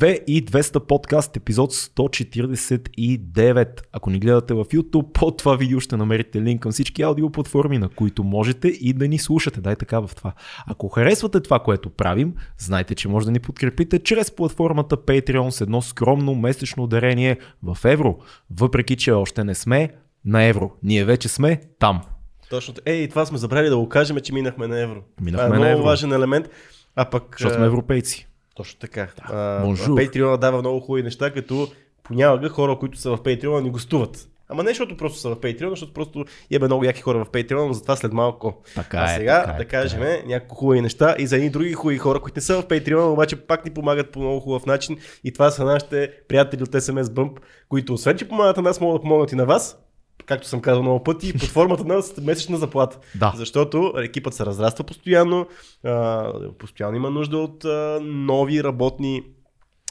2 и 200 подкаст, епизод 149. Ако ни гледате в YouTube, под това видео ще намерите линк към всички аудиоплатформи, на които можете и да ни слушате. Дай така в това. Ако харесвате това, което правим, знайте, че може да ни подкрепите чрез платформата Patreon с едно скромно месечно дарение в евро, въпреки че още не сме на евро. Ние вече сме там. Точно. Ей, това сме забрали да го кажем, че минахме на евро. Минахме това е на много евро. важен елемент. А пък. Защото сме европейци. Точно така. Да. Patreon дава много хубави неща, като понякога хора, които са в Patreon, ни гостуват. Ама не защото просто са в Patreon, защото просто имаме много яки хора в Patreon, но затова след малко. Така а е, сега така е, да така кажем е. няколко хубави неща и за едни други хубави хора, които не са в Patreon, обаче пак ни помагат по много хубав начин. И това са нашите приятели от SMS Bump, които освен, че помагат на нас, могат да помогнат и на вас. Както съм казал много пъти, под формата на месечна заплата. Да. Защото екипът се разраства постоянно, а, постоянно има нужда от а, нови работни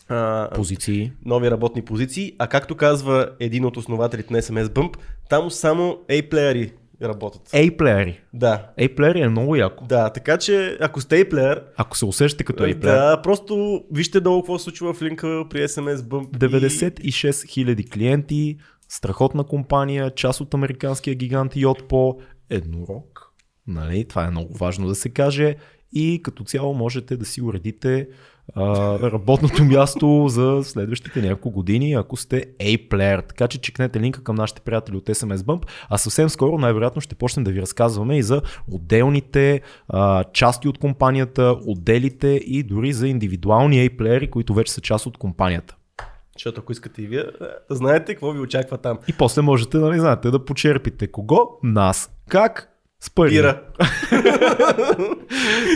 а, Позиции. нови работни позиции, а както казва един от основателите на SMS Bump, там само A-плеери работят. A-плеери. Да. A-плеери е много яко. Да, така че ако сте A-плеер, Ако се усещате като A-плеер, да, просто вижте долу какво се случва в линка при SMS Bump. 96 000 клиенти, страхотна компания, част от американския гигант Yotpo, еднорог. Нали? Това е много важно да се каже. И като цяло можете да си уредите а, работното място за следващите няколко години, ако сте A-player. Така че чекнете линка към нашите приятели от SMS Bump, а съвсем скоро най-вероятно ще почнем да ви разказваме и за отделните а, части от компанията, отделите и дори за индивидуални A-плеери, които вече са част от компанията. Защото ако искате и вие да знаете какво ви очаква там. И после можете, нали, знаете, да почерпите кого? Нас. Как? С пари. Пира.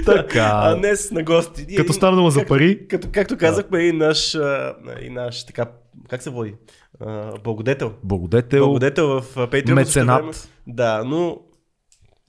Така. А днес на гости. Като стана дума за пари. Като, както казахме и наш, а, и наш така, как се води? А, благодетел. Благодетел, Благодетел в Patreon. Меценат. Да, но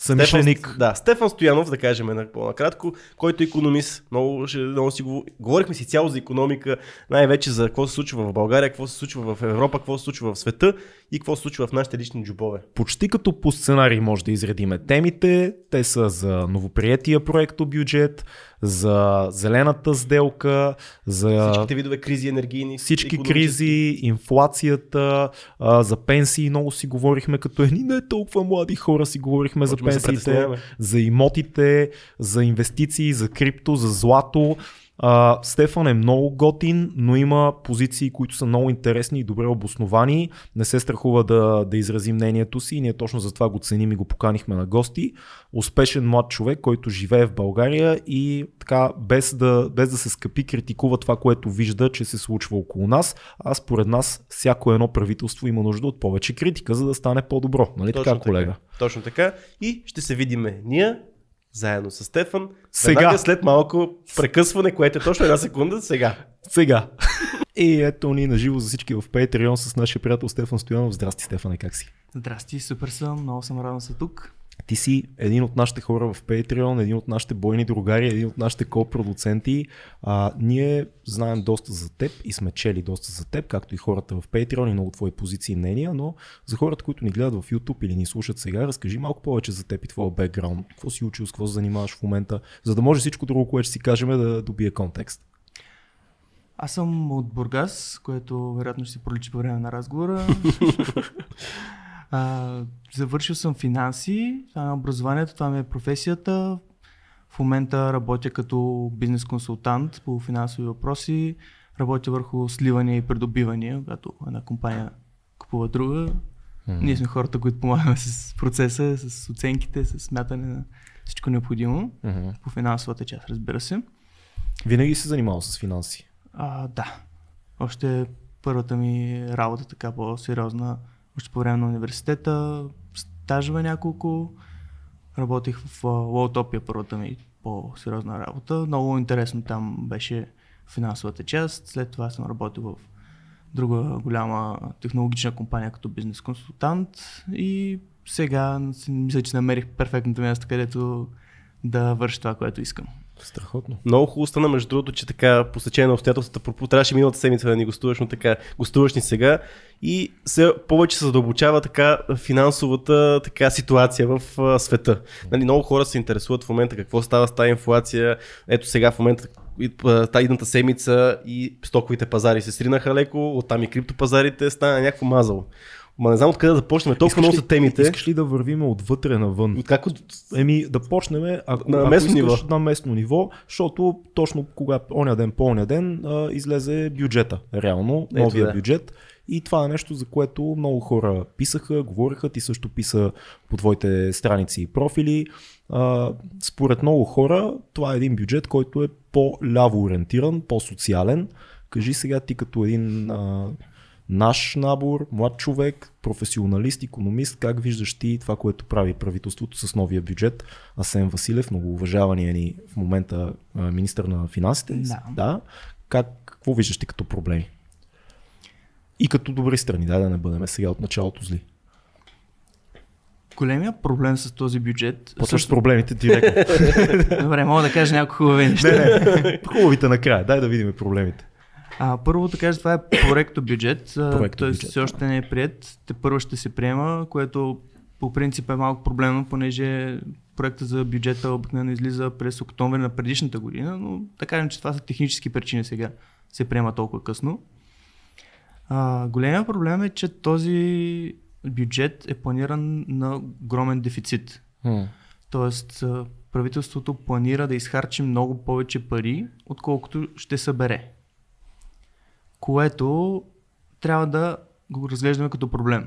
самишленик. Стефан, да, Стефан Стоянов, да кажем на- по-накратко, който е економист. Много, много си го... Говорихме си цяло за економика, най-вече за какво се случва в България, какво се случва в Европа, какво се случва в света и какво се случва в нашите лични джобове. Почти като по сценарий може да изредиме темите. Те са за новоприятия проекто бюджет, за зелената сделка, за Всичките видове кризи енергийни. всички кризи, инфлацията, а, за пенсии много си говорихме, като едни не толкова млади хора си говорихме за Почваме се пенсиите, за имотите, за инвестиции, за крипто, за злато. А, Стефан е много готин, но има позиции, които са много интересни и добре обосновани. Не се страхува да, да изрази мнението си и ние точно за това го ценим и го поканихме на гости. Успешен млад човек, който живее в България и така без да, без да се скъпи критикува това, което вижда, че се случва около нас. А според нас всяко едно правителство има нужда от повече критика, за да стане по-добро. Нали така, колега? Точно така. И ще се видиме ние, заедно с Стефан, Сега. веднага след малко прекъсване, което е точно една секунда сега. Сега. И ето ни на живо за всички в Patreon с нашия приятел Стефан Стоянов. Здрасти, Стефане, как си? Здрасти, супер съм, много съм радвам са тук. Ти си един от нашите хора в Patreon, един от нашите бойни другари, един от нашите ко-продуценти. А, ние знаем доста за теб и сме чели доста за теб, както и хората в Patreon и много твои позиции и мнения, но за хората, които ни гледат в YouTube или ни слушат сега, разкажи малко повече за теб и твоя бекграунд. Какво си учил, с какво се занимаваш в момента, за да може всичко друго, което ще си кажем, да добие контекст. Аз съм от Бургас, което вероятно ще си проличи по време на разговора. а, завършил съм финанси, това е образованието, това ми е професията. В момента работя като бизнес консултант по финансови въпроси. Работя върху сливания и придобивания, когато една компания купува друга. Ние сме хората, които помагаме с процеса, с оценките, с смятане на всичко необходимо. Мгм. По финансовата част, разбира се. Винаги си занимавал с финанси. А, да. Още първата ми работа така по-сериозна, още по време на университета, стажове няколко. Работих в Лоутопия, първата ми по-сериозна работа. Много интересно там беше финансовата част. След това съм работил в друга голяма технологична компания като бизнес консултант и сега мисля, че намерих перфектното място, където да върша това, което искам. Страхотно. Много хубаво стана, между другото, че така по стечение на обстоятелствата, трябваше миналата седмица да ни гостуваш, но така гостуваш ни сега и се, повече се задълбочава така финансовата така ситуация в а, света. Нали, много хора се интересуват в момента какво става с тази инфлация. Ето сега в момента тази едната седмица и стоковите пазари се сринаха леко, оттам и криптопазарите стана някакво мазало. Ма не знам откъде да започнем. Толкова много са темите. Искаш ли да вървим отвътре навън? Как. Еми да почнем ако, На ако местно искаш, ниво. На местно ниво, защото точно кога оня ден по оня ден а, излезе бюджета, реално, Ето новия да. бюджет. И това е нещо, за което много хора писаха, говориха, ти също писа по твоите страници и профили. А, според много хора, това е един бюджет, който е по-ляво ориентиран, по-социален. Кажи сега ти като един а, наш набор, млад човек, професионалист, економист, как виждаш ти това, което прави правителството с новия бюджет? Асен Василев, много уважавания ни в момента министър на финансите. Да. да. Как, какво виждаш ти като проблеми? И като добри страни, дай да не бъдем сега от началото зли. Големия проблем с този бюджет... Почваш с проблемите директно. Добре, мога да кажа някои хубави неща. не, не, хубавите накрая, дай да видим проблемите. А, първо да кажа, това е проекто бюджет, Проекто бюджет, все още не е прият, те първо ще се приема, което по принцип е малко проблемно, понеже проекта за бюджета обикновено излиза през октомври на предишната година, но да кажем, че това са технически причини сега се приема толкова късно. А, големия проблем е, че този бюджет е планиран на огромен дефицит. Тоест, а, правителството планира да изхарчи много повече пари, отколкото ще събере. Което трябва да го разглеждаме като проблем.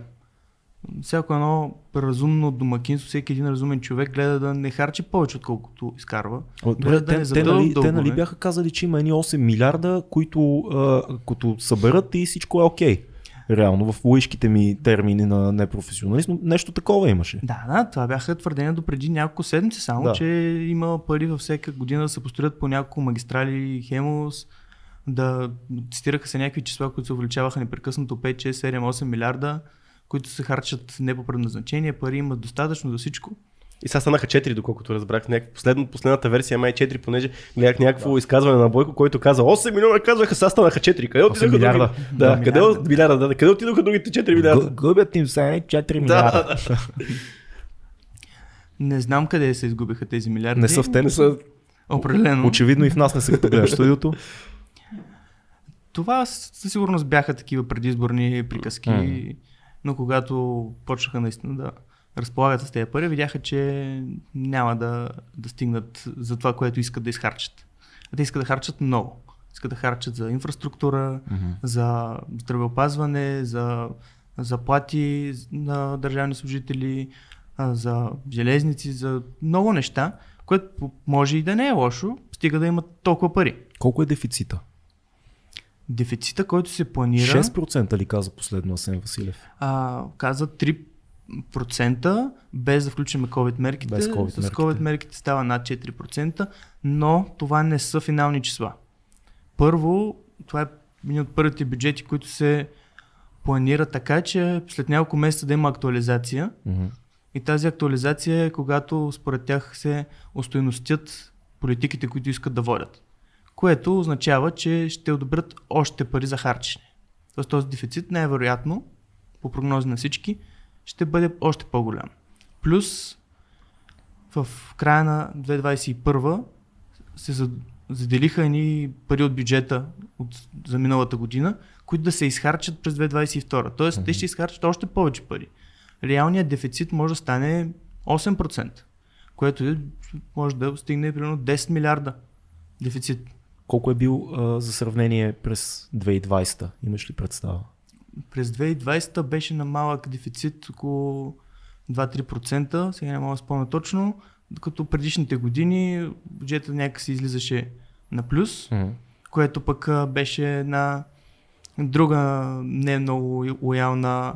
Всяко едно разумно домакинство, всеки един разумен човек гледа да не харчи повече, отколкото изкарва. Добре, да те, не те, нали, те нали бяха казали, че има едни 8 милиарда, които а, като съберат и всичко е окей. Реално в лоишките ми термини на непрофесионалист, но нещо такова имаше. Да, да, това бяха твърдения до преди няколко седмици, само Да. че има пари във всяка година да се построят по няколко магистрали, хемос, да цитираха се някакви числа, които се увеличаваха непрекъснато 5, 6, 7, 8 милиарда, които се харчат не по предназначение, пари имат достатъчно за всичко. И сега станаха 4, доколкото разбрах. Някак... Последно, последната версия май 4, понеже гледах някакво изказване на Бойко, който каза 8 милиона казваха, сега станаха 4. Къде отидоха милиарда. другите? Да, Да, къде, милиарда. от- милиарда, да, къде отидоха другите 4 милиарда? Губят им се 4 милиарда. Да, Не знам къде се изгубиха тези милиарди. Не са в Те не са... Определено. Очевидно и в нас не са като гледаш студиото. Това със сигурност бяха такива предизборни приказки, М. но когато почнаха наистина да разполагат с тези пари, видяха, че няма да, да стигнат за това, което искат да изхарчат. А те искат да харчат много. Искат да харчат за инфраструктура, за здравеопазване, за заплати на държавни служители, за железници, за много неща, което може и да не е лошо, стига да имат толкова пари. Колко е дефицита? Дефицита, който се планира, 6% ли каза последно Асен Василев? а, каза 3%, без да включим COVID мерките. Без COVID С мерките. COVID мерките става над 4%, но това не са финални числа. Първо, това е един от първите бюджети, които се планира така, че след няколко месеца да има актуализация. Мгм. И тази актуализация е когато според тях се устойностят политиките, които искат да водят. Което означава, че ще одобрят още пари за харчене. Тоест този дефицит най-вероятно, по прогнози на всички, ще бъде още по-голям. Плюс в края на 2021 се за- заделиха едни пари от бюджета от, за миналата година, които да се изхарчат през 2022. Тоест, те ще изхарчат още повече пари. Реалният дефицит може да стане 8%, което е- може да стигне примерно 10 милиарда дефицит. Колко е бил а, за сравнение през 2020? Имаш ли представа? През 2020 беше на малък дефицит около 2-3%, сега не мога да спомня точно, докато предишните години бюджетът някакси излизаше на плюс, Мгм. което пък беше една друга не много лоялна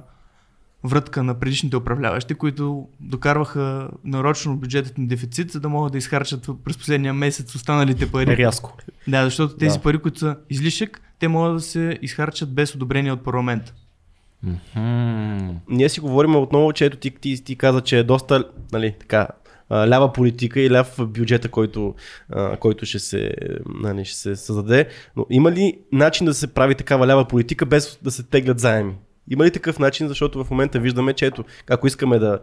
врътка на предишните управляващи, които докарваха нарочно бюджетът на дефицит, за да могат да изхарчат през последния месец останалите пари. Рязко. Да, защото тези Да. пари, които са излишък, те могат да се изхарчат без одобрение от парламента. Ние си говорим отново, че ето ти, ти, ти каза, че е доста нали, така, лява политика и ляв бюджета, който, който ще, се, нали, ще се създаде. Но има ли начин да се прави такава лява политика без да се теглят заеми? Има ли такъв начин, защото в момента виждаме, че ето, ако искаме да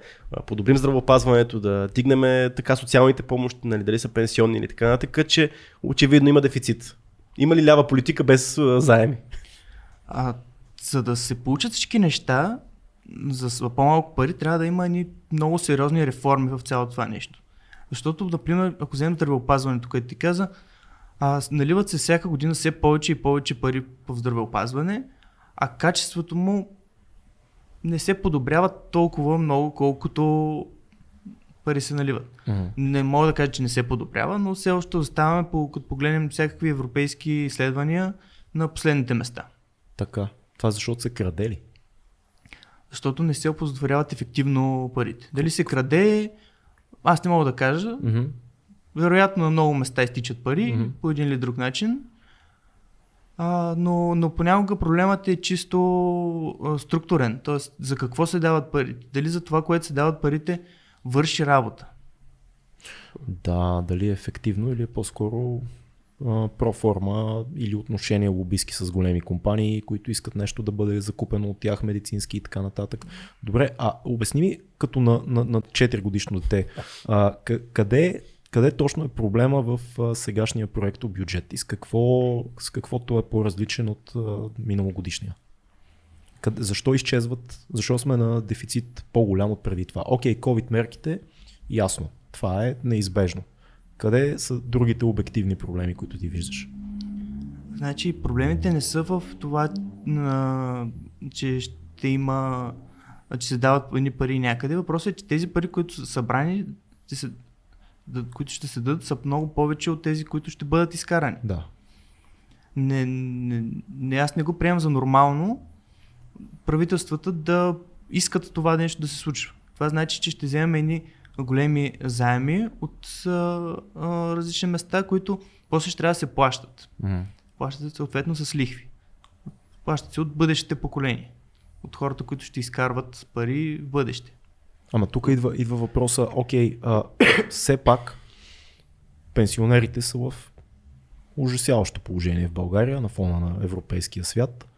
подобрим здравопазването, да дигнем така социалните помощи, нали, дали са пенсионни или така нататък, че очевидно има дефицит. Има ли лява политика без заеми? А, за да се получат всички неща, за по-малко пари трябва да има едни много сериозни реформи в цялото това нещо. Защото, например, ако вземем здравеопазването, което ти каза, а, наливат се всяка година все повече и повече пари в здравеопазване, а качеството му не се подобрява толкова много, колкото пари се наливат. Мгм. Не мога да кажа, че не се подобрява, но все още оставаме, по, като погледнем всякакви европейски изследвания, на последните места. Така. Това защото се краде ли? Защото не се оползотворяват ефективно парите. Дали се краде, аз не мога да кажа. Мгм. Вероятно на много места изтичат пари Мгм. по един или друг начин. Но, но понякога проблемът е чисто а, структурен. Тоест, за какво се дават парите? Дали за това, което се дават парите, върши работа? Да, дали е ефективно или е по-скоро а, проформа или отношения лобистки с големи компании, които искат нещо да бъде закупено от тях, медицински и така нататък. Добре, а обясни ми като на, на, на 4 годишно дете, а, къ- къде, къде точно е проблема в сегашния проект бюджет и с какво, с какво той е по-различен от миналогодишния? Къде, защо изчезват, защо сме на дефицит по-голям от преди това? Окей, COVID мерките, ясно, това е неизбежно. Къде са другите обективни проблеми, които ти виждаш? Значи проблемите не са в това, че ще има, че се дават едни пари някъде. Въпросът е, че тези пари, които са събрани, се, които ще се дадат, са много повече от тези, които ще бъдат изкарани. Да. Не, не, не, аз не го приемам за нормално правителствата да искат това нещо да се случва. Това значи, че ще вземем едни големи заеми от а, а, различни места, които после ще трябва да се плащат. Плащат се съответно с лихви. Плащат се от бъдещите поколения. От хората, които ще изкарват пари в бъдеще. Ама тук идва, идва въпроса, окей, а, все пак пенсионерите са в ужасяващо положение в България на фона на европейския свят.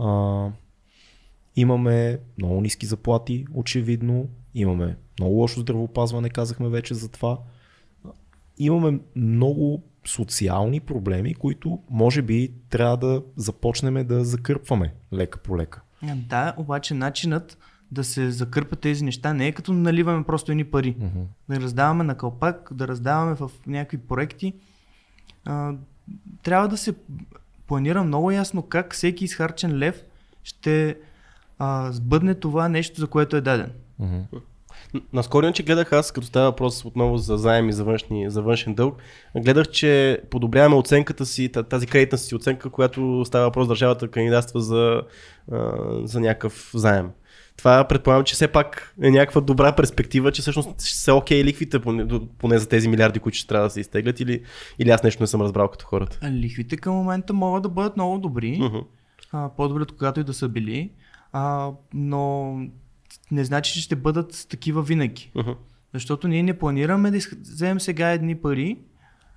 А, имаме много ниски заплати, очевидно. Имаме много лошо здравеопазване, казахме вече за това. Имаме много социални проблеми, които може би трябва да започнем да закърпваме лека по лека. Да, обаче начинът да се закърпят тези неща не е като наливаме просто едни пари. Мгм. Да раздаваме на кълпак, да раздаваме в някакви проекти. А, трябва да се планира много ясно как всеки изхарчен лев ще а, сбъдне това нещо, за което е даден. Н- Наскоро, че гледах аз, като става въпрос отново за заеми за, външни, за външен дълг, гледах, че подобряваме оценката си, та- тази кредитна си оценка, която става въпрос държавата кандидатства за, за някакъв заем. Това предполагам, че все пак е някаква добра перспектива, че всъщност ще са окей ликвите, поне, поне за тези милиарди, които ще трябва да се изтеглят, или, или аз нещо не съм разбрал като хората. Лихвите към момента могат да бъдат много добри, Мгм. а, по-добри от когато и да са били, а, но не значи, че ще бъдат такива винаги. Мгм. Защото ние не планираме да вземем сега едни пари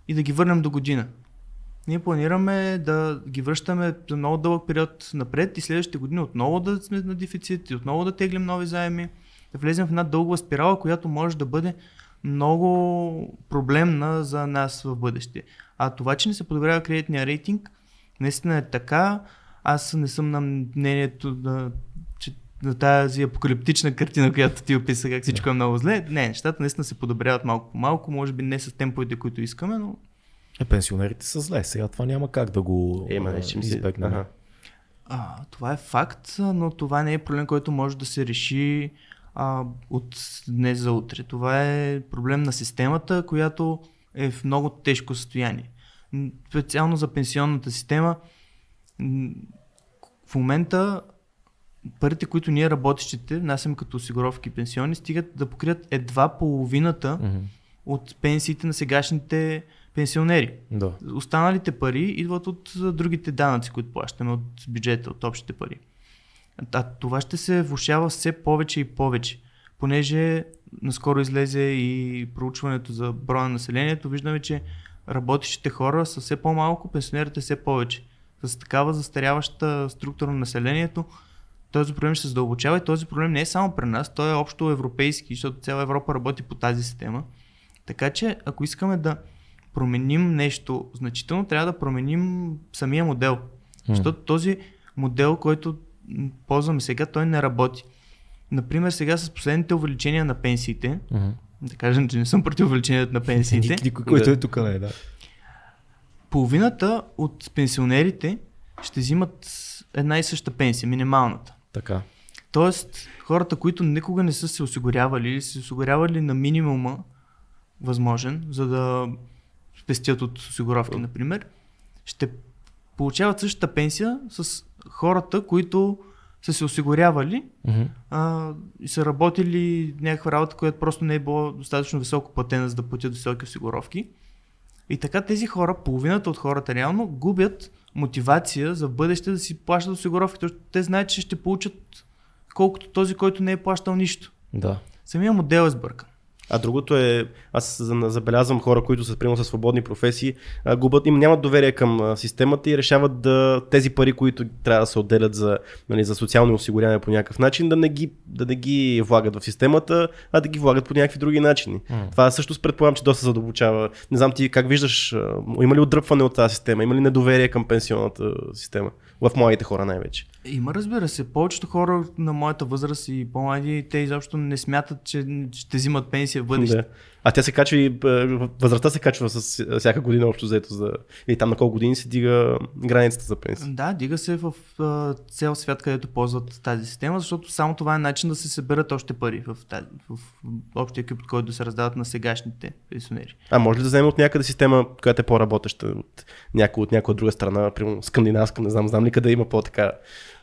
и да ги върнем до година. Ние планираме да ги връщаме за много дълъг период напред и следващите години отново да сме на дефицит и отново да теглим нови заеми, да влезем в една дългова спирала, която може да бъде много проблемна за нас в бъдеще. А това, че не се подобрява кредитния рейтинг, наистина е така. Аз не съм на мнението да, че на тази апокалиптична картина, която ти описа, как всичко е много зле. Не, нещата наистина се подобряват малко по малко, може би не с темповете, които искаме, но Е, пенсионерите са зле. Сега това няма как да го Е, ма, а, не, избегнем. Ага. а, това е факт, но това не е проблем, който може да се реши а, от днес за утре. Това е проблем на системата, която е в много тежко състояние. Специално за пенсионната система, в момента парите, които ние работещите внасям като осигуровки и пенсионни, стигат да покрият едва половината Мгм. от пенсиите на сегашните пенсионери. Да. Останалите пари идват от другите данъци, които плащаме от бюджета, от общите пари. А това ще се влушава все повече и повече, понеже наскоро излезе и проучването за броя на населението, виждаме, че работещите хора са все по-малко, пенсионерите все повече. С такава застаряваща структура на населението, този проблем ще се задълбочава и този проблем не е само при нас, той е общо европейски, защото цяла Европа работи по тази система. Така че, ако искаме да променим нещо значително, трябва да променим самия модел. Защото този модел, който ползваме сега, той не работи. Например, сега с последните увеличения на пенсиите, да кажем, че не съм против увеличението на пенсиите, Ник- Никой, който е тук, не е, да. половината от пенсионерите ще взимат една и съща пенсия, минималната. Така. Тоест, хората, които никога не са се осигурявали или се осигурявали на минимума, възможен, за да спестят от осигуровки, например, ще получават същата пенсия с хората, които са се осигурявали Мгм. а, и са работили някаква работа, която просто не е било достатъчно високо платена, за да платят високи осигуровки. И така тези хора, половината от хората реално, губят мотивация за бъдеще да си плащат осигуровки, защото те знаят, че ще получат колкото този, който не е плащал нищо. Да. Самия модел е сбъркан. А другото е, аз за- забелязвам хора, които са примерно със свободни професии, губят, им нямат доверие към системата и решават да тези пари, които трябва да се отделят за, нали, за социално осигуряване по някакъв начин, да не, ги, да не ги влагат в системата, а да ги влагат по някакви други начини. М. Това също предполагам, че доста задълбочава. Не знам ти как виждаш, има ли отдръпване от тази система, има ли недоверие към пенсионната система? В младите хора най-вече. Има, разбира се, повечето хора на моята възраст и по-млади, те изобщо не смятат, че ще взимат пенсия в бъдеще. Да. А тя се качва и е, възрастта се качва с всяка година общо взето за... Или там на колко години се дига границата за пенсия. Да, дига се в а, цял свят, където ползват тази система, защото само това е начин да се съберат още пари в, тази, в общия екип, който да се раздават на сегашните пенсионери. А може ли да вземем от някъде система, която е по-работеща от някоя от някоя друга страна, примерно скандинавска, не знам, знам ли къде има по-така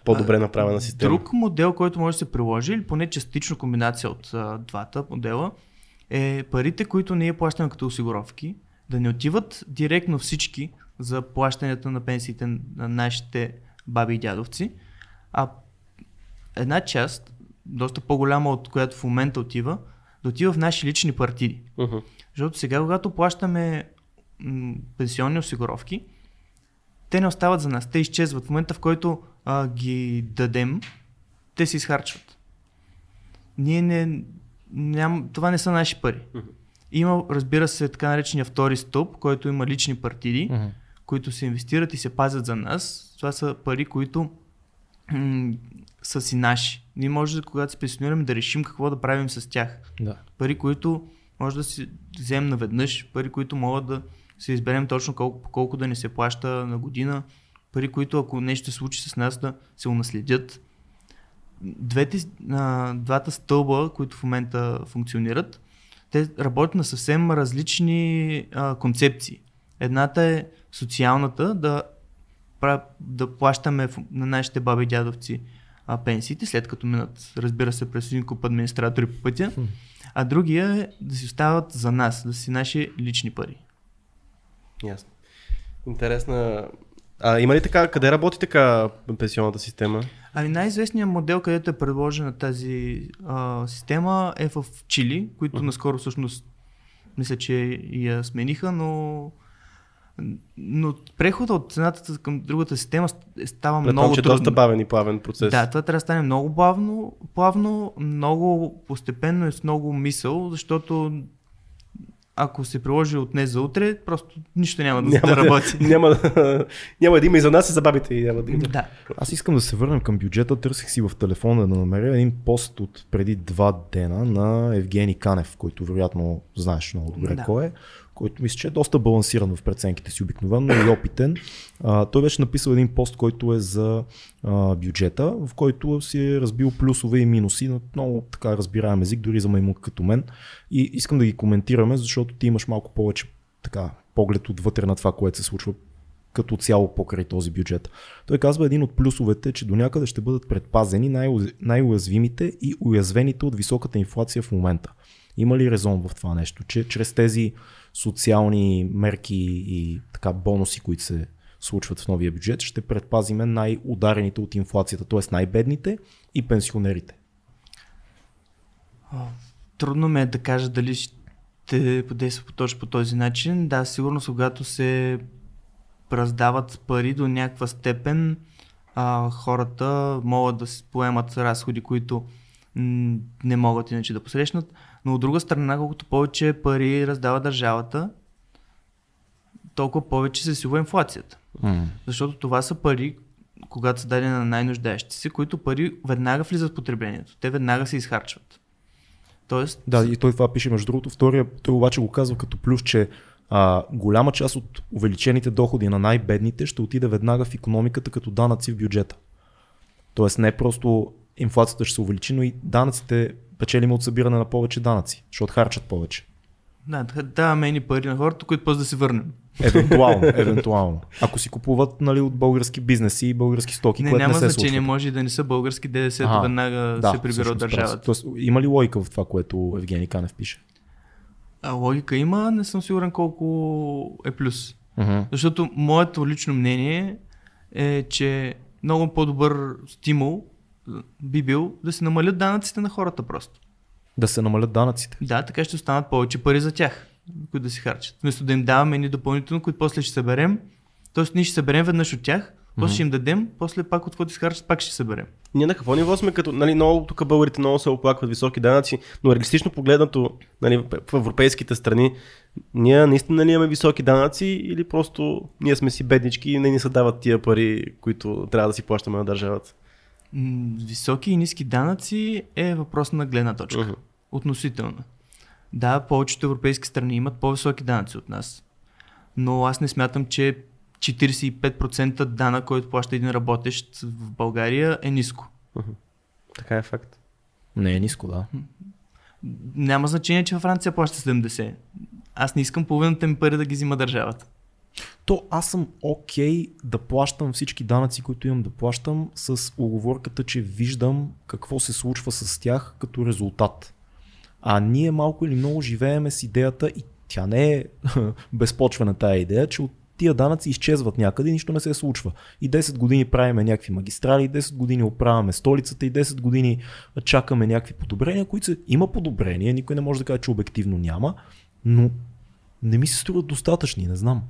по-добре направена система. Друг модел, който може да се приложи, или поне частично комбинация от а, двата модела, е парите, които ние плащаме като осигуровки, да не отиват директно всички за плащането на пенсиите на нашите баби и дядовци, а една част, доста по-голяма от която в момента отива, да отива в наши лични партиди. Мгм. Защото сега, когато плащаме м, пенсионни осигуровки, те не остават за нас. Те изчезват. В момента, в който а, ги дадем, те се изхарчват. Ние не. Ням, това не са наши пари. Мгм. Има, разбира се, така наречения втори стълб, който има лични партиди, Мгм. които се инвестират и се пазят за нас. Това са пари, които м- са си наши. Ние може, когато се пенсионираме, да решим какво да правим с тях Да. пари, които може да си вземем наведнъж, пари, които могат да се изберем точно колко, колко да ни се плаща на година, пари, които ако нещо се случи с нас да се унаследят. Двете, а, двата стълба, които в момента функционират, те работят на съвсем различни а, концепции. Едната е социалната, да, да плащаме на нашите баби и дядовци а, пенсиите, след като минат, разбира се, през един куп администратори по пътя. А другия е да си остават за нас, да си наши лични пари. Ясно. Интересна. А има ли така, къде работи така пенсионната система? Ами най-известният модел, където е предложена тази а, система е в Чили, които наскоро всъщност мисля, че я смениха, но но прехода от едната към другата система ст- става Предполагам, много че е трудно. доста бавен и плавен процес. Да, това трябва да стане много бавно, плавно, много постепенно и с много мисъл, защото ако се приложи от днес за утре, просто нищо няма да, няма, да работи. няма, да, няма да има и за нас и за бабите. И няма да има. Да. Аз искам да се върнем към бюджета. Търсих си в телефона да намеря един пост от преди два дена на Евгений Канев, който вероятно знаеш много добре Да. кой е, който мисля, че е доста балансиран в преценките си обикновено и опитен. А, той беше написал един пост, който е за а, бюджета, в който си е разбил плюсове и минуси на много така разбираем език, дори за маймут като мен. И искам да ги коментираме, защото ти имаш малко повече така поглед отвътре на това, което се случва като цяло покрай този бюджет. Той казва един от плюсовете, че до някъде ще бъдат предпазени най- най-уязвимите и уязвените от високата инфлация в момента. Има ли резон в това нещо, че чрез тези социални мерки и така бонуси, които се случват в новия бюджет, ще предпазиме най-ударените от инфлацията, т.е. най-бедните и пенсионерите? Трудно ме е да кажа дали ще подейства по точно по този начин. Да, сигурно когато се раздават пари до някаква степен, а, хората могат да си поемат разходи, които не могат иначе да посрещнат. Но от друга страна, колкото повече пари раздава държавата, толкова повече се сува инфлацията. М. Защото това са пари, когато са дадени на най-нуждаещи се, които пари веднага влизат в потреблението. Те веднага се изхарчват. Тоест, Да, и той това пише между другото. Втория, той обаче го казва като плюс, че а, голяма част от увеличените доходи на най-бедните ще отиде веднага в економиката като данъци в бюджета. Тоест не просто инфлацията ще се увеличи, но и данъците печелим от събиране на повече данъци, защото харчат повече. да, да- даваме едни пари на хората, които после да си върнем. Евентуално, евентуално. Ако си купуват нали, от български бизнеси и български стоки, Не, което няма не се значение, случва. може и да не са български, ДДС Аха, веднага се прибира от държавата. Тоест, има ли логика в това, което Евгений Канев пише? А логика има, не съм сигурен колко е плюс. Uh-huh. Защото моето лично мнение е, че много по-добър стимул би бил да се намалят данъците на хората просто. Да се намалят данъците. Да, така ще останат повече пари за тях, които да си харчат. Вместо да им даваме ни допълнително, които после ще съберем. Тоест ние ще съберем веднъж от тях, после ще им дадем, после пак от каквото изхарчат, пак ще съберем. Ние на какво ниво сме, като нали, много тук българите много се оплакват високи данъци, но реалистично погледнато нали, в европейските страни, ние наистина ли имаме високи данъци или просто ние сме си беднички и не ни се дават тия пари, които трябва да си плащаме на държавата? Високи и ниски данъци е въпрос на гледна точка. Мгм. Относително. Да, повечето европейски страни имат по-високи данъци от нас. Но аз не смятам, че 45% дана, който плаща един работещ в България е ниско. Така е факт. Не е ниско, да. Няма значение, че във Франция плаща 70. Аз не искам половината ми пари да ги взима държавата. То аз съм окей да плащам всички данъци, които имам да плащам, с оговорката, че виждам какво се случва с тях като резултат. А ние малко или много живееме с идеята, и тя не е безпочвена тая идея, че от тия данъци изчезват някъде и нищо не се случва. И 10 години правиме някакви магистрали, и 10 години оправяме столицата и 10 години чакаме някакви подобрения, които са... има подобрения, никой не може да каже, че обективно няма, но не ми се струват достатъчни, не знам.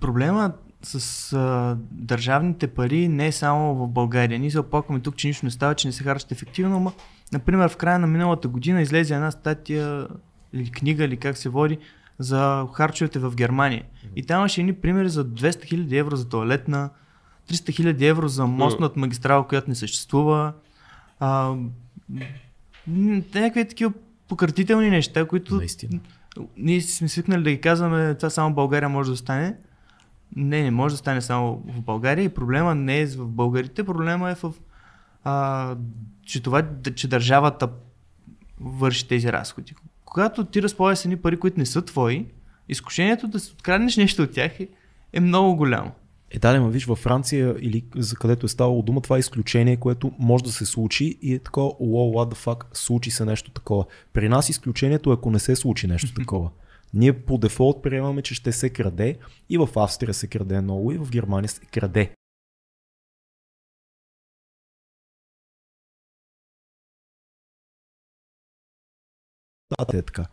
Проблема с а, държавните пари не е само в България. Ние се оплакваме тук, че нищо не става, че не се харчат ефективно, но, например, в края на миналата година излезе една статия или книга, или как се води, за харчовете в Германия. И там имаше едни примери за 200 000 евро за туалетна, 300 000 евро за мост над магистрала, която не съществува. А, някакви такива пократителни неща, които Наистина. ние сме свикнали да ги казваме, това само България може да стане. Не, не може да стане само в България и проблема не е в българите, проблема е в а, че това, че държавата върши тези разходи. Когато ти разполагаш едни пари, които не са твои, изкушението да си откраднеш нещо от тях е, е много голямо. Е, да, ма виж, във Франция или за където е ставало дума, това е изключение, което може да се случи и е такова, wow, what the fuck, случи се нещо такова. При нас изключението е ако не се случи нещо такова. Ние по дефолт приемаме, че ще се краде и в Австрия се краде много и в Германия се краде. Да, е така.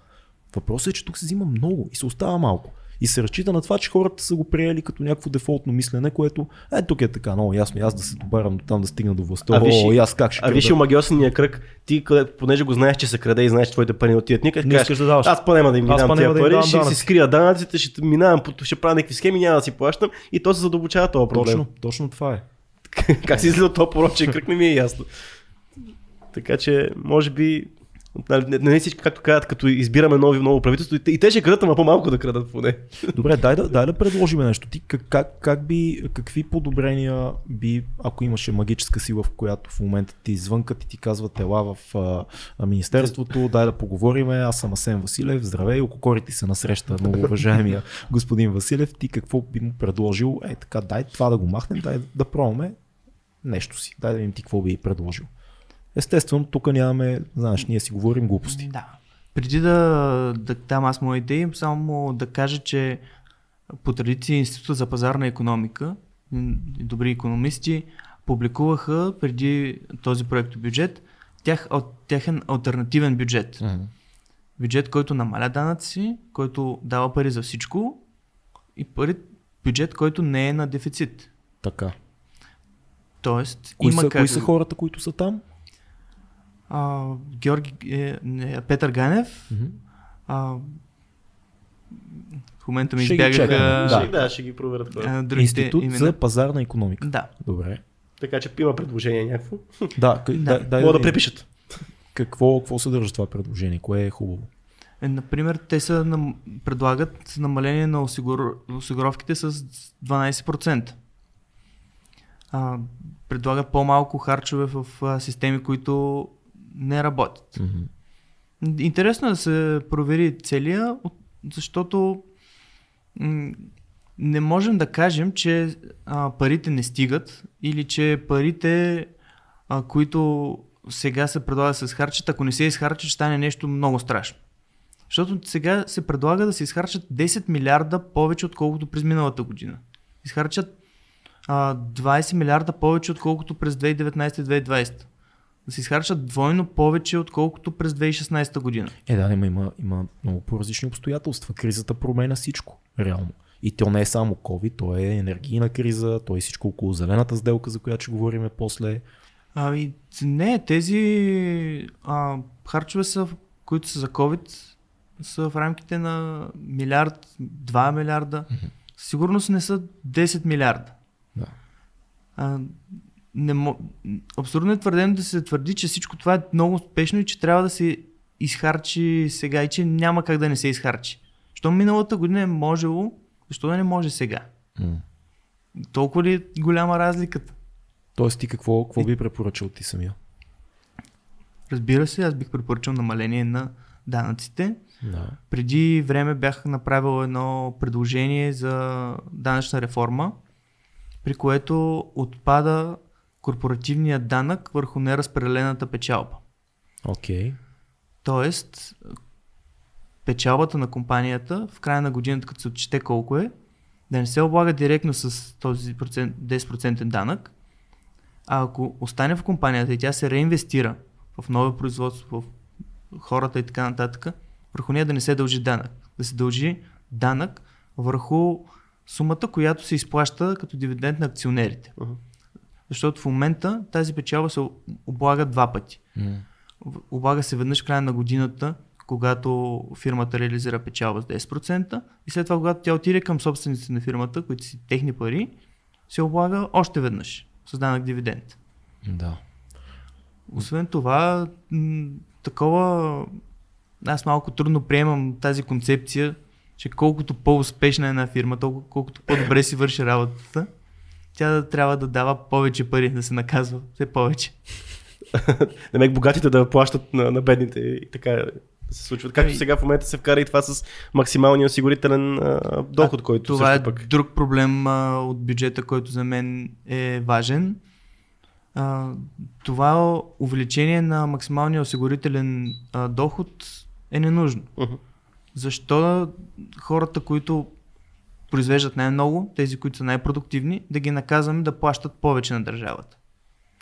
Въпросът е, че тук се взима много и се остава малко. И се разчита на това, че хората са го приели като някакво дефолтно мислене, което е тук е така много ясно. Аз да се добавям до там да стигна до властта. А виж О, аз как ще А виж омагиосения кръг, ти, къде, понеже го знаеш, че се краде и знаеш, че твоите пари не отиват никъде, Не кажеш, да даваш. аз па няма да им ги дам тия да пари, ще си скрия данъците, ще минавам, ще правя някакви схеми, няма да си плащам и то се задълбочава този проблем. Точно, точно това е. как се излиза от този порочен кръг, не ми е ясно. Така че, може би, не, не всички, както казват, като избираме нови ново правителство, и те, ще крадат, ама по-малко да крадат поне. Добре, дай да, дай да предложим нещо. Ти как, как, как би, какви подобрения би, ако имаше магическа сила, в която в момента ти извънкат и ти казват ела в а, Министерството, дай да поговориме, аз съм Асен Василев, здравей, ококорите се насреща, много уважаемия господин Василев, ти какво би му предложил, е така, дай това да го махнем, дай да пробваме нещо си, дай да видим ти какво би предложил. Естествено, тук нямаме, знаеш, ние си говорим глупости. Да. Преди да, да дам аз мои идеи, само да кажа, че по традиция Института за пазарна економика добри економисти публикуваха преди този проект бюджет тях, от, тяхен альтернативен бюджет. Мгм. Бюджет, който намаля данъци, който дава пари за всичко и пари, бюджет, който не е на дефицит. Така. Тоест, Кои, има са, как... кои са хората, които са там? А, Георги, е, не, Петър Ганев, Мгм. а, в момента ми Ще избягаха Да, Да. да, ще ги проверят хората. Институт имена. за пазарна економика. Да. Добре. Така че има предложение някакво. Да, к- Да. да. дай Мога да видим. препишат. Какво, какво съдържа това предложение? Кое е хубаво? Е, например, те са нам... предлагат намаление на осигур... осигуровките с 12%. А, предлагат по-малко харчове в а, системи, които не работят. Мгм. Интересно е да се провери целия, от- защото не можем да кажем, че а, парите не стигат или че парите, а, които сега се предлага да се изхарчат, ако не се изхарчат, ще стане нещо много страшно. Защото сега се предлага да се изхарчат 10 милиарда повече, отколкото през миналата година. Изхарчат а, 20 милиарда повече, отколкото през 2019-2020. Да се изхарчат двойно повече, отколкото през 2016 година. Е, да, има, има, има много по-различни обстоятелства. Кризата променя всичко, реално. И то не е само COVID, то е енергийна криза, то е всичко около зелената сделка, за която ще говорим после. Ами, не, тези а, харчове са, които са за COVID, са в рамките на милиард, 2 милиарда. Със Сигурност не са 10 милиарда. Да. А, не мо... Абсурдно е твърдено да се твърди, че всичко това е много успешно и че трябва да се изхарчи сега и че няма как да не се изхарчи. Що миналата година е можело, защо да не може сега? М. Толкова ли е голяма разликата? Тоест ти какво, какво би препоръчал ти самия? Разбира се, аз бих препоръчал намаление на данъците. Да. Преди време бях направил едно предложение за данъчна реформа, при което отпада корпоративния данък върху неразпределената печалба. Окей. Тоест, печалбата на компанията в края на годината, като се отчете колко е, да не се облага директно с този процент, 10% данък, а ако остане в компанията и тя се реинвестира в ново производство, в хората и така нататък, върху нея да не се дължи данък. Да се дължи данък върху сумата, която се изплаща като дивиденд на акционерите. Мгм. Защото в момента тази печалба се облага два пъти. В- Облага се веднъж в края на годината, когато фирмата реализира печалба с 10% и след това, когато тя отиде към собствениците на фирмата, които си техни пари, се облага още веднъж с данък дивиденд. Да. Освен това, такова, аз малко трудно приемам тази концепция, че колкото по-успешна е една фирма, толкова колкото по-добре си върши работата, тя да трябва да дава повече пари, да се наказва все повече. Намек богатите да плащат на, на бедните и така да се случва. Както Ами- сега в момента се вкара и това с максималния осигурителен а, доход, А, който Това е също пък. друг проблем а, от бюджета, който за мен е важен. А, това увеличение на максималния осигурителен а, доход е ненужно. Мгм. Защо хората, които произвеждат най-много, тези, които са най-продуктивни, да ги наказваме да плащат повече на държавата?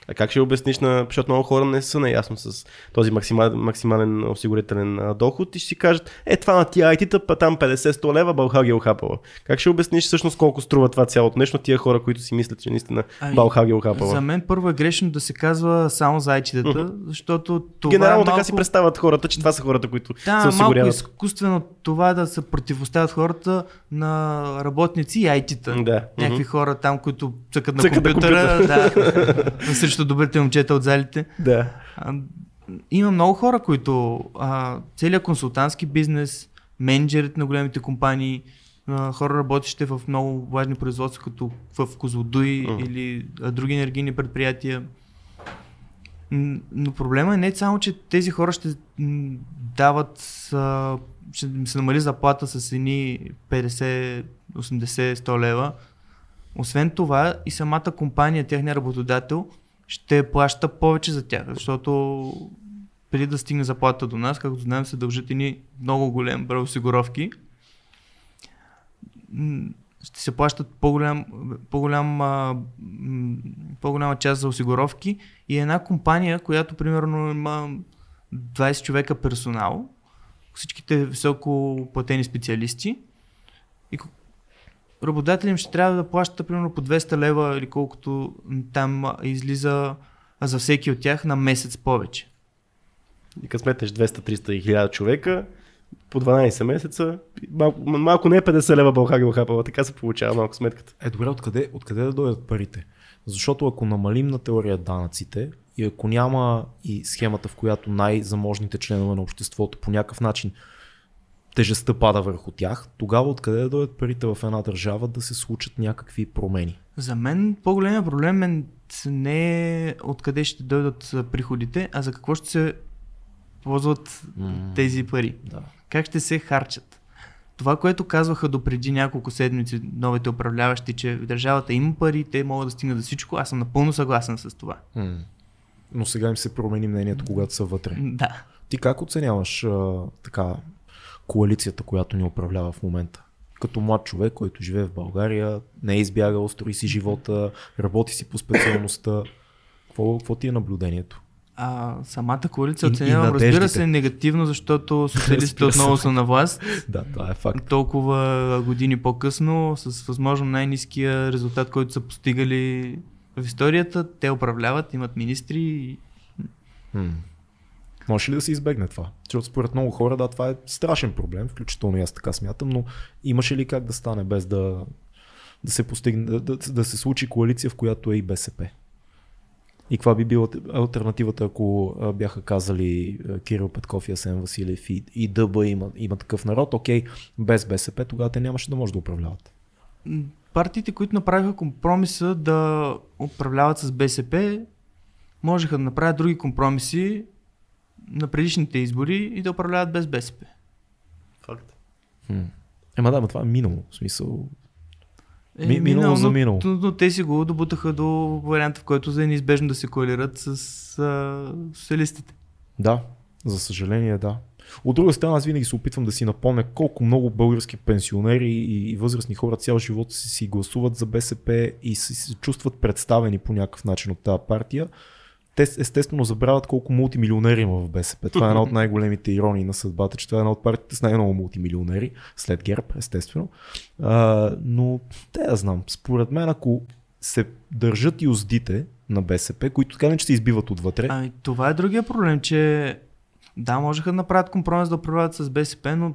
А как ще обясниш на, защото много хора не са наясно с този максимал, максимален осигурителен доход и ще си кажат, е това на тия IT-та, па там 50-100 лева, Балхаг е охапала. Как ще обясниш всъщност колко струва това цялото нещо тия хора, които си мислят, че наистина Ами, Балхаг е охапала? За мен първо е грешно да се казва само за айтидата, защото това Генерално е малко... така си представят хората, че това са хората, които се Да, малко осигуряват. изкуствено това да се противоставят хората на работници и IT-та. Да. Някакви хора там, които цъкат на Цъкат на компютъра, да, срещу добрите момчета от залите. Да. А, има много хора, които а, целият консултантски бизнес, менеджерите на големите компании, а, хора работещи в много важни производства, като в Козлодуй Мгм. или а, други енергийни предприятия. Но проблема е не само, че тези хора ще дават, а, ще им се намали заплата с едни 50, 80, 100 лева. Освен това и самата компания, техния работодател, ще плаща повече за тях, защото преди да стигне заплата до нас, както знаем, се дължат едни много голем брой осигуровки. Ще се плащат по-голям, по-голям, по-голяма част за осигуровки и една компания, която примерно има 20 човека персонал, всичките високо платени специалисти и, им ще трябва да плащат примерно по 200 лева или колкото там излиза за всеки от тях на месец повече. И като сметнеш 200, 300 и 1000 човека, по 12 месеца, малко, малко не е 50 лева България го хапала, така се получава малко сметката. Е, добре, откъде, откъде да дойдат парите? Защото ако намалим на теория данъците и ако няма и схемата, в която най-заможните членове на обществото по някакъв начин тежестта пада върху тях, тогава откъде да дойдат парите в една държава да се случат някакви промени? За мен по-големия проблем е не е откъде ще дойдат приходите, а за какво ще се ползват М. тези пари. Да. Как ще се харчат. Това, което казваха до преди няколко седмици новите управляващи, че в държавата има пари, те могат да стигнат за всичко, аз съм напълно съгласен с това. М. Но сега им се промени мнението, когато са вътре. Да. Ти как оценяваш а, така коалицията, която ни управлява в момента? Като млад човек, който живее в България, не е избягал, строи си живота, работи си по специалността. Какво, какво ти е наблюдението? А самата коалиция оценявам, разбира се, негативно, защото социалистите отново са на власт. Да, това е факт. Толкова години по-късно, с възможно най-низкия резултат, който са постигали в историята, те управляват, имат министри. и- М. Може ли да се избегне това? Защото според много хора, да, това е страшен проблем, включително и аз така смятам, но имаше ли как да стане без да, да се постигне, да, да, да се случи коалиция, в която е и БСП? И каква би била альтернативата, ако бяха казали Кирил Петков и Асен Василев и, и ДБ има, има такъв народ, окей, без БСП, тогава те нямаше да може да управляват. Партиите, които направиха компромиса да управляват с БСП, можеха да направят други компромиси на предишните избори и да управляват без БСП. Факт. Хм. Ема да, ма това е минало. В смисъл, Е, Ми- минало за но- минало. Но, но те си го добутаха до варианта, в който за е неизбежно да се коалират с а, социалистите. Да, за съжаление да. От друга страна, аз винаги се опитвам да си напомня колко много български пенсионери и, и възрастни хора цял живот си, си гласуват за БСП и си, се чувстват представени по някакъв начин от тази партия. Те естествено забравят колко мултимилионери има в БСП. Това е една от най-големите иронии на съдбата, че това е една от партиите с най-много мултимилионери, след ГЕРБ, естествено. А, но те я знам. Според мен, ако се държат и уздите на БСП, които така не че се избиват отвътре, Ами, това е другия проблем, че да, можеха да направят компромис да управляват с БСП, но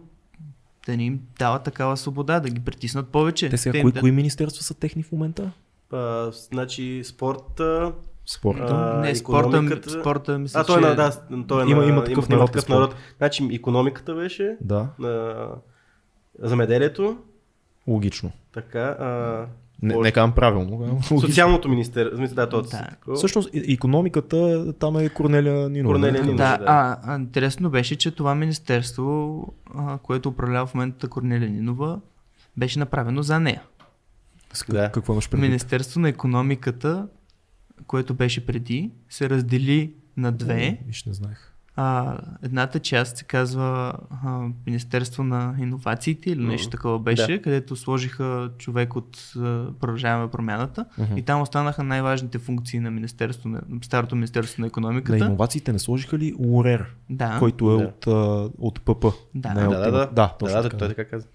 да не им дават такава свобода, да ги притиснат повече. Те сега, Те кои, да- кои министерства са техни в момента? А, значи спорта, Спорта. А, Не, спорта, икономиката- спорта мисля, а той е че... на, да, той е Има- на, има такъв народ, такъв спорт. народ. Значи економиката беше, Да, на замеделието, логично. така, а, Не, не казвам правилно. социалното министерство, смисъл, да, то Да. Всъщност, економиката там е Корнелия Нинова. Корнелия не? Нинова. Да, да. а, а интересно беше, че това министерство, а, което управлява в момента Корнелия Нинова, беше направено за нея. С Да. Какво имаш предвид? Министерство на економиката, което беше преди, се раздели на две. Виж, не знаех. А, едната част се казва а, Министерство на иновациите или нещо такова беше, Да. където сложиха човек от а, Продължаваме промяната Мгм. и там останаха най-важните функции на, министерство на старото Министерство на На економиката. иновациите не сложиха ли Лорер, Да. който е Да. от, а, от ПП? Да. Е Да, от да, има- да. да, точно да, да, така. той така каза.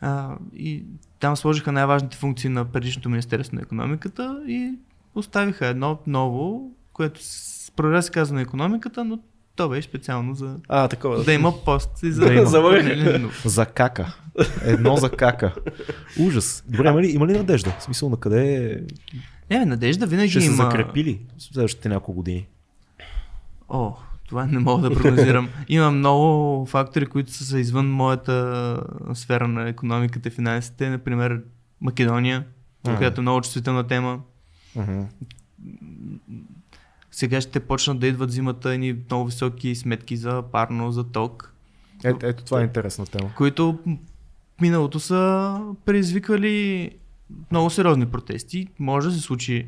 А, и там сложиха най-важните функции на предишното Министерство на економиката и оставиха едно ново, което с- продължава да се казва на економиката, но то беше специално за А, такова. да има пост и за Да има. Залъгане. За кака. Едно за кака. Ужас. Добре, има ли, има ли надежда? В смисъл на къде Не, надежда винаги ще се има. закрепили в следващите няколко години? О, това не мога да прогнозирам. Има много фактори, които са извън моята сфера на економиката и финансите. Например, Македония, която е много чувствителна тема. Мгм. Сега ще почнат да идват зимата едни много високи сметки за парно, за ток, Ето, ето това е интересна тема. които миналото са предизвиквали много сериозни протести. Може да се случи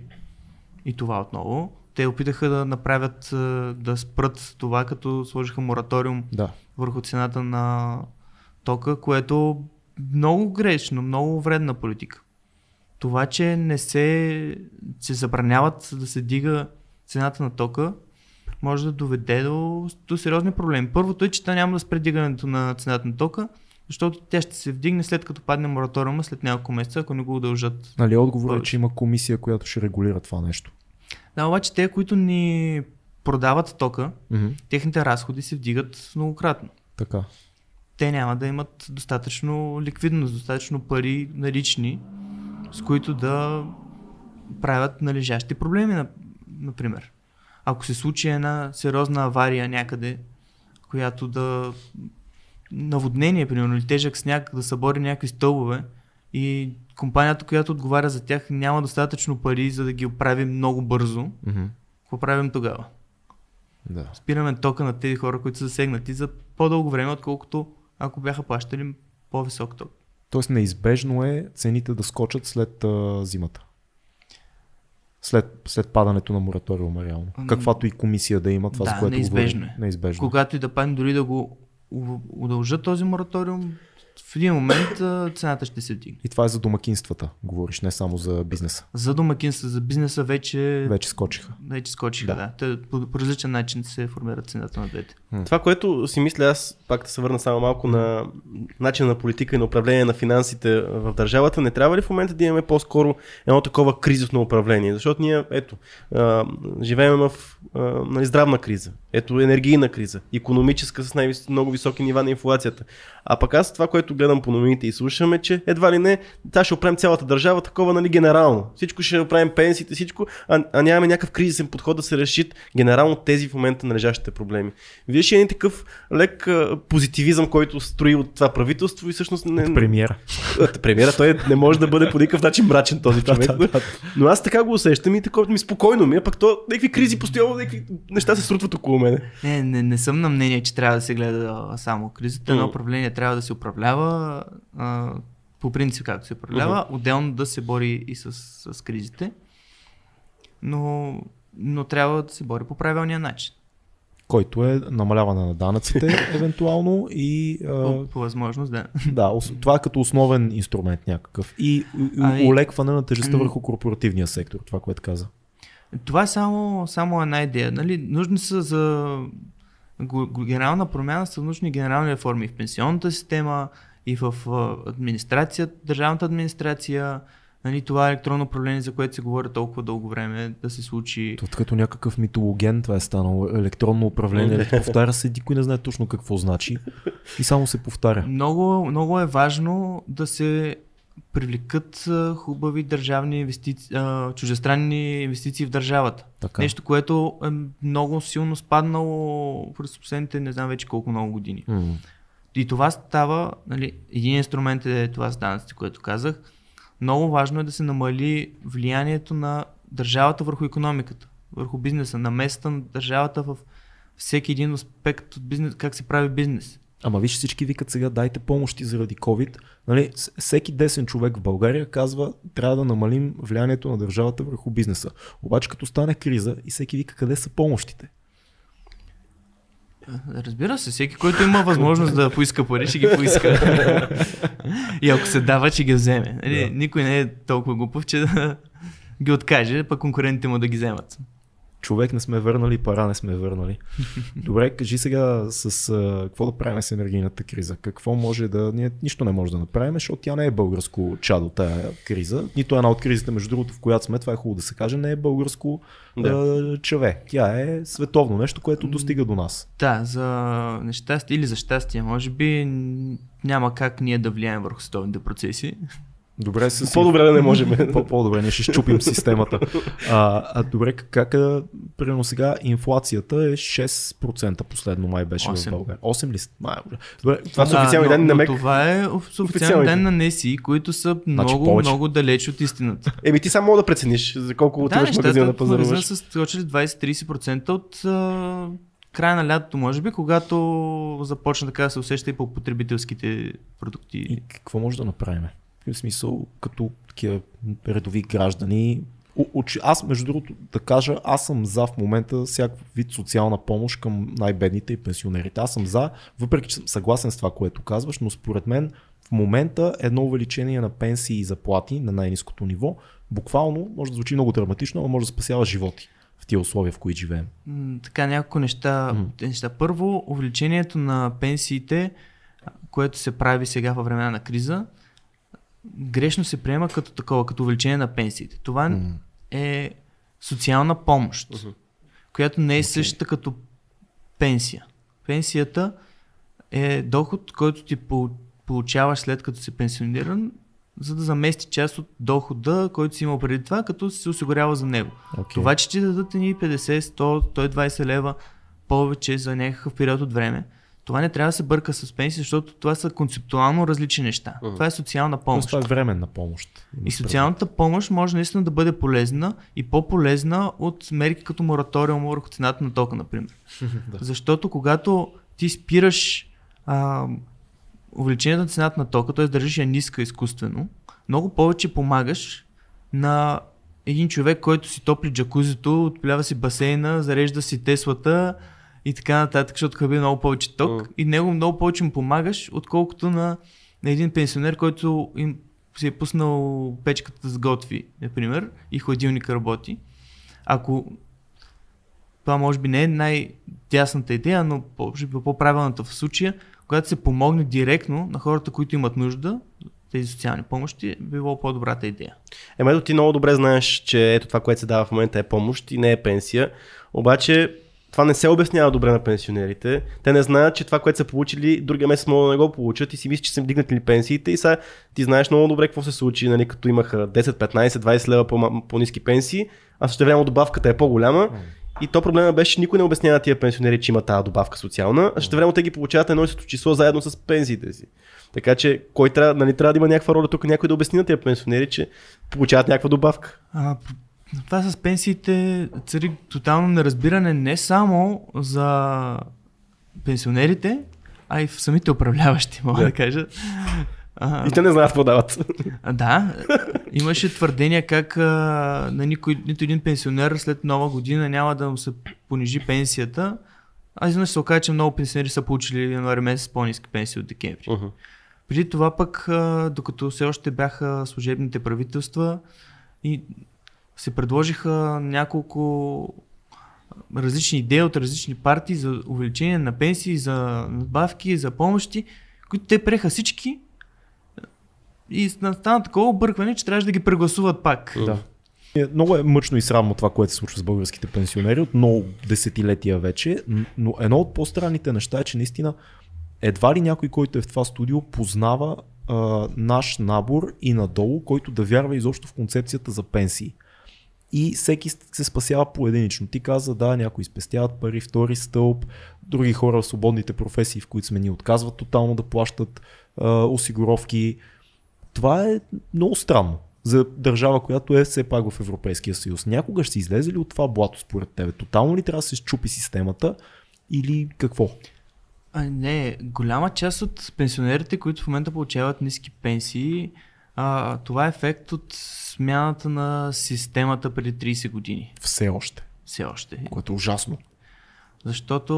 и това отново. Те опитаха да направят, е, да спрат това, като сложиха мораториум Да. върху цената на тока, което много грешно, много вредна политика. Това, че не се, се забраняват да се дига цената на тока, може да доведе до, до сериозни проблеми. Първото е, че та няма да спре дигането на цената на тока, Защото тя ще се вдигне след като падне мораториума след няколко месеца, ако не го удължат. Нали, отговорът е, че има комисия, която ще регулира това нещо. Да, обаче те, които ни продават тока, Мгм. техните разходи се вдигат многократно. Така. Те няма да имат достатъчно ликвидност, достатъчно пари налични, с които да правят належащи проблеми, на- например. Ако се случи една сериозна авария някъде, която да наводнение, примерно, или тежък сняг, да събори някакви стълбове и компанията, която отговаря за тях, няма достатъчно пари, за да ги оправи много бързо, Мгм. какво правим тогава? Да. спираме тока на тези хора, които са засегнати за по-дълго време, отколкото ако бяха плащали по-висок ток. Тоест неизбежно е цените да скочат след а, зимата. След, след падането на мораториума, реално. Ами, Каквато и комисия да има, това да, за което неизбежно говорим. е. Неизбежно. Когато и да падне, дори да го удължат този мораториум, в един момент цената ще се вдигне. И това е за домакинствата, говориш, не само за бизнеса. За домакинства, за бизнеса вече, Вече скочиха. вече скочиха, Да. да. Те, по, по различен начин се формира цената на двете. Това, което си мисля, аз пак да се върна само малко на начин на политика и на управление на финансите в държавата, не трябва ли в момента да имаме по-скоро едно такова кризисно управление? Защото ние, ето, а, живеем в а, нали, здравна криза, ето енергийна криза, економическа с най- много високи нива на инфлацията. А пък аз това, което гледам по новините и слушаме, че едва ли не, та ще оправим цялата държава такова, нали, генерално. Всичко ще оправим пенсиите, всичко, а, а нямаме някакъв кризисен подход да се решит генерално тези в момента належащите проблеми. Виж един такъв лек а, позитивизъм, който строи от това правителство и всъщност не... От премиера. От премиера той не може да бъде по никакъв начин мрачен този човек. Но аз така го усещам и такова ми спокойно ми, а пък то някакви кризи постоянно, някакви неща се срутват около мене. Не, не, не съм на мнение, че трябва да се гледа а, само кризата. Едно Мгм. управление трябва да се управлява а, по принцип както се управлява, отделно да се бори и с, с кризите, но, но трябва да се бори по правилния начин. Който е намаляване на данъците, евентуално и а, По, възможност, да. да, това е като основен инструмент някакъв. И, и Ами- улекване на тежестта върху корпоративния сектор, това, което каза. Това е само, само една идея. Нали? Нужни са за генерална промяна, са нужни генерални реформи и в пенсионната система, и в администрация, държавната администрация, нали, това електронно управление, за което се говори толкова дълго време да се случи. То като някакъв митологен това е станало. Електронно управление. повтаря се, никой не знае точно какво значи. И само се повтаря. Много, много е важно да се привлекат хубави държавни инвестиции, чужестранни инвестиции в държавата. Така. Нещо, което е много силно спаднало през последните не знам вече колко много години. М. И това става, нали, един инструмент е това с данъците, което казах. Много важно е да се намали влиянието на държавата върху економиката, върху бизнеса, на места на държавата в всеки един аспект от бизнес, как се прави бизнес. Ама виж всички викат сега дайте помощи заради COVID. Нали, всеки десен човек в България казва трябва да намалим влиянието на държавата върху бизнеса. Обаче като стане криза и всеки вика къде са помощите. Разбира се, всеки, който има възможност да поиска пари, ще ги поиска. И ако се дава, ще ги вземе. Нали, Да. Никой не е толкова глупав, че да ги откаже, пък конкурентите му да ги вземат. Човек не сме върнали, пара не сме върнали. Добре, кажи сега с а, какво да правим с енергийната криза. Какво може да... Ние нищо не може да направим, защото тя не е българско чадо, тая криза. Нито една от кризите, между другото, в която сме, това е хубаво да се каже, не е българско Да. да. чаве. Тя е световно нещо, което достига до нас. Да, за нещастие или за щастие, може би няма как ние да влияем върху световните процеси. Добре, с... По-добре да не можем. По- По-добре, ние ще щупим системата. А, а добре, как, а, примерно сега инфлацията е 6% последно май беше в Осем. България. 8 ли? Май, добре, Това са официални данни на МЕК. Това е официални данни на НЕСИ, които са много, повече. много далеч от истината. Еми ти само мога да прецениш за колко да, отиваш в магазина да пазаруваш. са скочили 20-30% от а, края на лятото, може би, когато започна така да се усеща и по потребителските продукти. И какво може да направим? В смисъл, като такива редови граждани. Аз, между другото, да кажа, аз съм за в момента всякакъв вид социална помощ към най-бедните и пенсионерите. Аз съм за, въпреки че съм съгласен с това, което казваш, но според мен в момента едно увеличение на пенсии и заплати на най-низкото ниво, буквално, може да звучи много драматично, но може да спасява животи в тия условия, в които живеем. Така няколко неща, Мгм. неща. Първо, увеличението на пенсиите което се прави сега във времена на криза, грешно се приема като такова, като увеличение на пенсиите. Това М. е социална помощ, Мгм. която не е същата като пенсия. Пенсията е доход, който ти пол- получаваш след като си пенсиониран, за да замести част от дохода, който си имал преди това, като си се осигурява за него. Okay. Това, че ти дадат ни 50, 100, 120 лева повече за някакъв период от време, това не трябва да се бърка с пенсия, защото това са концептуално различни неща. Мгм. Това е социална помощ. това е временна помощ. И социалната помощ може наистина да бъде полезна и по-полезна от мерки като мораториум върху цената на тока, например. Да. Защото когато ти спираш а, увеличението на цената на тока, т.е. държиш я ниска изкуствено, много повече помагаш на един човек, който си топли джакузито, отпилява си басейна, зарежда си Теслата и така нататък, защото хаби много повече ток Мгм. и него много повече му помагаш, отколкото на, на един пенсионер, който им си е пуснал печката да сготви, например, и хладилника работи. Ако това може би не е най-тясната идея, но може би по-правилната в случая, когато се помогне директно на хората, които имат нужда, тези социални помощи, би било по-добрата идея. Ема ето ти много добре знаеш, че ето това, което се дава в момента е помощ и не е пенсия. Обаче това не се обяснява добре на пенсионерите. Те не знаят, че това, което са получили, другия месец могат да не го получат и си мислят, че са им дигнати пенсиите и сега ти знаеш много добре какво се случи, нали, като имаха 10, 15, 20 лева по- по-низки пенсии, а също време добавката е по-голяма. И то проблема беше, че никой не обяснява тия пенсионери, че има тази добавка социална, а също време те ги получават едно и същото число заедно с пенсиите си. Така че, кой трябва, нали, трябва да има някаква роля тук, някой да обясни на тия пенсионери, че получават някаква добавка. А, това с пенсиите цари тотално неразбиране не само за пенсионерите, а и в самите управляващи, мога Да. да кажа. А, И те не знаят какво дават. А, Да, имаше твърдения как а, на никой, нито един пенсионер след нова година няма да му се понижи пенсията. А изведнъж се оказа, че много пенсионери са получили януари месец по-низки пенсии от декември. Мгм. Преди това пък, а, докато все още бяха служебните правителства и се предложиха няколко различни идеи от различни партии за увеличение на пенсии, за надбавки, за помощи, които те преха всички и стана такова объркване, че трябваше да ги прегласуват пак. Да. Е, Много е мъчно и срамно това, което се случва с българските пенсионери от много десетилетия вече, но едно от по-странните неща е, че наистина едва ли някой, който е в това студио, познава а, наш набор и надолу, който да вярва изобщо в концепцията за пенсии. И всеки се спасява поединично. Ти каза, да, някои спестяват пари, втори стълб, други хора в свободните професии, в които сме ни отказват тотално да плащат а, осигуровки. Това е много странно за държава, която е все пак в Европейския съюз. Някога ще излезе ли от това блато според тебе? Тотално ли трябва да се счупи системата или какво? А, не, голяма част от пенсионерите, които в момента получават ниски пенсии, а, това е ефект от смяната на системата преди 30 години. Все още. Все още. Което е ужасно. Защото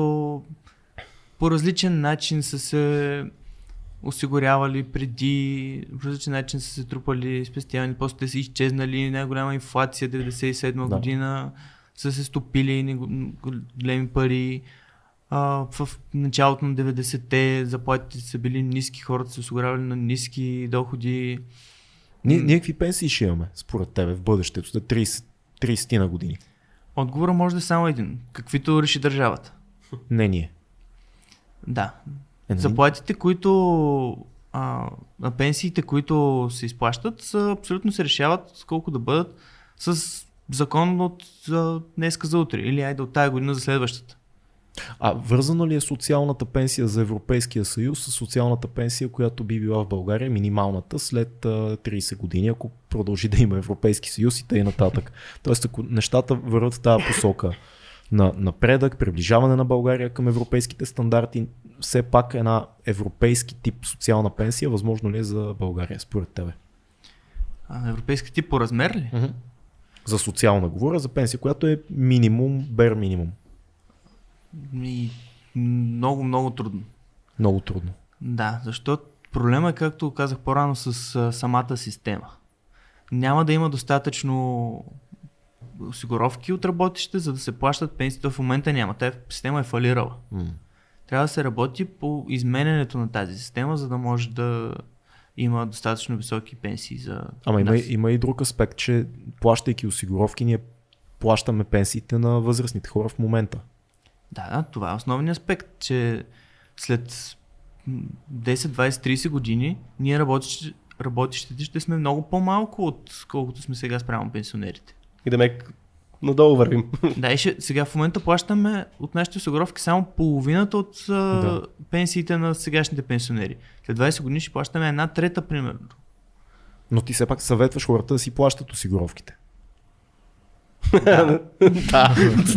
по различен начин са се осигурявали преди, по различен начин са се трупали спестявани, после те са изчезнали, най-голяма инфлация 97 Да. година, са се стопили големи пари. А, в началото на 90-те заплатите са били ниски, хората се осигурявали на ниски доходи. Ние, ние какви пенсии ще имаме, според тебе, в бъдещето, след 30, 30 на години? Отговорът може да е само един. Каквито реши държавата. Не ние. Да, Е, нали? Заплатите, които а, пенсиите, които се изплащат, са, абсолютно се решават колко да бъдат с закон от а, днеска за утре или айде от тая година за следващата. А вързано ли е социалната пенсия за Европейския съюз с социалната пенсия, която би била в България, минималната след а, 30 години, ако продължи да има Европейски съюз и т.н. нататък. Тоест, ако нещата върват в тази посока на напредък, приближаване на България към европейските стандарти, все пак една европейски тип социална пенсия, възможно ли е за България, според тебе? А, европейски тип по размер ли? За социална говоря, за пенсия, която е минимум, бер минимум. И, много, много трудно. Много трудно. Да, защото проблема е, както казах по-рано, с а, самата система. Няма да има достатъчно осигуровки от работещите, за да се плащат пенсиите. В момента няма. Тая система е фалирала. М. трябва да се работи по изменянето на тази система, за да може да има достатъчно високи пенсии за Ама има, нас. има и друг аспект, че плащайки осигуровки, ние плащаме пенсиите на възрастните хора в момента. Да, да, това е основният аспект, че след м, 10, 20, 30 години ние работещи, работещите ще сме много по-малко от колкото сме сега спрямо пенсионерите. И да ме надолу вървим. Да, и ще, сега в момента плащаме от нашите осигуровки само половината от а, Да. пенсиите на сегашните пенсионери. След 20 години ще плащаме една трета, примерно. Но ти все пак съветваш хората да си плащат осигуровките. да,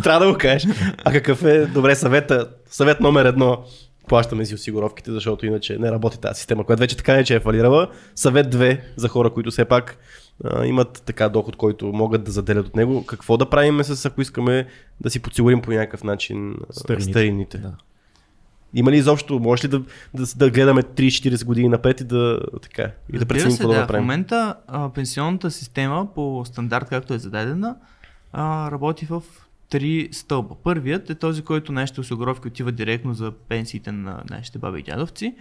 трябва да го кажеш. А какъв е, добре, съвета, съвет номер едно, плащаме си осигуровките, защото иначе не работи тази система, която вече така не че е фалирала. Съвет 2 за хора, които все пак а, имат така доход, който могат да заделят от него. Какво да правим с, ако искаме да си подсигурим по някакъв начин Старините. старините? Да. Има ли изобщо, може ли да, да, да гледаме 30-40 години напред и да, така, и да преценим какво да, да. В направим? момента а, пенсионната система по стандарт, както е зададена, а, работи в три стълба. Първият е този, който нашите осигуровки отиват директно за пенсиите на нашите баби и дядовци.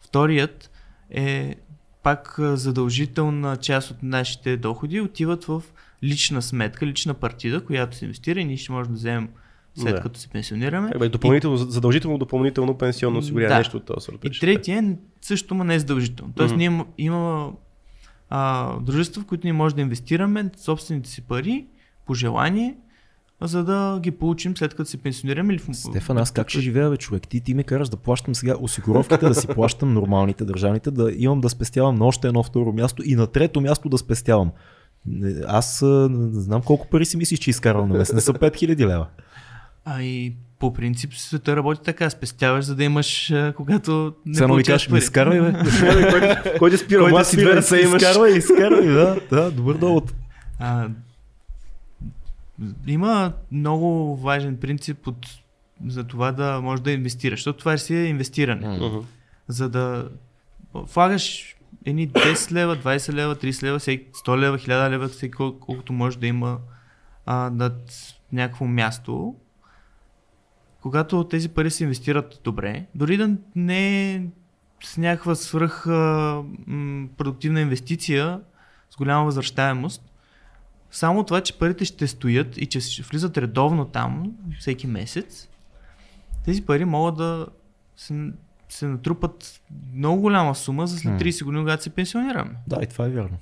Вторият е пак задължителна част от нашите доходи отиват в лична сметка, лична партида, която се инвестира и ние ще можем да вземем след Да. като се пенсионираме. Бе, допълнително, задължително допълнително пенсионно осигуряване, Да. нещо от този сорт. И третия е също, но не е задължително. Тоест, Мгм. ние има, има а, дружества, в които ние можем да инвестираме собствените си пари по желание, за да ги получим след като се пенсионираме. Или в... Стефан, аз как ще живея, бе, човек? Ти, ти ми караш да плащам сега осигуровките, да си плащам нормалните държавните, да имам да спестявам на още едно второ място и на трето място да спестявам. Аз не знам колко пари си мислиш, че изкарвам на месец. Не са 5000 лева. А и по принцип света работи така. Спестяваш, за да имаш, когато не Сега ми получаваш кажеш, ми изкарвай, бе. Който- Който спира, Който млад си две ръце имаш. Изкарвай, изкарвай, да, да, добър довод. А, има много важен принцип от, за това да можеш да инвестираш, защото това си е инвестиране. Мгм. за да влагаш едни 10 лева, 20 лева, 30 лева, всеки 100 лева, 1000 лева, всеки кол- колкото може да има а, над някакво място. Когато тези пари се инвестират добре, дори да не е с някаква свръх а, м, продуктивна инвестиция с голяма възвръщаемост, само това, че парите ще стоят и че ще влизат редовно там всеки месец, тези пари могат да се, се натрупат много голяма сума за след М. 30 години, когато се пенсионираме. Да, и това е вярно.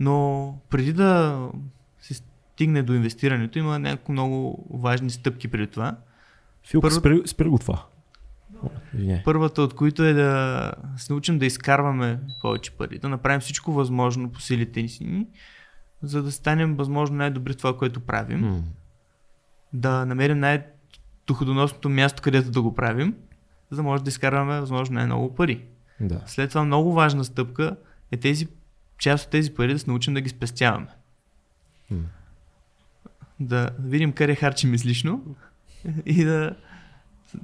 Но преди да се стигне до инвестирането, има няколко много важни стъпки преди това. Филк, Първо- спри, спри го това. Извиняй. Първата от които е да се научим да изкарваме повече пари, да направим всичко възможно по силите си, за да станем възможно най-добри в това, което правим. М. да намерим най-доходоносното място, където да го правим, за да може да изкарваме възможно най-много пари. Да. След това много важна стъпка е тези, част от тези пари да се научим да ги спестяваме. М. Да видим къде харчим излишно и да,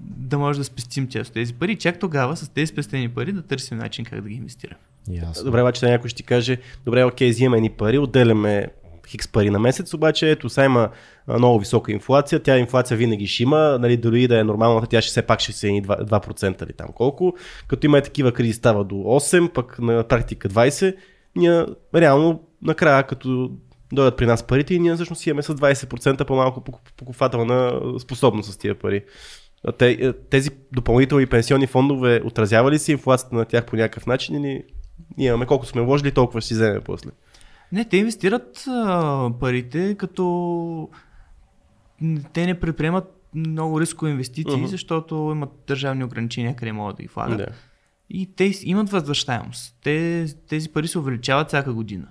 да може да спестим част от тези пари. Чак тогава с тези спестени пари да търсим начин как да ги инвестираме. Ясно. Добре, обаче някой ще ти каже, добре, окей, взимаме ни пари, отделяме хикс пари на месец, обаче ето сега има много висока инфлация, тя инфлация винаги ще има, нали, дори да е нормалната, тя ще все пак ще се едни 2%, 2% или там колко, като има и такива кризи става до 8, пък на практика 20, ние реално накрая като дойдат при нас парите и ние всъщност имаме с 20% по-малко покуп- покупателна способност с тия пари. Тези допълнителни пенсионни фондове отразява ли се инфлацията на тях по някакъв начин или имаме колко сме вложили, толкова си вземе после? Не, те инвестират а, парите, като те не предприемат много рискови инвестиции, Мгм. защото имат държавни ограничения, къде могат да ги влагат. Да. И те имат възвръщаемост. Те, тези пари се увеличават всяка година.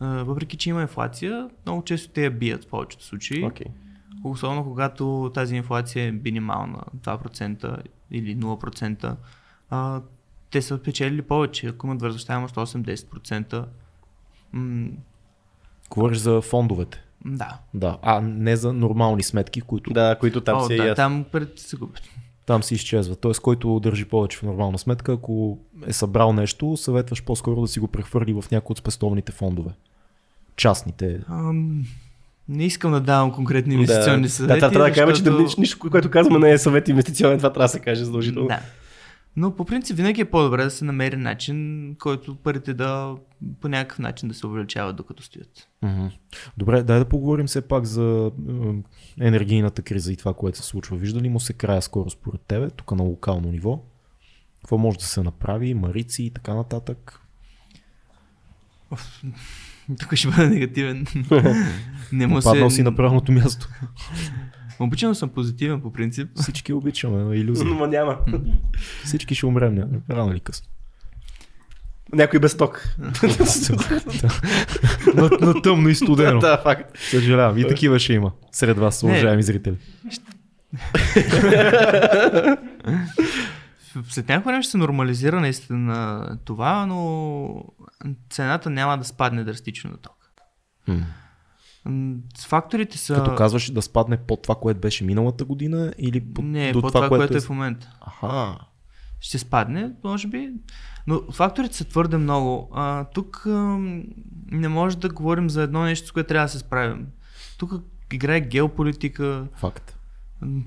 А, въпреки, че има инфлация, много често те я бият в повечето случаи. Okay. Особено когато тази инфлация е минимална, 2% или 0%. А, те са печелили повече, ако имат възвръщаемост 8-10%. М- Говориш за фондовете. да. Да, а не за нормални сметки, които Да, които там О, се да, ясно. там пред се губят. там се изчезват. Тоест, който държи повече в нормална сметка, ако е събрал нещо, съветваш по-скоро да си го прехвърли в някои от спестовните фондове. Частните. Ам, Не искам да давам конкретни инвестиционни да, съвети. Да, трябва да кажем, че защото- нищо, нищо, което казваме не е съвет инвестиционен, това трябва да се каже задължително. Да. Но по принцип винаги е по-добре да се намери начин, който парите да по някакъв начин да се увеличават докато стоят. Добре, дай да поговорим все пак за енергийната криза и това, което се случва. Вижда ли му се края скоро според тебе, тук на локално ниво? Какво може да се направи, марици и така нататък? Тук ще бъда негативен. Не му се... си на правилното място. Обичам съм позитивен по принцип. Всички обичаме, но иллюзия. Но няма. Всички ще умрем, ня- рано или късно. Някой без ток. на, на тъмно и студено. да, факт. Съжалявам, и такива ще има сред вас, Не. уважаеми зрители. След някакво време ще се нормализира наистина това, но цената няма да спадне драстично на ток. Факторите са... Като казваш да спадне под това, което беше миналата година или под, Не, до по това, което е в момента. Аха. ще спадне, може би. Но факторите са твърде много. А, тук а, не може да говорим за едно нещо, с което трябва да се справим. Тук играе геополитика, Факт.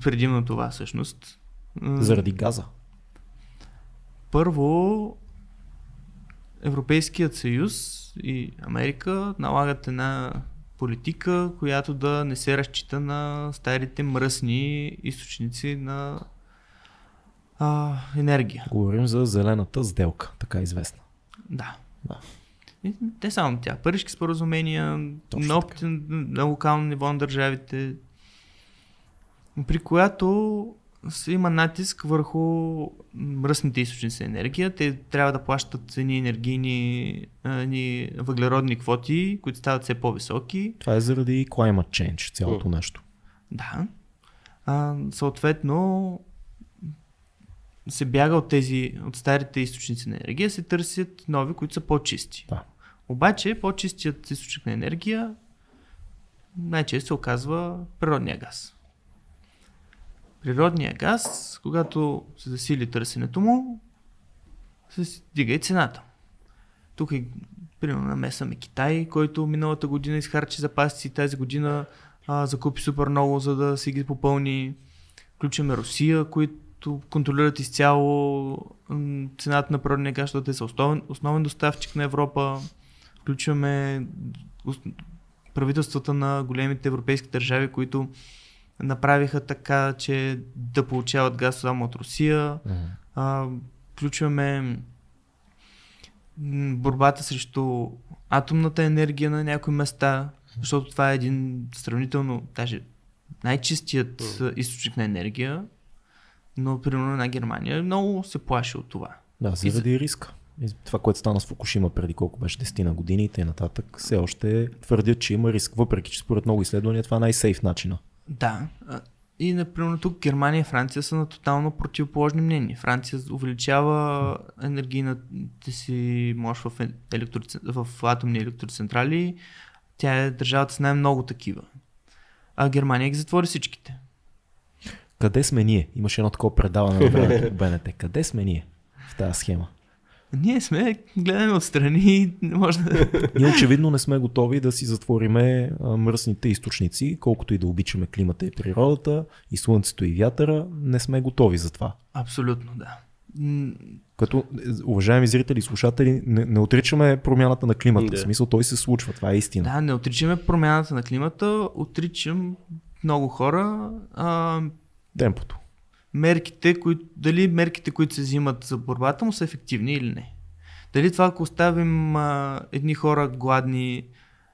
предимно това всъщност. Заради газа. Първо, Европейският съюз и Америка налагат една политика, която да не се разчита на старите мръсни източници на а, енергия. Говорим за зелената сделка, така известна. Да. Да. И те само тя. Парижки споразумения, Точно на, опит, на локално ниво на държавите, при която се има натиск върху мръсните източници на енергия. Те трябва да плащат едни енергийни а, ни въглеродни квоти, които стават все по-високи. Това е заради climate change, цялото нещо. Да. А, съответно, се бяга от тези, от старите източници на енергия, се търсят нови, които са по-чисти. Да. Обаче, по-чистият източник на енергия най-често се оказва природния газ. Природния газ, когато се засили търсенето му, се дига и цената. Тук е, примерно, намесваме Китай, който миналата година изхарчи запасите си, тази година а, закупи супер много, за да си ги попълни. Включваме Русия, които контролират изцяло цената на природния газ, защото те са основен, основен доставчик на Европа. Включваме правителствата на големите европейски държави, които направиха така, че да получават газ само от Русия. А, включваме борбата срещу атомната енергия на някои места, защото това е един сравнително, даже най-чистият а, източник на енергия, но примерно на Германия много се плаши от това. Да, заради риска. И Това, което стана с Фукушима преди колко беше 10 на години и т.н. все още твърдят, че има риск, въпреки че според много изследвания това е най-сейф начина. Да. И, например, тук Германия и Франция са на тотално противоположни мнения. Франция увеличава енергийната си мощ в, е- електроцен... в атомни електроцентрали. Тя е държавата с най-много такива. А Германия ги затвори всичките. Къде сме ние? Имаше едно такова предаване на БНТ. Къде сме ние в тази схема? Ние сме, гледаме отстрани и не може да... Ние очевидно не сме готови да си затвориме мръсните източници, колкото и да обичаме климата и природата, и слънцето и вятъра, не сме готови за това. Абсолютно, да. Като, е, уважаеми зрители и слушатели, не, не отричаме промяната на климата. Да. В смисъл, той се случва. Това е истина. Да, не отричаме промяната на климата, отричам много хора. А, Темпото. Мерките, които, дали мерките, които се взимат за борбата му са ефективни или не. Дали това, ако оставим а, едни хора гладни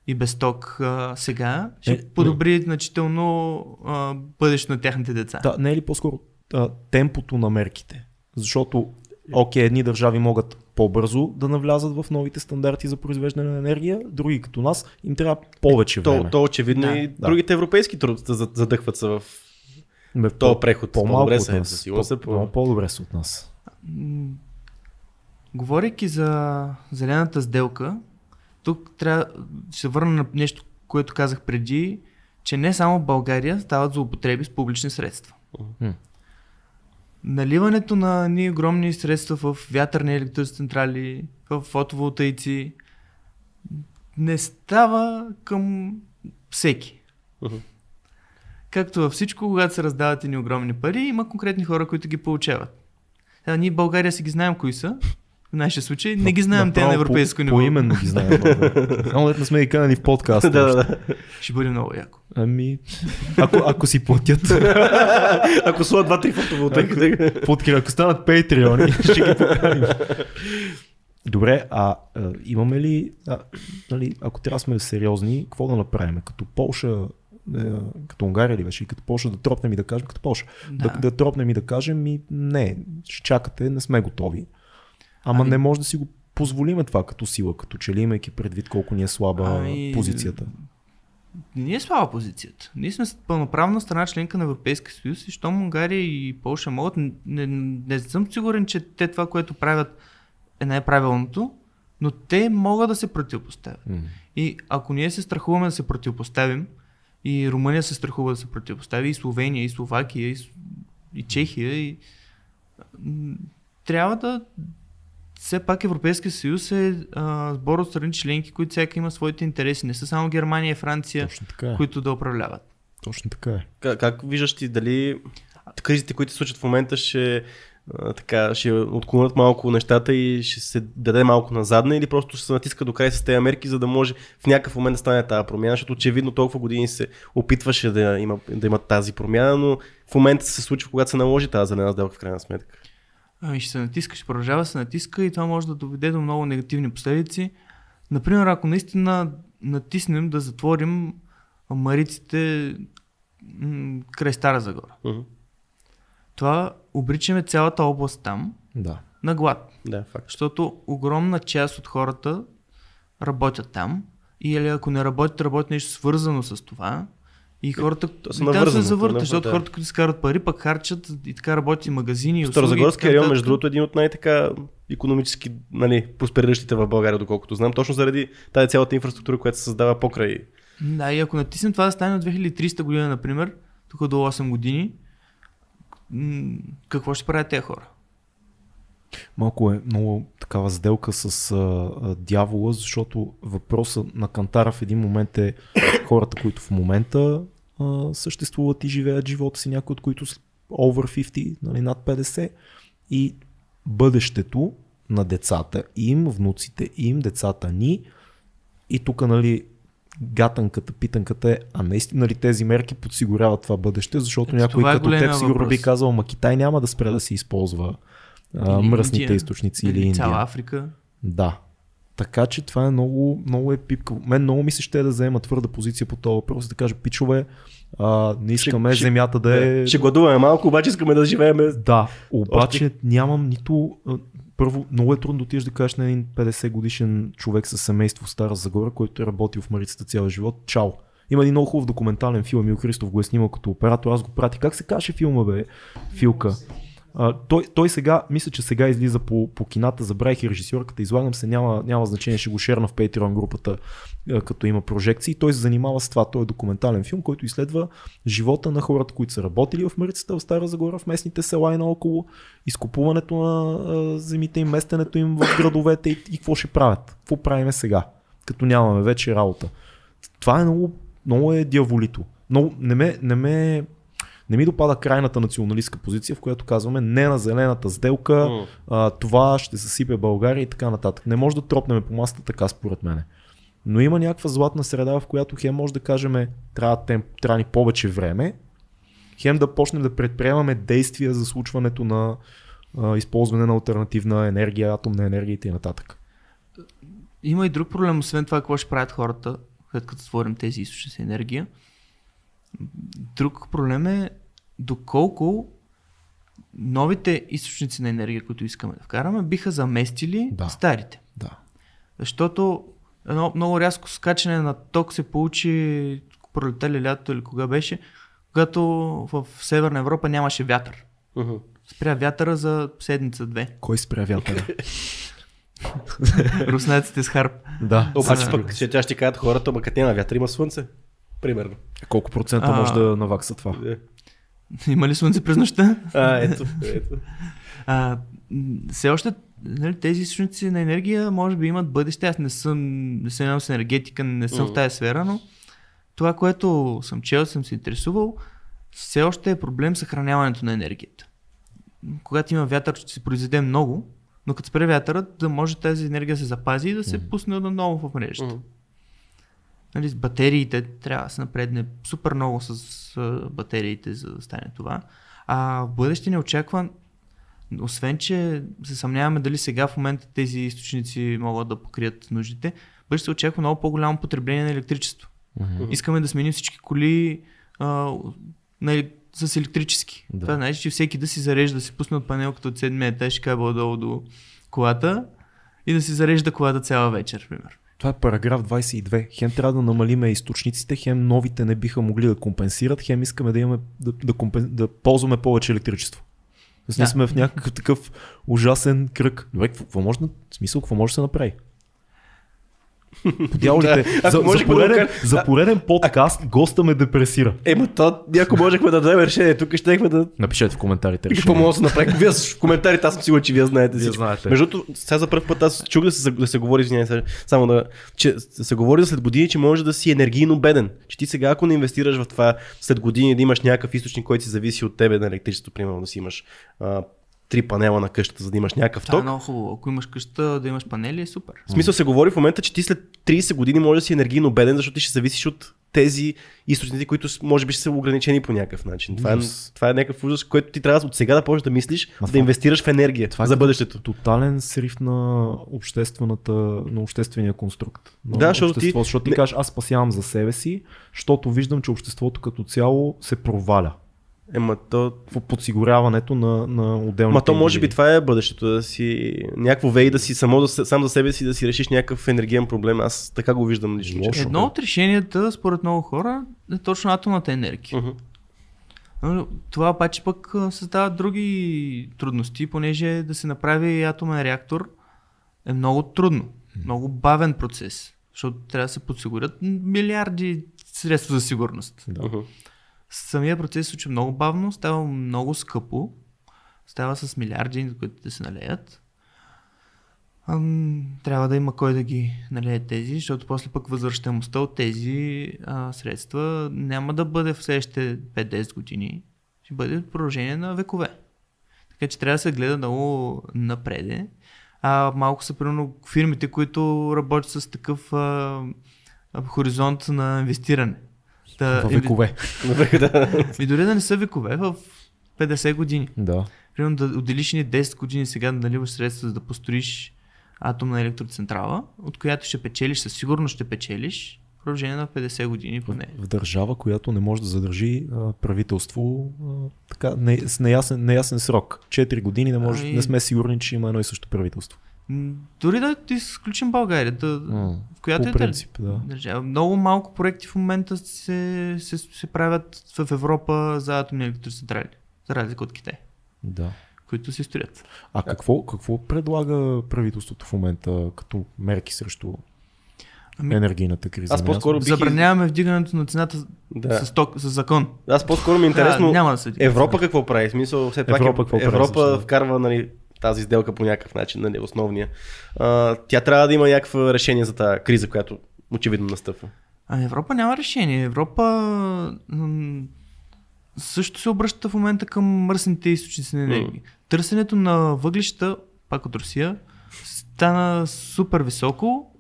и без ток а, сега, ще Е, е, подобри значително а, бъдещето на техните деца. Да, не е ли по-скоро а, темпото на мерките? Защото, окей, едни държави могат по-бързо да навлязат в новите стандарти за произвеждане на енергия, други като нас им трябва повече време. То, то очевидно Да. и Да. другите европейски труд задъхват се в Бе, този преход. По-добре са, нас. със сигурност са по, по- по-добре са от нас. Говорейки за зелената сделка, тук трябва ще се върна на нещо, което казах преди, че не само в България стават злоупотреби с публични средства. Наливането на ни огромни средства в вятърни електроцентрали, в фотоволтаици, не става към всеки. Както във всичко, когато се раздават едни огромни пари, има конкретни хора, които ги получават. А, ние в България си ги знаем кои са. В нашия случай не ги знаем те на европейско по, ниво. Поименно ги знаем. Само не сме ги канали в подкаст. да, да. Ще бъде много яко. Ами, ако, ако си платят, Ако сложат два-три фотоволтайки, подкри, ако станат патреони, ще ги поканим. Добре, а, а имаме ли, а, нали, ако трябва да сме сериозни, какво да направим? Като Полша, като Унгария ли беше, и като Полша да тропнем и да кажем, като Полша, да, Да. да тропнем и да кажем, ми, не, ще чакате, не сме готови. Ама Ами- не може да си го позволиме това като сила, като че ли имайки предвид колко ни е слаба Ами, позицията. Не ни е слаба позицията. Ние сме пълноправна страна членка на Европейския съюз и щом Унгария и Полша могат, не, не, не съм сигурен, че те това, което правят е най-правилното, но те могат да се противопоставят. М. И ако ние се страхуваме да се противопоставим, и Румъния се страхува да се противопостави, и Словения, и Словакия, и, и Чехия, и... трябва да... Все пак Европейския съюз е а, сбор от страни членки, които всяка има своите интереси. Не са само Германия и Франция, е. които да управляват. Точно така е. Как, как виждаш ти дали кризите, които се случват в момента, ще, а, така, ще отклонят малко нещата и ще се даде малко назадна или просто ще се натиска до край с тези мерки, за да може в някакъв момент да стане тази промяна, защото очевидно толкова години се опитваше да има, да има тази промяна, но в момента се случва, когато се наложи тази зелена сделка в крайна сметка. Ами ще се натиска, ще продължава се натиска и това може да доведе до много негативни последици. Например, ако наистина натиснем да затворим мариците край Стара Загора. Мгм. Това обричаме цялата област там Да. на глад. Да, факт. Защото огромна част от хората работят там и или ако не работят, работят нещо свързано с това. И хората то и там се навързани, завъртат, защото да. хората, които изкарат пари, пък харчат и така работят и магазини. и Старозагорския район, между другото, е един от най-така економически нали, проспериращите в България, доколкото знам, точно заради тази цялата инфраструктура, която се създава покрай. Да, и ако натиснем това да стане от 2300 година, например, тук до 8 години, какво ще правят тези хора? Малко е много такава сделка с а, а, дявола, защото въпросът на Кантара в един момент е хората, които в момента а, съществуват и живеят живота си, някои от които са over 50, нали, над 50 и бъдещето на децата им, внуците им, децата ни и тук нали гатанката, питанката е, а наистина ли тези мерки подсигуряват това бъдеще, защото Ето, някой е като теб сигурно би казал, ма Китай няма да спре да се използва а, Или мръсните Индия, източници или, или Индия. цяла Африка. Да. Така че това е много, много е пипка. Мен много ми се ще да заема твърда позиция по този въпрос, да кажа, пичове, а, не искаме ще- земята да е... Ще гладуваме малко, обаче искаме да живеем. Да, обаче нямам нито... Първо, много е трудно да отидеш да кажеш на един 50 годишен човек със семейство в Стара Загора, който е работил в Марицата цял живот. Чао! Има един много хубав документален филм, Емил Христов го е снимал като оператор, аз го прати. Как се каже филма, бе? Филка. Той, той сега, мисля, че сега излиза по, по кината, забравих и режисьорката, излагам се, няма, няма значение, ще го шерна в Patreon групата, като има прожекции. Той се занимава с това, той е документален филм, който изследва живота на хората, които са работили в Марицата, в Стара Загора, в местните села и наоколо, изкупуването на земите им, местенето им в градовете и, и какво ще правят. Какво правиме сега, като нямаме вече работа. Това е много, много е дяволито. Много, не, ме, не, ме, не ми допада крайната националистка позиция, в която казваме не на зелената сделка, а, това ще съсипе България и така нататък. Не може да тропнем по масата така според мене. Но има някаква златна среда, в която хем може да кажем трябва, темп, трябва ни повече време, хем да почнем да предприемаме действия за случването на а, използване на альтернативна енергия, атомна енергия и т.н. Има и друг проблем, освен това, какво ще правят хората, след като створим тези източници енергия. Друг проблем е доколко новите източници на енергия, които искаме да вкараме, биха заместили Да. старите. Да. Защото едно много рязко скачане на ток се получи пролета или лятото или кога беше, когато в Северна Европа нямаше вятър. Мгм. Спря вятъра за седмица-две. Кой спря вятъра? Руснаците с харп. да. Обаче А. пък ще, тя ще кажат хората, ма като няма вятър, има слънце. Примерно. Колко процента А. може да навакса това? Е. Има ли слънце през нощта? А, ето, ето. А, все още нали, тези източници на енергия може би имат бъдеще. Аз не съм, не съм с енергетика, не съм Мгм. в тази сфера, но това, което съм чел, съм се интересувал, все още е проблем съхраняването на енергията. Когато има вятър, ще се произведе много, но като спре вятърът, да може тази енергия да се запази и да се пусне наново в мрежата. Мгм. Нали, с батериите трябва да се напредне супер много с батериите, за да стане това. А в бъдеще не очаква, освен че се съмняваме дали сега в момента тези източници могат да покрият нуждите, бъдеще се очаква много по-голямо потребление на електричество. Мгм. Искаме да сменим всички коли а, на, еле- с електрически. Да. Да. Това значи, че всеки да си зарежда, да си пусне от панелката от седмия етаж кабел долу до колата и да си зарежда колата цяла вечер, примерно. Това е параграф 22. Хем трябва да намалиме източниците, хем новите не биха могли да компенсират, хем искаме да имаме да, да, компен... да ползваме повече електричество. Тоест, ние Да. сме в някакъв такъв ужасен кръг. Добре, какво, може, да- смисъл, какво може да се направи? Дяволите, Да, ако за, за, да пореден, кажем- за пореден подкаст госта ме депресира. Ема, то, ако можехме да дадем решение, тук щехме да... Напишете в коментарите Какво решение. мога да се направи? Вие в коментарите, аз съм сигурен, че вие знаете Вие знаете. Между другото, сега за първ път аз чух да се, да се говори, извинявай, се, само да, че да се говори за след години, че може да си енергийно беден. Че ти сега, ако не инвестираш в това, след години да имаш някакъв източник, който си зависи от тебе на електричество, примерно да си имаш а, три панела на къщата, за да имаш някакъв ток. много хубаво. Ако имаш къща да имаш панели, е супер. В смисъл се говори в момента, че ти след 30 години може да си енергийно беден, защото ти ще зависиш от тези източници, които може би ще са ограничени по някакъв начин. Това е, това е някакъв ужас, който ти трябва от сега да почнеш да мислиш, Ма да това- инвестираш в енергия Това е за бъдещето. Тотален срив на обществената, на обществения конструкт. На Да, защото ти- защото ти не- кажеш, аз спасявам за себе си, защото виждам, че обществото като цяло се проваля Ема то, в подсигуряването на, на отделните ма то може би това е бъдещето, да си някакво вей да си само сам за себе си да си решиш някакъв енергиен проблем. Аз така го виждам лично. че- Лошо. Едно от решенията, според много хора, е точно атомната енергия. Но Това обаче пък създава други трудности, понеже да се направи атомен реактор е много трудно, много бавен процес, защото трябва да се подсигурят милиарди средства за сигурност. Да. Мгм. Самия процес се случва много бавно, става много скъпо, става с милиарди, които да се налеят. Трябва да има кой да ги налее тези, защото после пък възвръщаемостта от тези а, средства няма да бъде в следващите 5-10 години, ще бъде продължение на векове. Така че трябва да се гледа много напреде. А малко са примерно фирмите, които работят с такъв а, хоризонт на инвестиране. Да, В векове. И дори да не са векове, в 50 години. Да. Примерно да отделиш ни 10 години сега да наливаш средства, за да построиш атомна електроцентрала, от която ще печелиш, със сигурност ще печелиш в продължение на 50 години поне. В държава, която не може да задържи а, правителство а, така, не, с неясен, неясен срок. 4 години не, може, Ами- не сме сигурни, че има едно и също правителство. Дори да изключим България, да, М, в която по е принцип, да. държава. Много малко проекти в момента се, се, се правят в Европа за атомни електроцентрали, за разлика от Китай, да. които се строят. А какво, какво предлага правителството в момента като мерки срещу Ами, енергийната криза? Аз Не, по-скоро бих... Забраняваме вдигането на цената Да. с, ток, с закон. Аз по-скоро ми е интересно. Да, няма да се Европа какво прави? Смисъл, все пак Европа Европа, какво прави Европа да. вкарва нали, тази сделка по някакъв начин, нали, основния. А, тя трябва да има някакво решение за тази криза, която очевидно настъпва. А Европа няма решение. Европа също се обръща в момента към мръсните източници на енергия. Търсенето на въглища, пак от Русия, стана супер високо.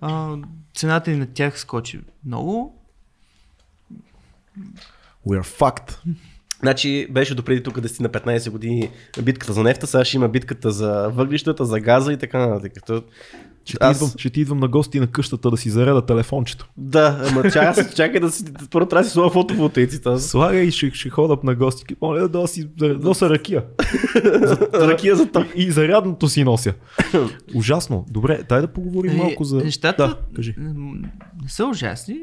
А, цената и на тях скочи много. We are fucked. Значи беше допреди тук 10 на 15 години битката за нефта, сега ще има битката за въглищата, за газа и така нататък. Ще, Аз- ти идвам, ще ти идвам на гости на къщата да си зареда телефончето. Да, ама чакай, чакай да си, първо трябва да си слова фотоволтаиците. Аз- Слагай и ще, ще ходя на гости. Моля да си нося ракия. За ракия за ток. И зарядното си нося. Ужасно. Добре, дай да поговорим Е, малко за... Нещата Да, кажи. не са ужасни,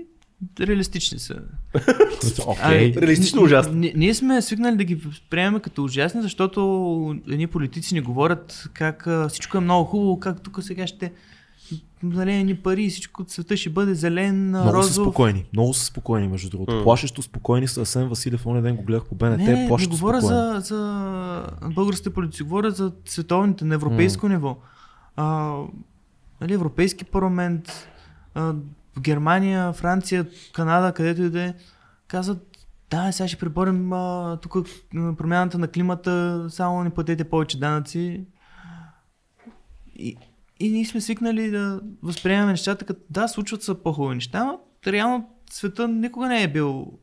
реалистични са. Окей. Реалистично ужасно. Н- Ние сме свикнали да ги приемаме като ужасни, защото едни политици ни говорят как а, всичко е много хубаво, как тук сега ще залени пари и всичко от света ще бъде зелен, Много са розов. спокойни. Много са спокойни, между другото. М. Плашещо спокойни са Асен Василев. Оня ден го гледах по БНТ. Не, не, не плашещо говоря спокойни. за, за българските политици, говоря за световните, на европейско ниво. А, нали, Европейски парламент, а, в Германия, Франция, Канада, където и да е, казват, да, сега ще преборим а, тук промяната на климата, само не платете повече данъци. И, и ние сме свикнали да възприемаме нещата като да, случват се по-хубави неща, но реално света никога не е бил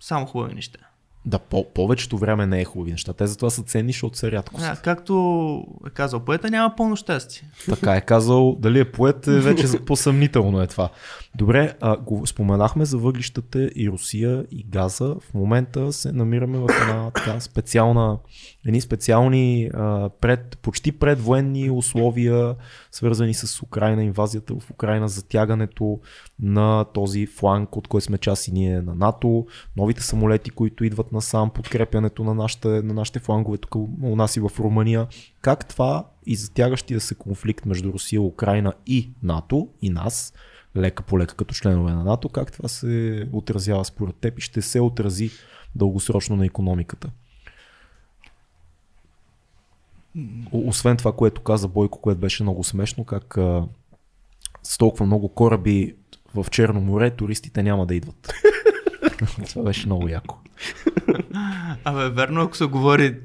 само хубави неща. Да, по- повечето време не е хубави неща. Те затова са ценни, защото са рядкост. А, както е казал поета, няма пълно щастие. Така е казал, дали е поет, е вече по-съмнително е това. Добре, а, го споменахме за въглищата и Русия и газа. В момента се намираме в една така специална, едни специални а, пред, почти предвоенни условия, свързани с Украина, инвазията в Украина, затягането на този фланг, от който сме част и ние на НАТО, новите самолети, които идват насам, подкрепянето на нашите, на нашите флангове тук у нас и в Румъния. Как това и затягащия се конфликт между Русия, Украина и НАТО и нас, лека по лека като членове на НАТО, как това се отразява според теб и ще се отрази дългосрочно на економиката? Освен това, което каза Бойко, което беше много смешно, как а, с толкова много кораби в Черно море, туристите няма да идват. това беше много яко. Абе, верно, ако се говори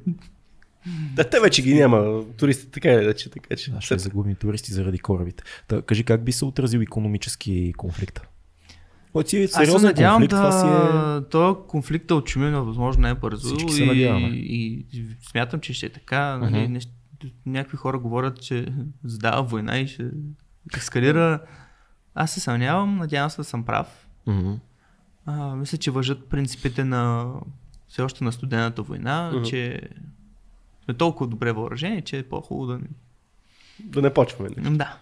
Да, те вече ги няма. Туристите така е, че така че. Да, ще загубим туристи заради корабите. Та, кажи как би се отразил економически конфликта? Който си е Аз се сериозен надявам конфликт, да... това си е... То конфликт е отчуми на възможно най-бързо. И, и, и, смятам, че ще е така. Нали, Мгм. нещ... Някакви хора говорят, че задава война и ще ескалира. Аз се съмнявам, надявам се да съм прав. Мгм. А, мисля, че въжат принципите на все още на студената война, Мгм. че сме толкова добре въоръжени, че е по-хубаво да... Да не почваме. нали? Да.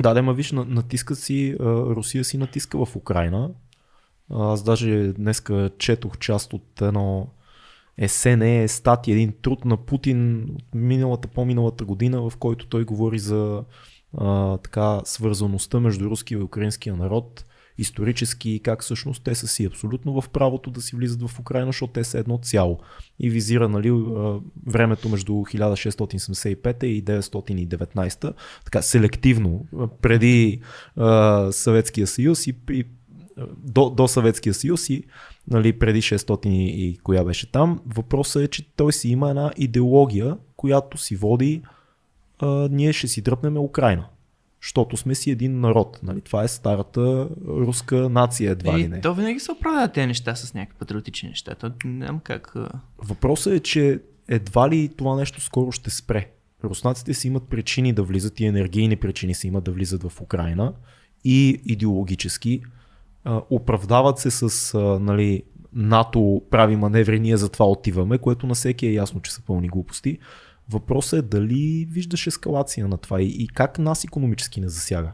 Да, да, ма виж, на- натискат си, Русия си натиска в Украина. Аз даже днеска четох част от едно есе, не е статия, един труд на Путин от миналата, по-миналата година, в който той говори за а, така свързаността между руския и украинския народ, исторически и как всъщност те са си абсолютно в правото да си влизат в Украина, защото те са едно цяло. И визира нали, времето между 1675 и 919, така селективно, преди Съветския съюз и, и до, до Съветския съюз и нали, преди 600 и, и коя беше там. Въпросът е, че той си има една идеология, която си води а, ние ще си дръпнем Украина. Защото сме си един народ. Нали? Това е старата руска нация едва ли И не. то винаги се оправдават тези неща с някакви патриотични неща. То няма как... Въпросът е, че едва ли това нещо скоро ще спре. Руснаците си имат причини да влизат и енергийни причини си имат да влизат в Украина и идеологически оправдават се с нали, НАТО прави маневри, ние затова отиваме, което на всеки е ясно, че са пълни глупости. Въпросът е дали виждаш ескалация на това и, и как нас економически не засяга.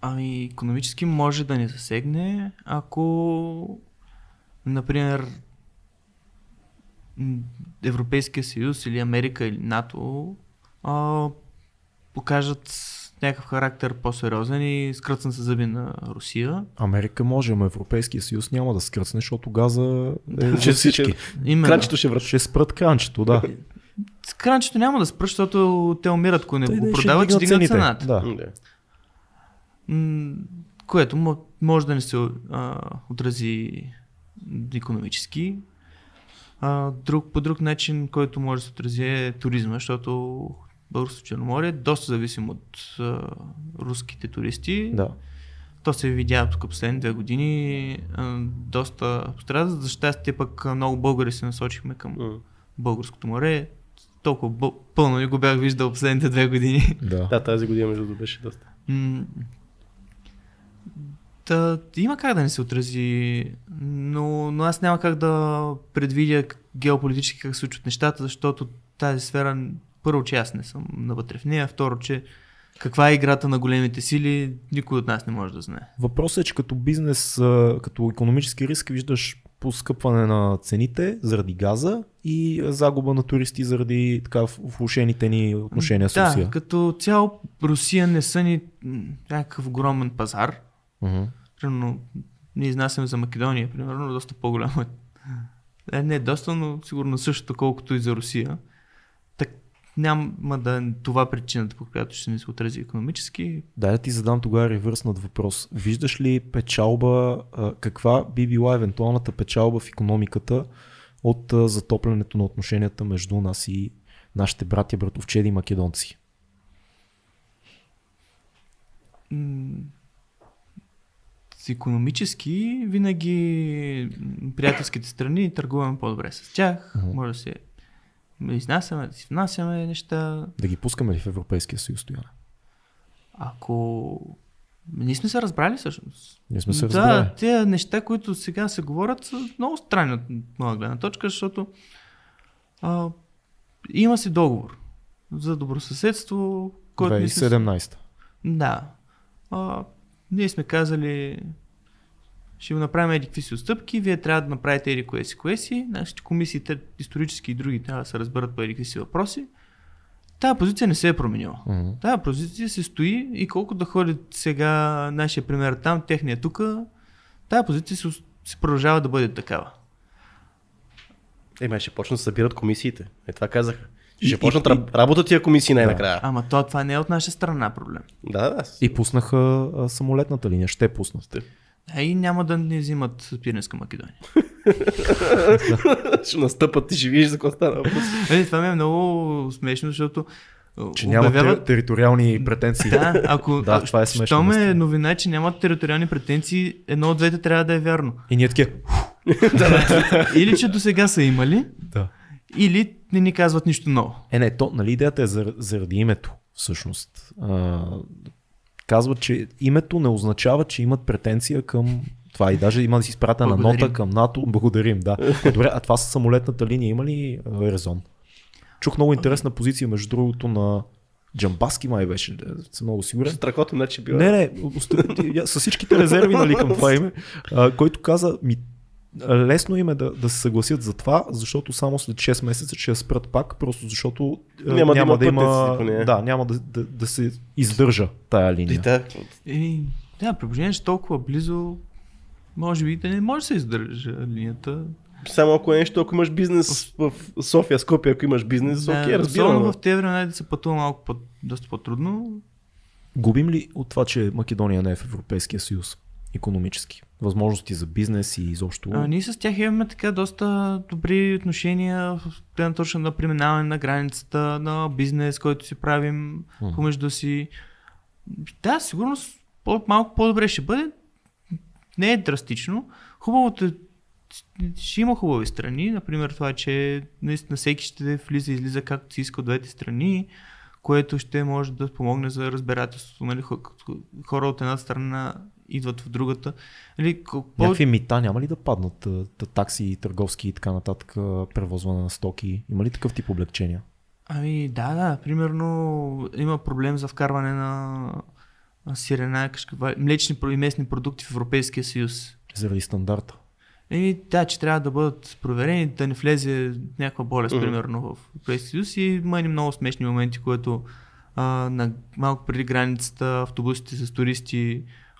Ами, економически може да ни засегне, ако, например, Европейския съюз или Америка или НАТО а, покажат някакъв характер по-сериозен и скръцан се зъби на Русия. Америка може, но Европейския съюз няма да скръцне, защото газа е Да, всички. ще- Именно. Кранчето ще връща. Ще спрат кранчето, да. Кранчето няма да спра, защото те умират, ако не Той го да продават, ще дигнат цената. Да. Което мо- може да не се а, отрази економически. А, друг, по друг начин, който може да се отрази е туризма, защото Българското Черноморие доста зависим от а, руските туристи. да. То се видя тук последните две години. А, доста пострада. За щастие пък много българи се насочихме към М. Българското море. Толкова бъл- пълно не го бях виждал последните две години. Да. Да, тази година между другото беше доста. М, Та, има как да не се отрази, но, но аз няма как да предвидя геополитически как се случват нещата, защото тази сфера, първо, че аз не съм навътре в нея, второ, че каква е играта на големите сили, никой от нас не може да знае. Въпросът е, че като бизнес, като економически риск виждаш поскъпване на цените заради газа и загуба на туристи заради така влушените ни отношения с да, Русия. като цяло Русия не са ни някакъв огромен пазар. Мгм. Примерно, ние изнасяме за Македония, примерно, доста по-голямо е. Е, не доста, но сигурно същото, колкото и за Русия. Няма да е това причината, по която ще ни се отрази економически. Да ти задам тогава ревърснат въпрос. Виждаш ли печалба, каква би била евентуалната печалба в економиката от затоплянето на отношенията между нас и нашите братя, братовчеди македонци? М, С економически винаги приятелските страни търгуваме по-добре с тях. Мгм. Може да се изнасяме, да си внасяме неща. Да ги пускаме ли в Европейския съюз, Стояне? Ако... Ние сме се разбрали всъщност. Ние сме се да, разбрали. тези неща, които сега се говорят, са много странни от моя гледна точка, защото а, има си договор за добросъседство, който ние сме 2017. Да. А, ние сме казали, ще го направим еди какви си отстъпки, вие трябва да направите еди кое си, кое си. Нашите комисии, те, исторически и други, трябва да се разберат по еди какви си въпроси. Тая позиция не се е променила. Мгм. Тая позиция се стои и колко да ходи сега нашия пример там, техния тук, тая позиция се, се продължава да бъде такава. Е, май ще почнат да събират комисиите. Е, това казаха. Ще И- почнат и- раб- работа тия комисии най-накрая. Ама то, това не е от наша страна проблем. Да, да. И пуснаха а, самолетната линия. Ще пуснат. А и няма да ни взимат Пиренска Македония. ще настъпат и ще видиш за какво стана. Е, това ми е много смешно, защото Че няма обявяват- тер- териториални претенции. Да, ако Да, това е смешно, Щом е новина, че нямат териториални претенции, едно от двете трябва да е вярно. И ние такива. Или че до сега са имали, Да. или не ни казват нищо ново. Е, не, то, нали идеята е зар- заради името, всъщност. А, казват, че името не означава, че имат претенция към това и даже има да си изпратена нота към НАТО. Благодарим, да. Добре, а това с самолетната линия има ли резон? Чух много интересна позиция, между другото, на Джамбаски май беше, съм много сигурен. Страхотно, значи била. Не, не, с всичките резерви нали, към това име, а, който каза, ми, лесно им е да, да се съгласят за това, защото само след 6 месеца ще я спрат пак, просто защото а, Няма да има да, има, да, няма да, да, да се издържа тая линия. да, И, да, при че толкова близо, може би да не може да се издържа линията. само ако е нещо, ако имаш бизнес в София, Скопия, ако имаш бизнес, Да, окей, разбирам. особено но- в тези времена да се пътува малко по, доста по-трудно. Губим ли от това, че Македония не е в Европейския съюз? Економически. Възможности за бизнес и изобщо. А, ние с тях имаме така доста добри отношения в гледна точка на преминаване на границата, на бизнес, който си правим М. помежду си. Да, сигурно малко по-добре ще бъде. Не е драстично. Хубавото е, ще има хубави страни, например това, че наистина всеки ще влиза и излиза както си иска от двете страни, което ще може да помогне за разбирателството. Нали? хо- Хора от една страна идват в другата. Нали, ко- по- Някакви мита няма ли да паднат? Такси, търговски и така нататък, превозване на стоки? Има ли такъв тип облегчения? Ами да, да. Примерно има проблем за вкарване на на сирена, кашкава, млечни и местни продукти в Европейския съюз. Заради стандарта. Еми, да, че трябва да бъдат проверени, да не влезе някаква болест, Мгм. примерно, в Европейския съюз. И има едни много смешни моменти, които а, на, малко преди границата автобусите с туристи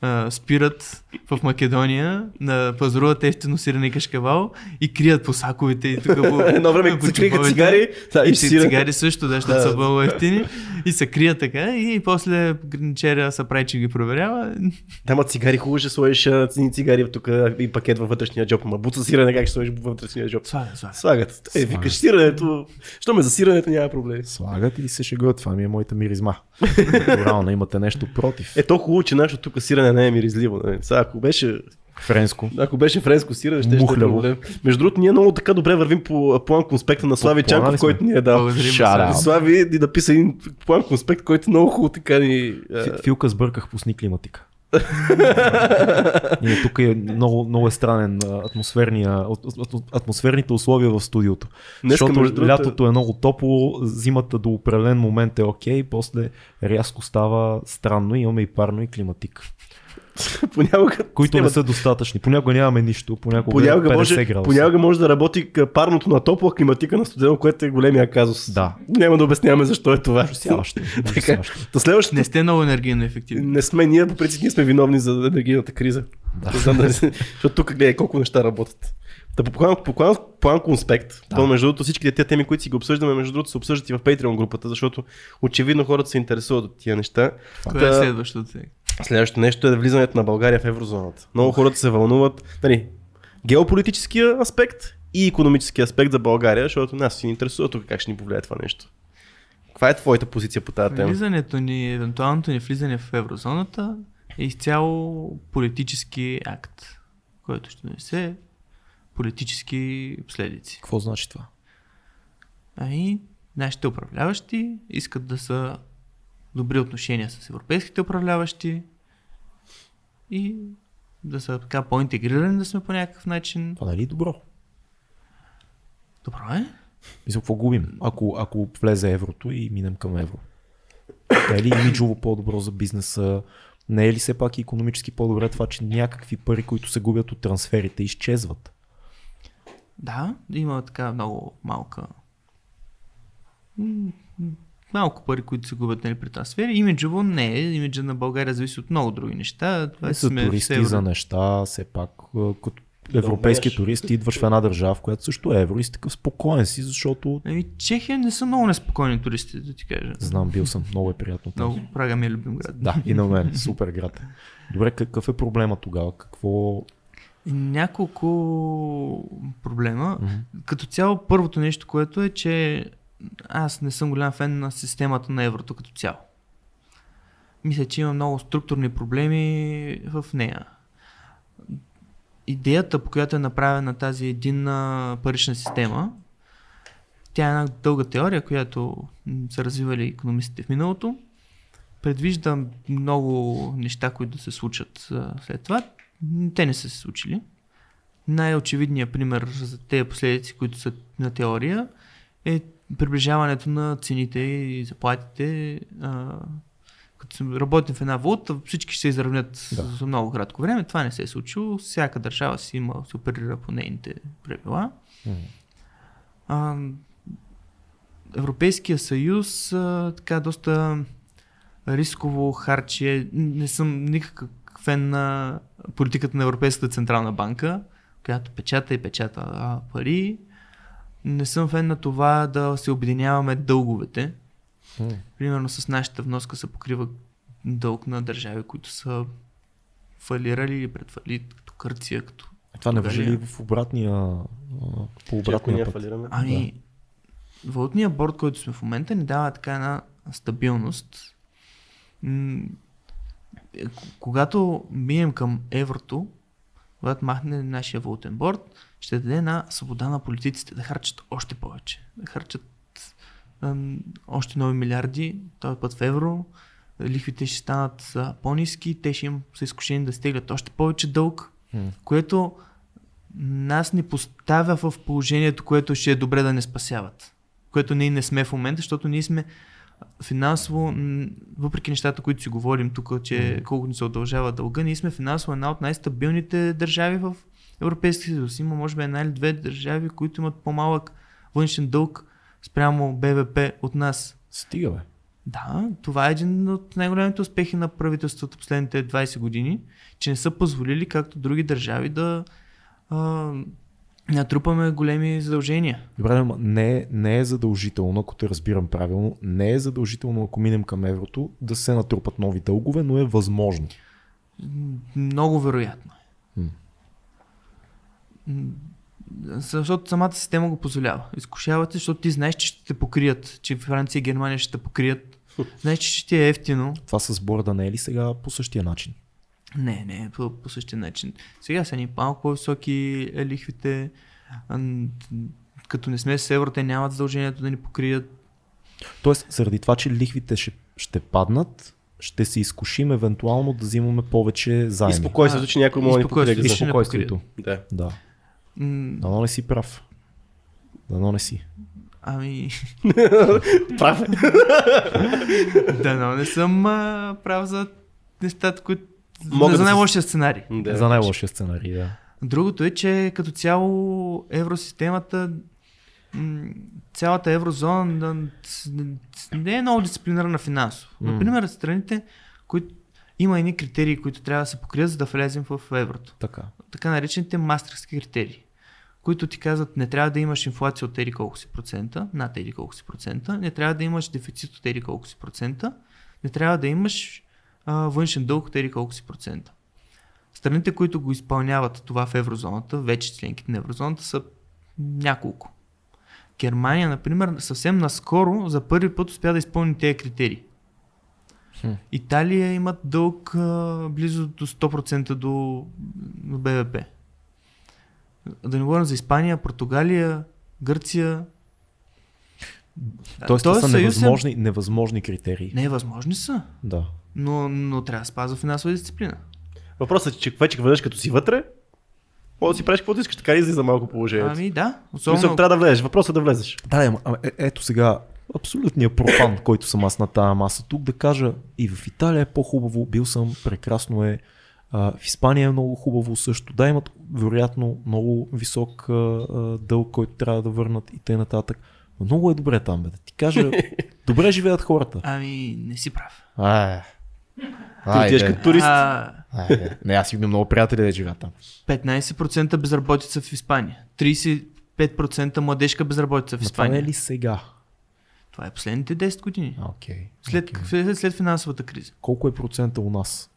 а, спират в Македония, на пазаруват ефтино сирене и кашкавал и крият по саковете и тук по, Едно време по се цигари, да, И и цигари също, да, защото Да. са много ефтини. И се крият така. И после граничеря се прави, че ги проверява. Да, ма цигари хубаво ще сложиш цени цигари тук и пакет във вътрешния джоб. Ама буца сирене как ще сложиш във вътрешния джоб? Слага, слага. Слагат. Е, Слагат. викаш сиренето. Що ме за сиренето няма проблем. Слагат и се шегуват. Това ми е моята миризма. Натурално имате нещо против. Е, то хубаво, че нашето тук сирене не е миризливо. Нали? Сега, ако беше, Френско. ако беше френско сирене, ще ще е проблем. Между другото, ние много така добре вървим по план конспекта на Слави Чанков, който ни е дал. Слави ни написа един план конспект, който много хубаво така ни... Филка сбърках пусни климатика. Ние тук е много, много е странен атмосферния, атмосферните условия в студиото. Днеска, Защото другото- лятото е много топло, зимата до определен момент е окей, после рязко става странно и имаме и парно и климатик, понякога... които не са достатъчни. Понякога нямаме нищо, понякога, Понякога е 50 може, градуса. понякога може да работи парното на топло, а климатика на студено, което е големия казус. Да. Няма да обясняваме защо е това. Ужасяващо. Така. То следващото Не сте много енергийно ефективни. не сме ние, по принцип ние сме виновни за енергийната криза. Да. Да. Знам, защото тук гледай колко неща работят. Та по план, конспект, Да. то между другото всички тези теми, които си ги обсъждаме, между другото се обсъждат и в Patreon групата, защото очевидно хората се интересуват от тия неща. Кое Та- е следващото сега? Следващото нещо е влизането на България в еврозоната. Много хората се вълнуват. Нали, геополитическия аспект и економическия аспект за България, защото нас си ни интересува тук как ще ни повлияе това нещо. Каква е твоята позиция по тази тема? Влизането ни, евентуалното ни влизане в еврозоната е изцяло политически акт, който ще донесе политически последици. Какво значи това? А и нашите управляващи искат да са добри отношения с европейските управляващи и да са така по-интегрирани да сме по някакъв начин. Това нали е добро? Добро е. Мисля, какво губим, ако, ако влезе еврото и минем към евро? Не е ли имиджово по-добро за бизнеса? Не е ли все пак и економически по-добре това, че някакви пари, които се губят от трансферите, изчезват? Да, има така много малка. Малко пари, които се губят нали, при трансфери. Имиджово не е. Имиджа на България зависи от много други неща. Това Не в туристи, евро- за неща, все пак като европейски умееш. турист идваш в една държава, в която също е евро и си такъв спокоен си, защото Ами, Чехия не са много неспокойни туристи, да ти кажа. знам, бил съм, много е приятно там. Много. Прага ми е любим град. Да, и на мен. Супер град. Добре, какъв е проблема тогава? Какво... Няколко проблема. Мгм. Като цяло, първото нещо, което е, че аз не съм голям фен на системата на еврото като цяло. Мисля, че има много структурни проблеми в нея. Идеята, по която е направена тази единна парична система, тя е една дълга теория, която са развивали економистите в миналото. Предвижда много неща, които да се случат след това. Те не са се случили. Най-очевидният пример за тези последици, които са на теория, е приближаването на цените и заплатите. А, като работим в една валута, всички ще се изравнят Да. за много кратко време. Това не се е случило. Всяка държава си има, се оперира по нейните правила. А, Европейския съюз а, така доста рисково харчи. Не съм никакъв фен на политиката на Европейската централна банка, която печата и печата а, пари. Не съм фен на това да се обединяваме дълговете. М. Примерно с нашата вноска се покрива дълг на държави, които са фалирали или предфалит, като Кърция, като Това не въжи ли в обратния, по обратния път? фалираме. Ами, валутният борт, който сме в момента, ни дава така една стабилност. Е, когато минем към еврото, когато махне нашия валутен борт, ще даде една свобода на политиците да харчат още повече. Да харчат ам, още нови милиарди, този път в евро, лихвите ще станат а, по-низки, те ще им са изкушени да стеглят още повече дълг, М. което нас ни поставя в положението, което ще е добре да не спасяват. Което ние не сме в момента, защото ние сме финансово, въпреки нещата, които си говорим тук, че колко ни се удължава дълга, ние сме финансово една от най-стабилните държави в Европейския съюз. Има може би една или две държави, които имат по-малък външен дълг спрямо БВП от нас. Стига, бе. Да, това е един от най-големите успехи на правителството последните 20 години, че не са позволили, както други държави, да а, натрупаме големи задължения. Добре, ама не, не е задължително, ако те разбирам правилно, не е задължително, ако минем към еврото, да се натрупат нови дългове, но е възможно. Много вероятно Защото самата система го позволява. Изкушавате, защото ти знаеш, че ще те покрият, че Франция и Германия ще те покрият. Знаеш, че ще ти е ефтино. Това с борда не е ли сега по същия начин? Не, не, по, по същия начин. Сега са ни малко по-високи е, лихвите. Като не сме с евро, те нямат задължението да ни покрият. Тоест, заради това, че лихвите ще, ще паднат, ще се изкушим евентуално да взимаме повече И заеми. спокойствието, че някой може да ни покрие. Спокойствието. Да. Да. М, Дано не си прав. Дано не си. Ами, Прав е. да, но не съм а, прав за нещата, които... Могат за най-лошия сценарий. Да. За най-лошия сценарий, да. Другото е, че като цяло евросистемата, цялата еврозона не е много дисциплинирана финансово. Например, страните, които има едни критерии, които трябва да се покрият, за да влезем в еврото. Така. Така наречените мастерски критерии, които ти казват не трябва да имаш инфлация от еди колко си процента, над еди колко си процента, не трябва да имаш дефицит от еди колко си процента, не трябва да имаш а, външен дълг от еди колко си процента. Страните, които го изпълняват това в еврозоната, вече членките на еврозоната са няколко. Германия, например, съвсем наскоро за първи път успя да изпълни тези критерии. Хм. Италия имат дълг а, близо до 100% до, до БВП. Да не говорим за Испания, Португалия, Гърция. Тоест, това са съюз е- невъзможни, невъзможни критерии. Не, възможни са, Да. но, но трябва да спазва финансова дисциплина. Въпросът е, че вече веднъж като си вътре, може да си правиш каквото искаш, така и излиза малко положението. Ами да, особено трябва да влезеш. Въпросът е да влезеш. Да, е, ето сега абсолютният профан, който съм аз на тази маса тук, да кажа и в Италия е по-хубаво, бил съм, прекрасно е, а, в Испания е много хубаво също. Да, имат вероятно много висок а, а, дълг, който трябва да върнат и т.н. нататък. Но много е добре там, бе. Да ти кажа, добре живеят хората. Ами, не си прав. Ай, Ти като турист. А, Айде. Не, аз имам много приятели да живеят там. 15% безработица в Испания. 35% младежка безработица в Но това не Испания. е ли сега? Това е последните 10 години. Окей. След, след, след финансовата криза. Колко е процента у нас?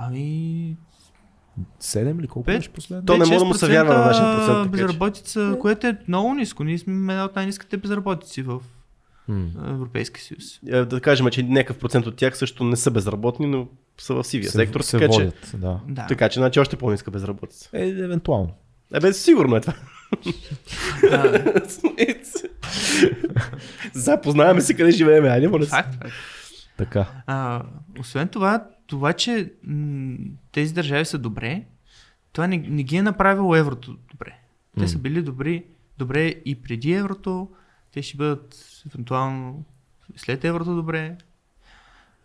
Ами, 7 ли? Колко беше последно? То не може да му се вярва на нашия процент, че. безработица, което е много ниско. Ние сме една от най-низките безработици в. Европейския съюз. Е, Да кажем, че някакъв процент от тях също не са безработни, но са в сивия се, сектор, се така, че, водят, да. Да. така че значи още по-ниска безработица. Е, евентуално. Е, бе, сигурно е това. Запознаваме се къде живеем, айде, моля се. факт, факт. Така. А, освен това, това, че м- тези държави са добре, това не, не ги е направило еврото добре. Те са били добри, добре и преди еврото, те ще бъдат евентуално след еврото добре.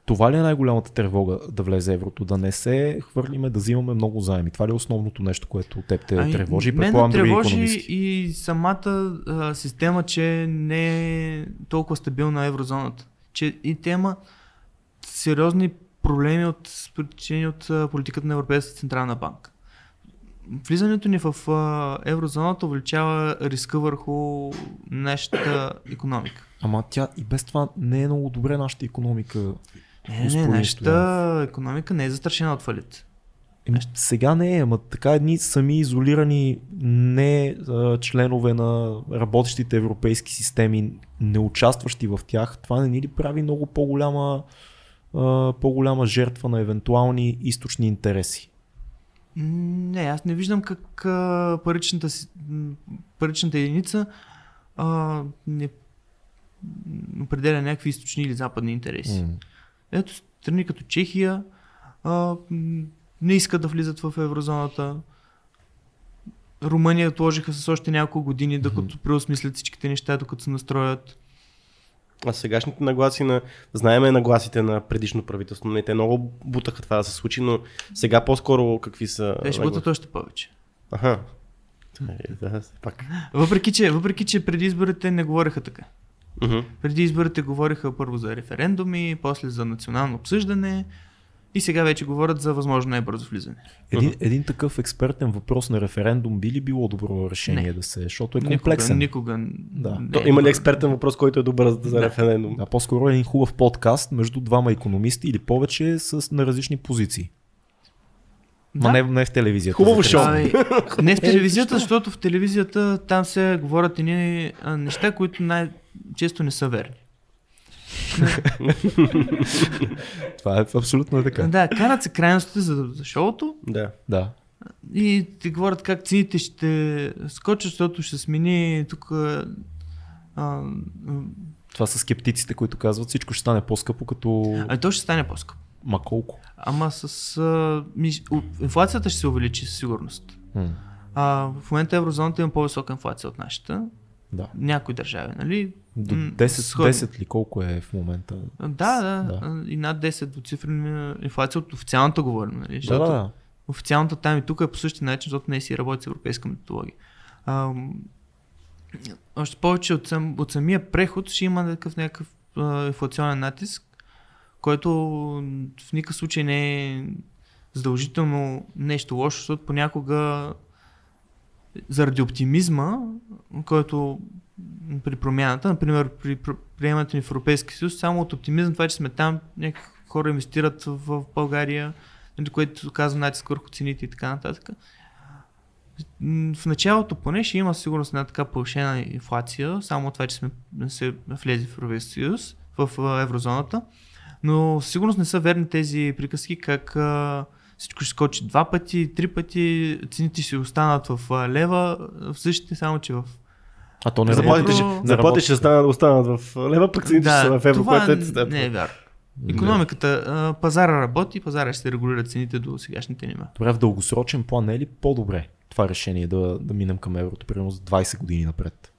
Това ли е най-голямата тревога да влезе еврото? Да не се хвърлиме, да взимаме много заеми. Това ли е основното нещо, което теб те тревожи? Ами, мен Предполагам ме други тревожи и самата а, система, че не е толкова стабилна еврозоната. Че и тема сериозни проблеми от причини от политиката на Европейската централна банка. Влизането ни в еврозоната увеличава риска върху нашата економика. Ама тя и без това не е много добре нашата економика. Не, не, нашата економика не е застрашена от фалит. Еми, сега не е, ама така едни сами изолирани не а, членове на работещите европейски системи, не участващи в тях, това не ни ли прави много по-голяма, по-голяма жертва на евентуални източни интереси? Не, аз не виждам как а, паричната, паричната единица а, не определя някакви източни или западни интереси. М. Ето страни като Чехия а, не искат да влизат в еврозоната. Румъния отложиха с още няколко години, докато преосмислят всичките неща, докато се настроят. А сегашните нагласи на... Знаеме нагласите на предишно правителство, не те много бутаха това да се случи, но сега по-скоро какви са... Те ще бъдат още повече. Аха. Е, Да, пак. Въпреки че, въпреки, че преди изборите не говореха така. Мгм. Преди изборите говориха първо за референдуми, после за национално обсъждане и сега вече говорят за възможно най-бързо влизане. Един, един такъв експертен въпрос на референдум би ли било добро решение Не. да се, защото е комплексен. Никога, никога Да. не То, е има ли експертен въпрос, който е добър за, Да. референдум? А по-скоро е един хубав подкаст между двама економисти или повече с на различни позиции. Да. Ма не, не в телевизията. Хубаво шоу. Ами, не в Е, телевизията, защото в телевизията там се говорят едни а, неща, които най-често не са верни. Това е абсолютно е така. Да, канат се крайностите за, за шоуто Да. Да. и ти говорят как цените ще скочат, защото ще смени тук а, Това са скептиците, които казват всичко ще стане по-скъпо, като... а то ще стане по-скъпо. Ма колко? Ама с... А, ми, инфлацията ще се увеличи със сигурност. М, А, в момента еврозоната има по-висока инфлация от нашата. Да. Някои държави, нали? До М, 10, сходни. 10 ли колко е в момента? Да, да, Да. И над 10 двуцифрена инфлация от официалната говорим, нали? Да, да, да. официалната там и тук е по същия начин, защото не си работи с европейска методология. А, още повече от, сам, от самия преход ще има такъв някакъв а, инфлационен натиск, който в никакъв случай не е задължително нещо лошо, защото понякога заради оптимизма, който при промяната, например при пр- приемането ни в Европейския съюз, само от оптимизъм, това, че сме там, някакви хора инвестират в България, нали, което казва натиск върху цените и така нататък. В началото поне ще има сигурност една така повишена инфлация, само от това, че сме се влезли в Европейския съюз, в еврозоната. Но сигурност не са верни тези приказки, как всичко ще скочи два пъти, три пъти, цените ще останат в лева, в същите, само че в А то не Заплатите работи. ще- Не Заплатите работи. ще останат, останат в лева, пък цените ще са в евро, това което е не е вярно. Економиката, а, пазара работи, пазара ще се регулира цените до сегашните нива. Добре, в дългосрочен план не е ли по-добре това решение да, да минем към еврото, примерно за 20 години напред?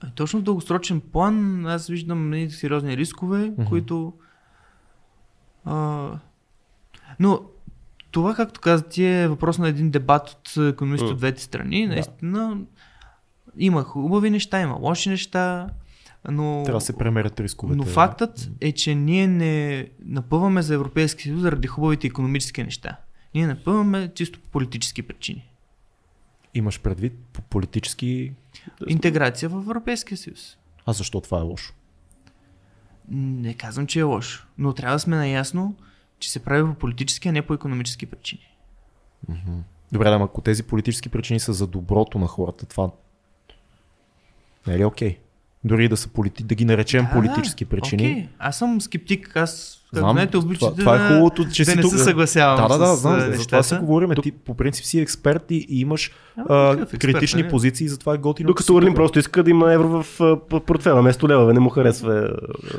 А, Точно в дългосрочен план аз виждам едни сериозни рискове, Мгм. които... А, но това, както каза ти, е въпрос на един дебат от економисти от двете страни. Наистина има хубави неща, има лоши неща, но... Трябва да се премерят рисковете. Но фактът е, че ние не напъваме за Европейски съюз заради хубавите економически неща. Ние напъваме чисто по политически причини. Имаш предвид по политически... Интеграция в Европейския съюз. А защо това е лошо? Не казвам, че е лошо, но трябва да сме наясно, че се прави по политически, а не по економически причини. Добре, да, ако тези политически причини са за доброто на хората, това не е ли окей? Дори да, са полити... да ги наречем Да, политически причини. Окей, аз съм скептик. Аз, Знам, знаете, това, обичате това е да, хубавото, че да си не тук. се съгласявам Да, да, да, с знам, за, това си говорим. Ти по принцип си експерт и и имаш А, експерт, критични нали? позиции, затова е готино. Докато Орлин просто иска да има евро в портфела, вместо лева, не му харесва.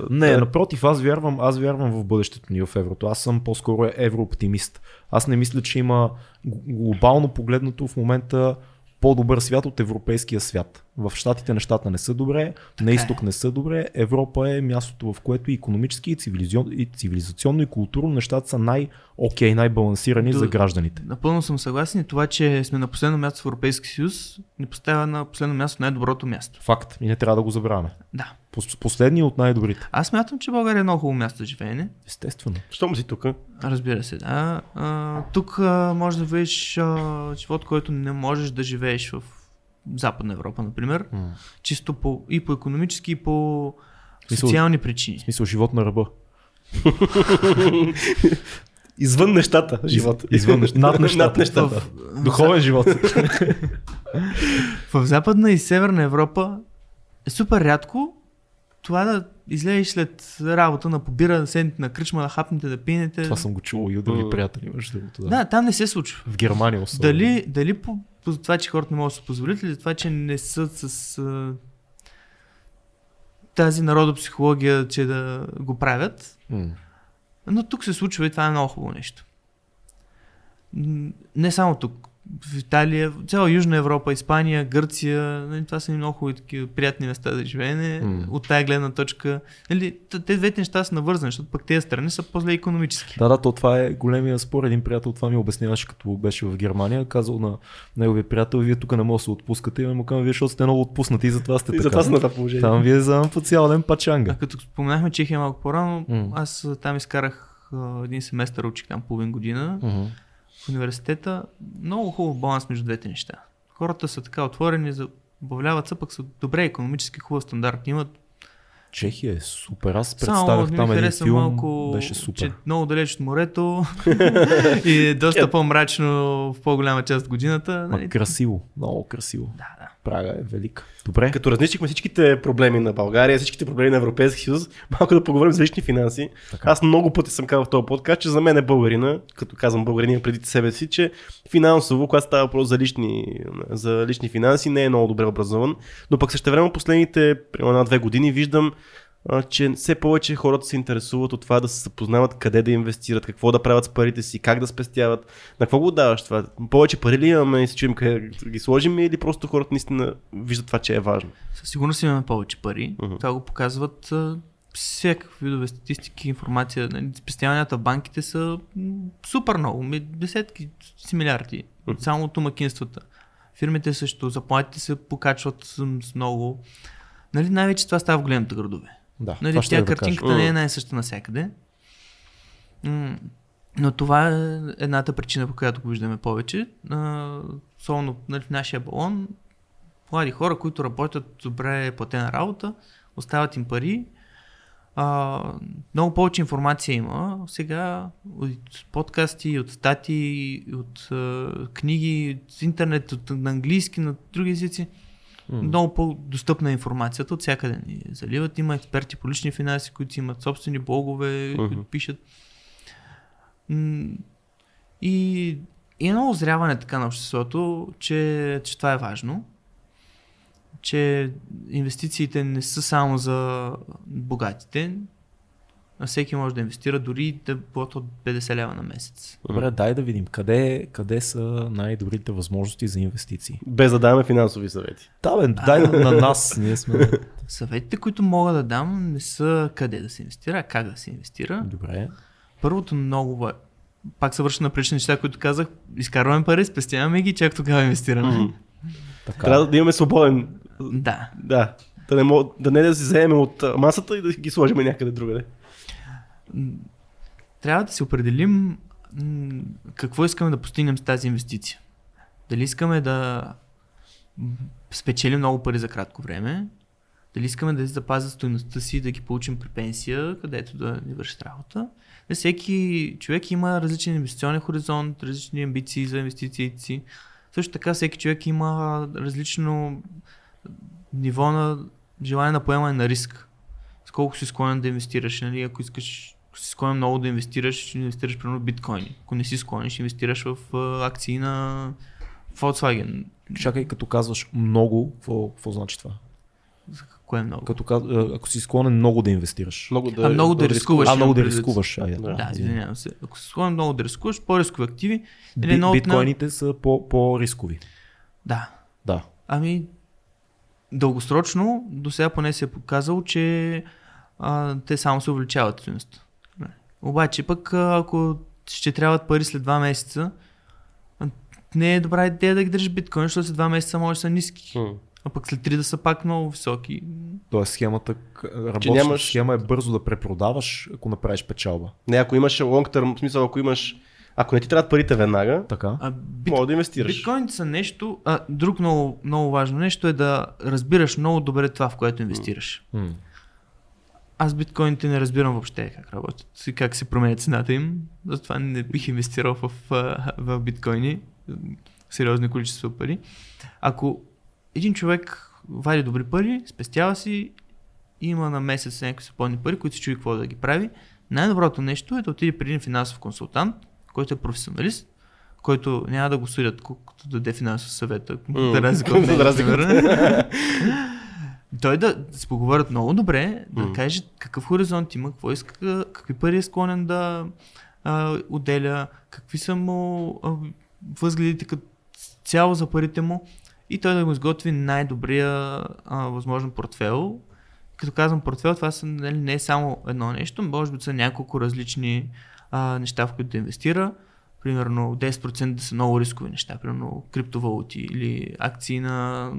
Не, а, напротив, аз вярвам, аз вярвам в бъдещето ни в еврото. Аз съм по-скоро еврооптимист. Аз не мисля, че има глобално погледнато в момента по-добър свят от европейския свят. В Штатите нещата не са добре, на изток не са добре. Европа е мястото, в което и економически, и, цивилизион, и цивилизационно, и културно нещата са най-окей, най-балансирани До- за гражданите. Напълно съм съгласен това, че сме на последно място в Европейски съюз, ни поставя на последно място най-доброто място. Факт. И не трябва да го забравяме. Да. Пос- Последни от най-добрите. Аз смятам, че България е много хубаво място за живеене. Естествено. Щом си тук? Разбира се, да. А, тук а, може да видиш а, живот, който не можеш да живееш в Западна Европа, например. М. Чисто по, и по економически, и по Мисъл- социални причини. В смисъл живот на ръба. Извън нещата, живот. Извън нещата. Над нещата. Над нещата. Духовен живот. В Западна и Северна Европа е супер рядко това да излезеш след работа на побира, да седнете на кръчма, да хапнете, да пинете. Това съм го чувал и от други приятели, между другото. Да. Да, там не се случва. В Германия особено. Дали, дали по, по това, че хората не могат да се позволят или за това, че не са с а, тази народопсихология, че да го правят. М. Но тук се случва и това е много хубаво нещо. Не само тук. В Италия, цяла Южна Европа, Испания, Гърция, нали, това са ни много хубави такива приятни места за живеене. М. От тая гледна точка. Нали, те двете неща са навързани, защото пък тези страни са по-зле економически. Да, да, то това е големия спор. Един приятел това ми обясняваше, като беше в Германия. Казал на неговия приятел, вие тук не може да се отпускате. И му казвам, вие защото сте много отпуснати и затова сте И така. затова положение. Там вие за по цял ден пачанга. А като споменахме Чехия малко по-рано, М. аз а, там изкарах а, един семестър, учих там половин година Мгм. Университета. Много хубав баланс между двете неща. Хората са така отворени, забавляват се, пък са добре економически, хубав стандарт имат. Чехия е супер. Аз Само представях ми там един филм. малко, Беше супер. че много далеч от морето и е доста по-мрачно в по-голяма част от годината. Ма Нали? красиво. Много красиво. Да, да. Прага е велика. Добре. Като разнищихме всичките проблеми на България, всичките проблеми на Европейския съюз, малко да поговорим за лични финанси. Така. Аз много пъти съм казал в този подкаст, че за мен е българина, като казвам българина преди себе си, че финансово, когато става въпрос за лични, за лични финанси, не е много добре образован. Но пък също време последните примерно една-две години виждам, че все повече хората се интересуват от това да се запознават къде да инвестират, какво да правят с парите си, как да спестяват. На какво го даваш това? Повече пари ли имаме и се чуем къде ги сложим или просто хората наистина виждат това, че е важно? Със сигурност имаме повече пари. Мгм. Това го показват всякакви видове статистики, информация. Нали, Спестяванията в банките са супер много. Десетки си милиарди. Мгм. Само от домакинствата. Фирмите също, заплатите се покачват с много. Нали, най-вече това става в големите градове. Да, Нали, тя да кажа. картинката не е най-съща навсякъде. Но това е едната причина, по която го виждаме повече. А, Особено нали, в нашия балон, млади хора, които работят добре платена работа, остават им пари. А, много повече информация има сега от подкасти, от статии, от а, книги, от интернет, от, на английски, на други езици. М. Много по-достъпна е информацията от всякъде ни заливат. Има експерти по лични финанси, които имат собствени блогове, Мгм. които пишат. И, и едно озряване така на обществото, че, че това е важно. Че инвестициите не са само за богатите. А всеки може да инвестира дори да бъдат от 50 лева на месец. Добре, дай да видим къде, къде са най-добрите възможности за инвестиции. Без да даваме финансови съвети. Да, бе, дай на, на нас. Ние сме. Съветите, които мога да дам, не са къде да се инвестира, а как да се инвестира. Добре. Първото много пак се връща на предишни неща, които казах, изкарваме пари, спестяваме ги чак тогава инвестираме. Така. Трябва да имаме свободен. Да. Да. Да не, мог, да не да си вземем от а, масата и да ги сложим някъде другаде. Трябва да си определим какво искаме да постигнем с тази инвестиция. Дали искаме да спечелим много пари за кратко време, дали искаме да запазят стоеността си, да ги получим при пенсия, където да ни вършат работа. Е, Всеки човек има различен инвестиционен хоризонт, различни амбиции за инвестициите си. Също така всеки човек има различно ниво на желание на поемане на риск. С колко си склонен да инвестираш, нали? Ако искаш ако си склонен много да инвестираш, ще инвестираш примерно в биткоини. Ако не си склонен, ще инвестираш в а, акции на Volkswagen. Чакай, като казваш много, какво, какво значи това? Кое е много? Като, каз- ако си склонен много да инвестираш. Много да, А, много да рискуваш. а, много да рискуваш. А, Да. Да, извинявам се. Ако си склонен много да рискуваш, по-рискови активи. Би, на- биткоините са по, по-рискови. Да. Да. Ами, дългосрочно, до сега поне се е показало, че а, те само се увеличават стоеността. Обаче пък, ако ще трябват пари след 2 месеца, не е добра идея да ги държиш биткоин, защото след 2 месеца може да са ниски. М. А пък след 3 да са пак много високи. Тоест схемата, работещата нямаш- схема е бързо да препродаваш, ако направиш печалба. Не, ако имаш long term, в смисъл, ако имаш. Ако не ти трябват парите веднага, Така. А бит... може да инвестираш. биткоините са нещо. А, друг много, много важно нещо е да разбираш много добре това, в което инвестираш. М. Аз биткоините не разбирам въобще как работят и как се променя цената им. Затова не бих инвестирал в, в биткоини. Сериозни количества пари. Ако един човек вади добри пари, спестява си, има на месец някакви свободни пари, които се чуи какво да ги прави, най-доброто нещо е да отиде при един финансов консултант, който е професионалист, който няма да го съдят, колкото да даде финансов съвет, М. да разлика от Той да, се поговорят много добре, да М. каже какъв хоризонт има, какво иска, какви пари е склонен да а, отделя, какви са му а, възгледите като цяло за парите му и той да го изготви най-добрия а, възможен портфел. Като казвам портфел, това са, нали, не е само едно нещо, може би са няколко различни а, неща, в които да инвестира. Примерно 10% да са много рискови неща, примерно криптовалути или акции на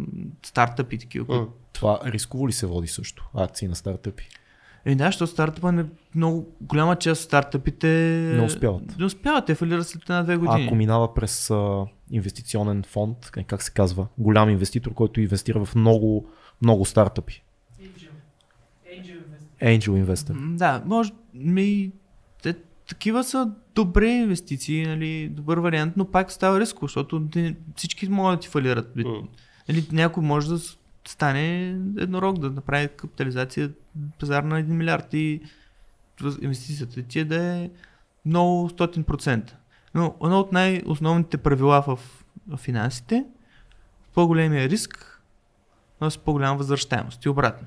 стартъпи такива. които- М. Това рисково ли се води също? Акции на стартъпи. Еми да, защото стартъпа не, много голяма част от стартъпите Не успяват. Не успяват, те фалират след една-две години. Ако минава през а, инвестиционен фонд, как- се казва, голям инвеститор, който инвестира в много, много стартъпи. Angel Investor. Да, може ми... Те, такива са добре инвестиции, нали, добър вариант, но пак става риско, защото всички могат да ти фалират. М. Нали, някой може да стане еднорог, да направи капитализация пазар на 1 милиард и инвестицията ти е да е много стотин процента. Но едно от най-основните правила в, в финансите, по-големия риск носи по-голяма възвръщаемост и обратно.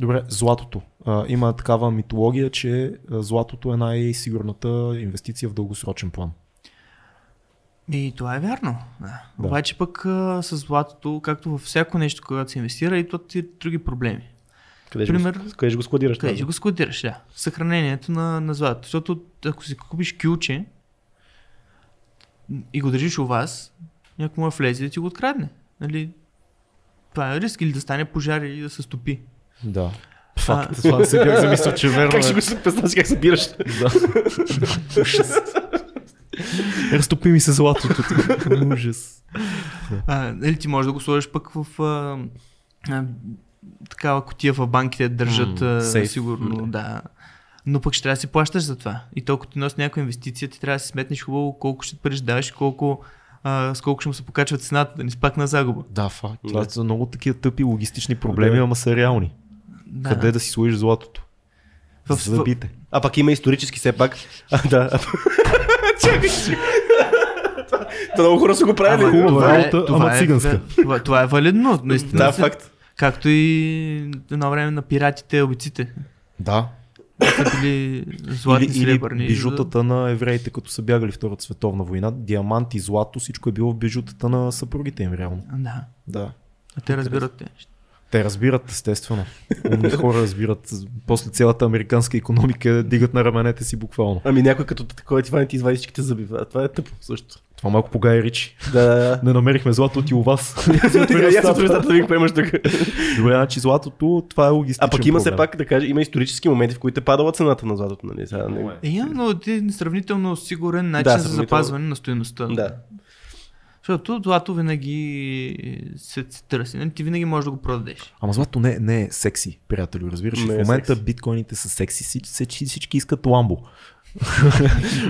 Добре, златото. А, има такава митология, че златото е най-сигурната инвестиция в дългосрочен план. И това е вярно. Да. Да. Обаче пък а, с златото, както във всяко нещо, когато се инвестира, и то и други проблеми. Къде, Пример- го, къде ще го складираш? Къде ще го складираш? Да. Съхранението на, на злато. Защото ако си купиш кюлче и го държиш у вас, някой му влезе да ти го открадне. Нали? Това е риск или да стане пожар или да се стопи. Да. Факт. Това не се бях замислил, че е верно. Как ще го представиш как събираш? Да. Ужас. Разтопи ми се златото. Ужас. А, нали ти можеш да го сложиш пък в а, а, такава котия в банките да държат а, сейф. сигурно, да. Но пък ще трябва да си плащаш за това. И толкова ти носи някаква инвестиция, ти трябва да си сметнеш хубаво колко ще пари даваш и колко, а, с колко ще му се покачва цената, да не спак на загуба. Да, факт. Това Да. са много такива тъпи логистични проблеми, Да. ама са реални. Да. Къде да си сложиш златото? В- За да бите. А пак има исторически все пак. А, да. Чакай, Това много хора са го правили. Ама, хубава това е- работа, това ама е- циганска. Това, това е валидно, наистина. Да, факт. Както и едно време на пиратите, обиците. Да. Са били златни, или, или сребърни. бижутата на евреите, като са бягали Втората световна война. Диаманти, злато, всичко е било в бижутата на съпругите им реално. Да. Да. А те разбират те. Те разбират, естествено. Умни хора разбират. После цялата американска економика дигат на раменете си буквално. Ами някой като такова ти вани ти извади всичките зъби. А, Това е тъпо също. Това малко погай ричи. Да. Не намерихме златото и у вас. Да ви поемаш тук. Добре, значи златото, това е логистичен А пък има все проблем. пак да кажа, има исторически моменти, в които е падала цената на златото. Нали? Сега, не... Е, но ти сравнително сигурен начин Да, за запазване на стоеността. Да. Защото злато винаги се, се търси. Нали? Ти винаги можеш да го продадеш. Ама злато не, не е секси, приятелю. Разбираш, ли? Не в е момента секси. биткоините са секси, всички, всички искат ламбо.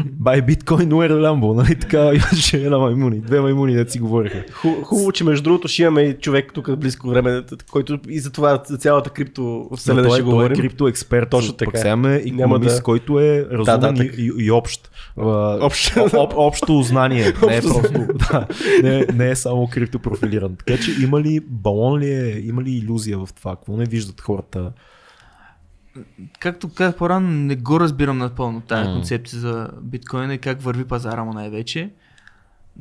Бай биткоин, уер ламбо, нали така имаше една маймуни, две маймуни, да си говориха. Ху- Хубаво, че между другото ще имаме и човек тук близко време, който и за това, за цялата крипто вселена той, ще е- той е говорим. криптоексперт, Точно пък така. сега имаме Няма икономист, да- който е разумен да, и, и, и общ. Общ. об, общо знание, не е просто, да, не, не е само криптопрофилиран. Така че има ли балон ли е, има ли иллюзия в това? Какво не виждат хората? Както казах по-рано, не го разбирам напълно тази М. концепция за биткоина и как върви пазара му най-вече.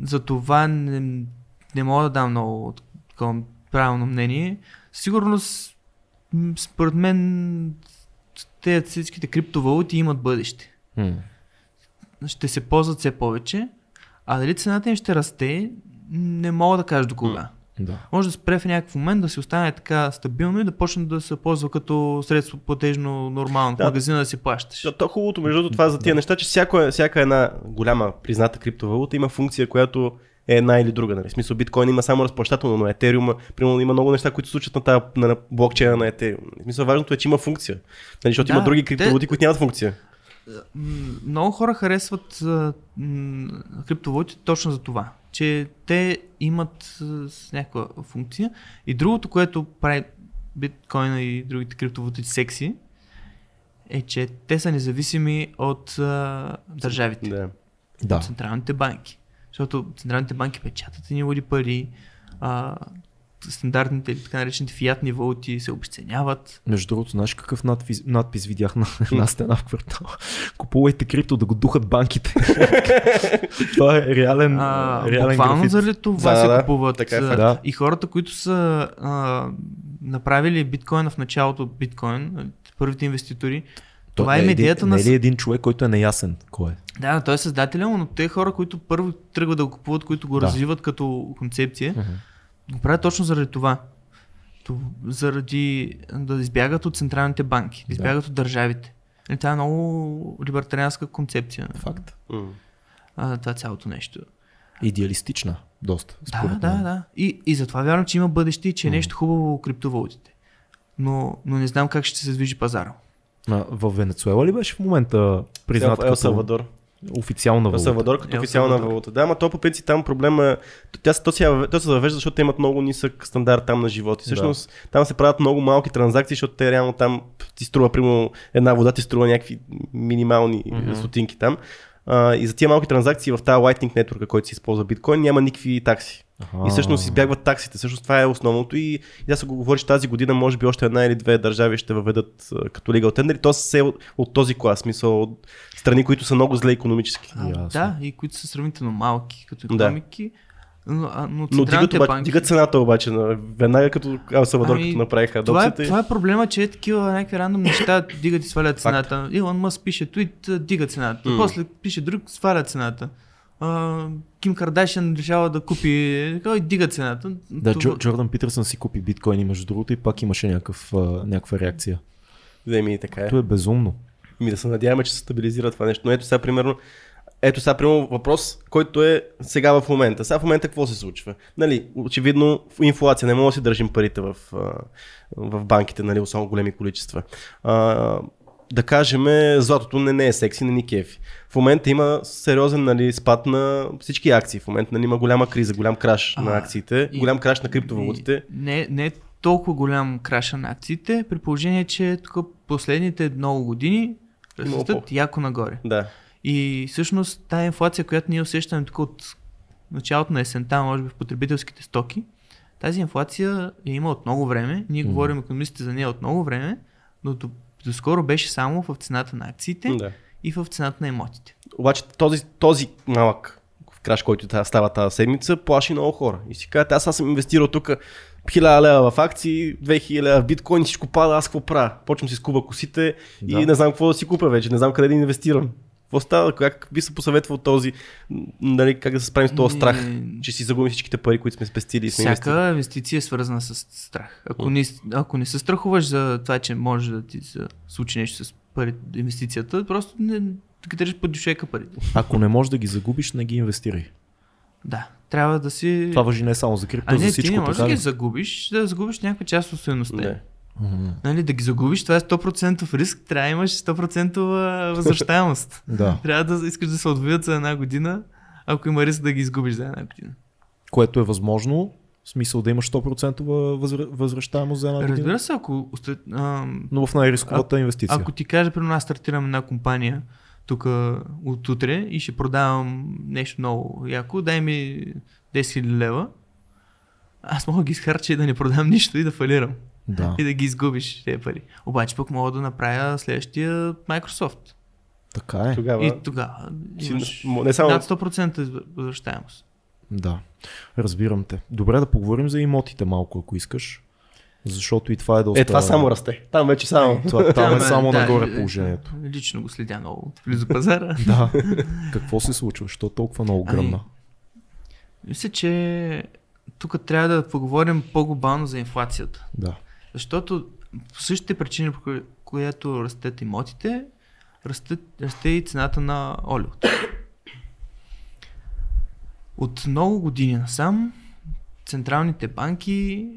Затова не, не мога да дам много такова правилно мнение. Сигурно според мен те всичките криптовалути имат бъдеще. М. Ще се ползват все повече, а дали цената им ще расте, не мога да кажа до кога. Да. Може да спре в някакъв момент, да си остане така стабилно и да почне да се ползва като средство платежно нормално, в Да. магазина да си плащаш. То, то хубавото между другото това за тия неща, че всяка, всяка една голяма призната криптовалута има функция, която е една или друга. Нали? В смисъл биткоин има само разплащателно, но Ethereum, примерно има много неща, които се случват на, тази, на, на блокчейна на Ethereum. В смисъл важното е, че има функция. Нали? Защото Да, има други те- криптовалути, които нямат функция. Много хора харесват криптовалутите точно за това, че те имат някаква функция. И другото, което прави биткоина и другите криптовалути секси, е, че те са независими от а, държавите. Да. Да. от централните банки. Защото централните банки печатат ни води пари, а, стандартните или така наречените фиатни валути се обесценяват. Между другото, знаеш какъв надпис, надпис видях на една стена в квартала? Купувайте крипто да го духат банките. Това е реален, А, реален буквално графит. заради това Да, се да, купуват. така е. Да. И хората, които са а, направили биткоина в началото биткоин, първите инвеститори, То това е един- идеята на... Не е ли един човек, който е неясен кой е? Да, той е създателя, но те хора, които първо тръгват да го купуват, които го Да. развиват като концепция, го правят точно заради това. То, заради да избягат от централните банки, да избягат от държавите. Нали, Това е много либертарианска концепция. Факт. А, това цялото нещо. Идеалистична, доста. Да, според да, мен. да. И, и затова вярвам, че има бъдеще и че е нещо хубаво криптовалутите. Но, но не знам как ще се движи пазара. А, в Венецуела ли беше в момента признат Ел, Ел като Салвадор. Официална валута? Салвадор като Ел официална Салвадор. валута. Да, ама то по принцип там проблема тя, то, се, то се завежда, защото те имат много нисък стандарт там на живот. И всъщност там се правят много малки транзакции, защото те реално там ти струва, примерно, една вода ти струва някакви минимални Мгм. стотинки там. А, и за тия малки транзакции в тази Lightning Network, който се използва биткоин, няма никакви такси. Аха. И всъщност избягват таксите. Всъщност това е основното. И, и да се го говори, че тази година може би още една или две държави ще въведат а, като legal tender. И то са все от, от този клас, смисъл от страни, които са много зле економически. А, да, и които са сравнително малки като Да. Но, а, но Но дигат, обаче, банки... дигат цената обаче, на, веднага като Ел Салвадор, Ами, като направиха това, е, и- това е проблема, че е такива някакви рандом неща дигат и свалят цената. Илон Мъск пише твит, дига цената. М. После пише друг, сваля цената. А, Ким Кардашиан решава да купи така и дига цената. Да, Това- Джо, Джордан Питърсън си купи биткоини, между другото, и пак имаше някакъв, някаква реакция. вземи и така е. То е безумно. Ми да се надяваме, че се стабилизира това нещо. Но ето сега, примерно, ето сега, примерно, въпрос, който е сега в момента. Сега в момента какво се случва? Нали, очевидно, инфлация, не може да си държим парите в, в банките, нали, особено големи количества. А, да кажем, златото не, не е секси, не ни кефи. В момента има сериозен нали, спад на всички акции. В момента нали, има голяма криза, голям краш А, на акциите, и- голям краш на криптовалутите. Не, не е толкова голям краша на акциите, при положение, че тук последните много години растат яко нагоре. Да. И всъщност тая инфлация, която ние усещаме тук от началото на есента, може би в потребителските стоки, тази инфлация я има от много време. Ние Мгм. говорим економистите за нея от много време, но до, доскоро беше само в цената на акциите да. и в цената на имотите. Обаче този, този малък краш, който та- става тази седмица, плаши много хора. И си казват, аз, аз съм инвестирал тук 1000 лева в акции, 2000 лева в биткоин, всичко пада, аз какво правя? Почвам си скуба косите Да. и не знам какво да си купя вече, не знам къде да инвестирам. Какво става? Как би се посъветвал този, нали, как да се справим с този страх, Не- че си загубим всичките пари, които сме спестили и сме? Всяка инвестиция е свързана с страх. Ако не, ако не се страхуваш за това, че може да ти се случи нещо с пари, инвестицията, просто не, да ги държиш под дюшека парите. Ако не можеш да ги загубиш, не ги инвестирай. Да, трябва да си... Това въжи не само за крипто, а за не, всичко. ти не можеш да ги загубиш, да загубиш някаква част от стоеността. Мгм. Нали, да ги загубиш, това е 100% риск, трябва да имаш 100% възвръщаемост. Да. трябва да искаш да се отвоят за една година, ако има риск да ги изгубиш за една година. Което е възможно, в смисъл да имаш 100% възвр... възвръщаемост за една година. Разбира се, ако, ам, Но в най-рисковата инвестиция. ако ти кажа, примерно аз стартирам една компания тук от утре и ще продавам нещо много яко, дай ми 10 000 лева, аз мога да ги изхарча и да не продам нищо и да фалирам. Да, И да ги изгубиш тези пари. Обаче пък мога да направя следващия Microsoft. така е. Тогава И тогава имаш не само над 100% извъ- възвръщаемост. Да, разбирам те. Добре да поговорим за имотите малко, ако искаш. Защото и това е доста... Е, това само расте. Там вече само. Това, там е само да, нагоре е, положението. Лично го следя много. Влиза пазара. Да. Какво се случва? Що толкова много гръмна? Мисля, че тук трябва да поговорим по-глобално за инфлацията. Да. Защото по същите причини, по която растат имотите, расте, расте и цената на олиото. От много години насам централните банки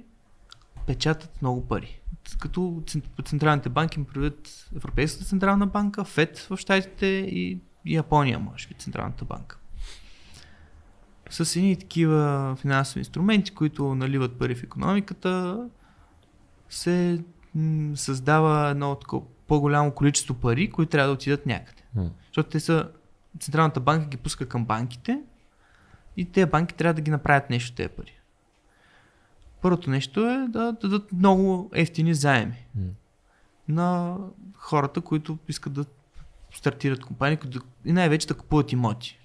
печатат много пари. Като централните банки им предвид Европейската централна банка, ФЕД в Штатите и Япония, може би, централната банка. С едни такива финансови инструменти, които наливат пари в економиката, се м, създава едно такова по-голямо количество пари, които трябва да отидат някъде. М. Защото те са, Централната банка ги пуска към банките и тези банки трябва да ги направят нещо тези пари. Първото нещо е да дадат много ефтини заеми М. на хората, които искат да стартират компании които и най-вече да купуват имоти.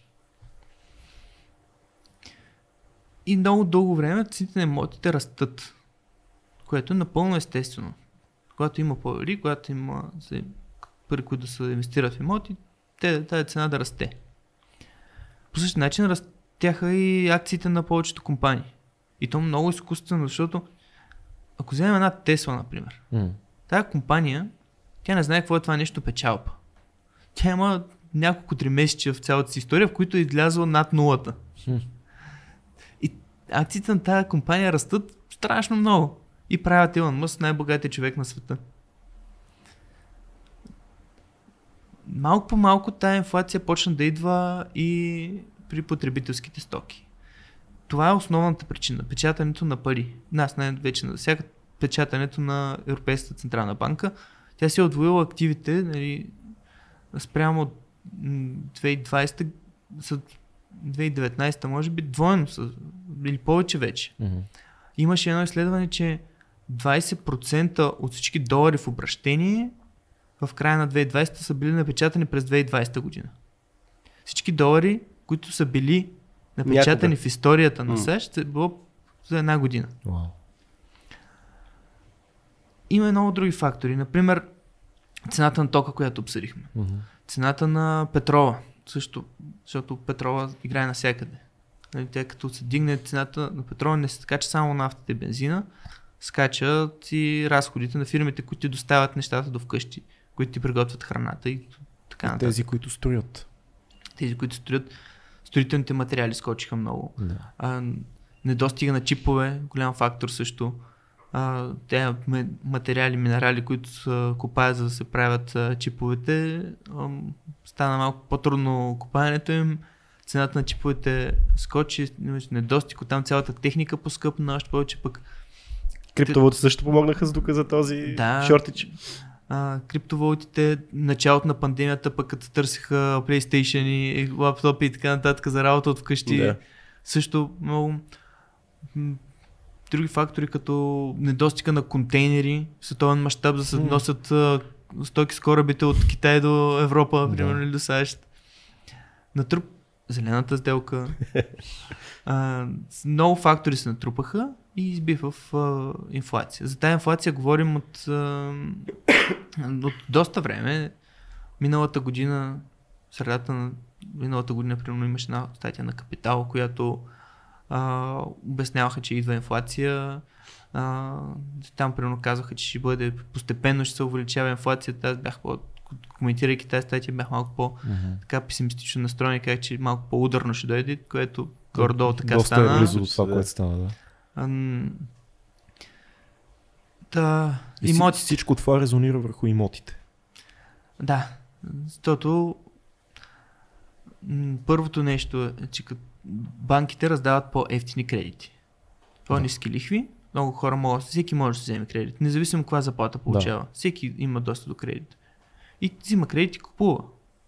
И много дълго време цените на имотите растат, което е напълно естествено. Когато има пари, когато има пари, които да се инвестират в имоти, те, тази цена да расте. По същия начин растяха и акциите на повечето компании. И то много изкуствено, защото ако вземем една Тесла, например, М. Тая компания, тя не знае какво е това нещо печалба. Тя има няколко тримесечия в цялата си история, в които е излязла над нулата. Хм. И акциите на тази компания растат страшно много. И правят Илон Мъск най-богатия човек на света. Малко по малко тая инфлация почна да идва и при потребителските стоки. Това е основната причина. Печатането на пари. Нас най-вече на всяка печатането на Европейската централна банка. Тя си е отвоила активите нали, спрямо м, 2020 са 2019 може би двойно са, или повече вече. Мгм. Имаше едно изследване, че 20% от всички долари в обращение в края на 2020 са били напечатани през 2020 година. Всички долари, които са били напечатани Някога. в историята на. САЩ, е било за една година. Вау. Има и много други фактори. Например, цената на тока, която обсъдихме. Мгм. Цената на петрола. Също, защото петрола играе навсякъде. Нали, тя като се дигне цената на петрола, не се така, че само нафтата и бензина, скачат и разходите на фирмите, които ти доставят нещата до вкъщи, които ти приготвят храната и така И нататък. тези, които строят. Тези, които строят, строителните материали скочиха много. Да. А, недостига на чипове, голям фактор също. А, те материали, минерали, които се копаят за да се правят а, чиповете, ам, стана малко по-трудно копаенето им. Цената на чиповете скочи, недостиг, там цялата техника поскъпна, още повече пък Криптовалути също помогнаха за тук за този Да. шортич. а, криптовалутите, началото на пандемията, пък като търсиха PlayStation и лаптопи и така нататък за работа от вкъщи. Да. Също много други фактори, като недостига на контейнери световен мащаб, за да се носят стоки с корабите от Китай до Европа, Да. примерно, или до САЩ. Натруп зелената сделка. а, много фактори се натрупаха и изби в а, инфлация. За тази инфлация говорим от, а, от доста време. Миналата година, средата на миналата година, примерно, имаше една статия на Капитал, която а, обясняваха, че идва инфлация. А, там, примерно, казаха, че ще бъде постепенно, ще се увеличава инфлацията. Аз бях по коментирайки тази статия, бях малко по така песимистично настроен и казах, че малко по-ударно ще дойде, което горе-долу така Доста стана. е близо до това, което стана, да. Та, И имотите. Всичко това резонира върху имотите. Да, защото първото нещо е, че банките раздават по-ефтини кредити. По-низки лихви, много хора могат, всеки може да си вземе кредит, независимо каква заплата получава. Всеки има доста до кредит. И взима кредит и купува,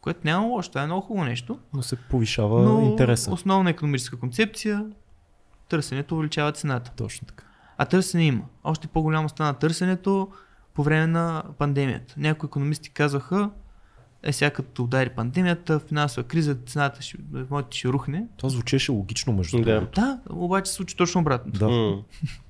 което няма лошо, това е много хубаво нещо. Но се повишава Но интереса. основна економическа концепция, търсенето увеличава цената. Точно така. А търсене има. Още по-голямо стана търсенето по време на пандемията. Някои економисти казваха, е сега като удари пандемията, финансова криза, цената ще, имотите ще рухне. Това звучеше логично между Да. другото. Да, обаче се случи точно обратно. Да. М.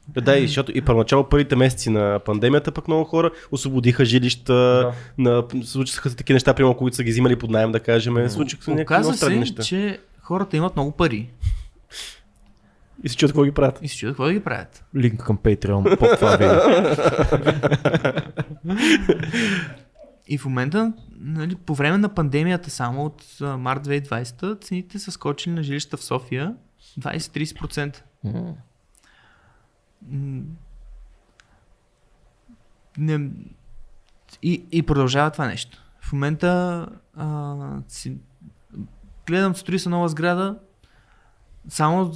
Да, и защото и първоначално първите месеци на пандемията пък много хора освободиха жилища, на, случиха се такива неща, примерно, които са ги взимали под найем, да кажем. Случиха се някакви Оказва много странни се, неща. че хората имат много пари И се чуят какво ги правят. и се чудят какво да ги правят. Линк към Patreon под това видео. И в момента, нали, по време на пандемията само от а, март 2020, цените са скочили на жилища в София 20-30%. М. М, не, и, и продължава това нещо. В момента а, си, гледам, строи се нова сграда, само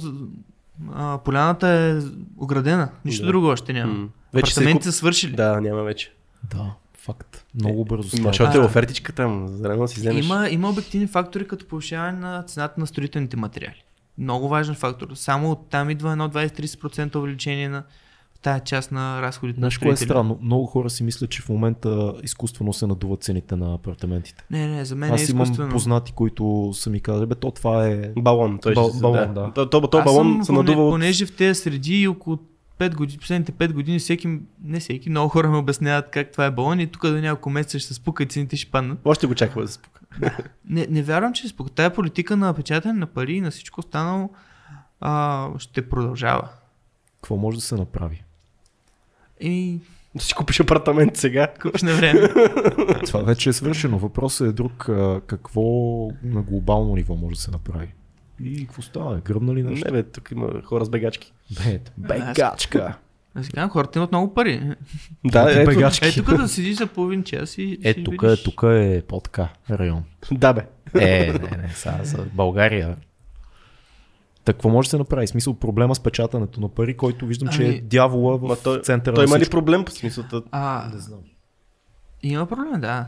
а, поляната е оградена, нищо Да. друго още няма. М. Вече се Апартаментите куп... са свършили. Да, няма вече. Да, факт. Много бързо става. защото е офертичка там, за да си вземеш. Има, има обективни фактори като повишаване на цената на строителните материали. Много важен фактор. Само от там идва едно 20-30% увеличение на тая част на разходите на кое е странно? Много хора си мислят, че в момента изкуствено се надуват цените на апартаментите. Не, не, за мен е Аз имам изкуствено. познати, които са ми казали, бе, то това е... Балон. Той Бал- ще балон, да. То, то, то Аз балон съм, се надува поне, от... понеже в тези среди и около 5 години, последните 5 години всеки, не всеки, много хора ме обясняват как това е балон и тук до няколко месеца ще се спука и цените ще паднат. Още го чаква да се спука. Не, не вярвам, че се спука. Тая политика на печатане на пари и на всичко останало а, ще продължава. Какво може да се направи? И Да си купиш апартамент сега. купиш на време. Това вече е свършено. Въпросът е друг. Какво на глобално ниво може да се направи? И какво става? Гръмна ли нещо? Не бе, тук има хора с бегачки. Бе, бегачка. Аз си казвам, хората имат много пари. Да, ето, бегачки. Е, тук да седиш за половин час и Е, тук видиш. е, тук е по-така район. да бе. Е, не, не, сега за България. Какво може да се направи? Смисъл проблема с печатането на пари, който виждам, че е Ами, дявола в той, центъра той на има ли проблем по смисълта? А, Не знам. има проблем, да.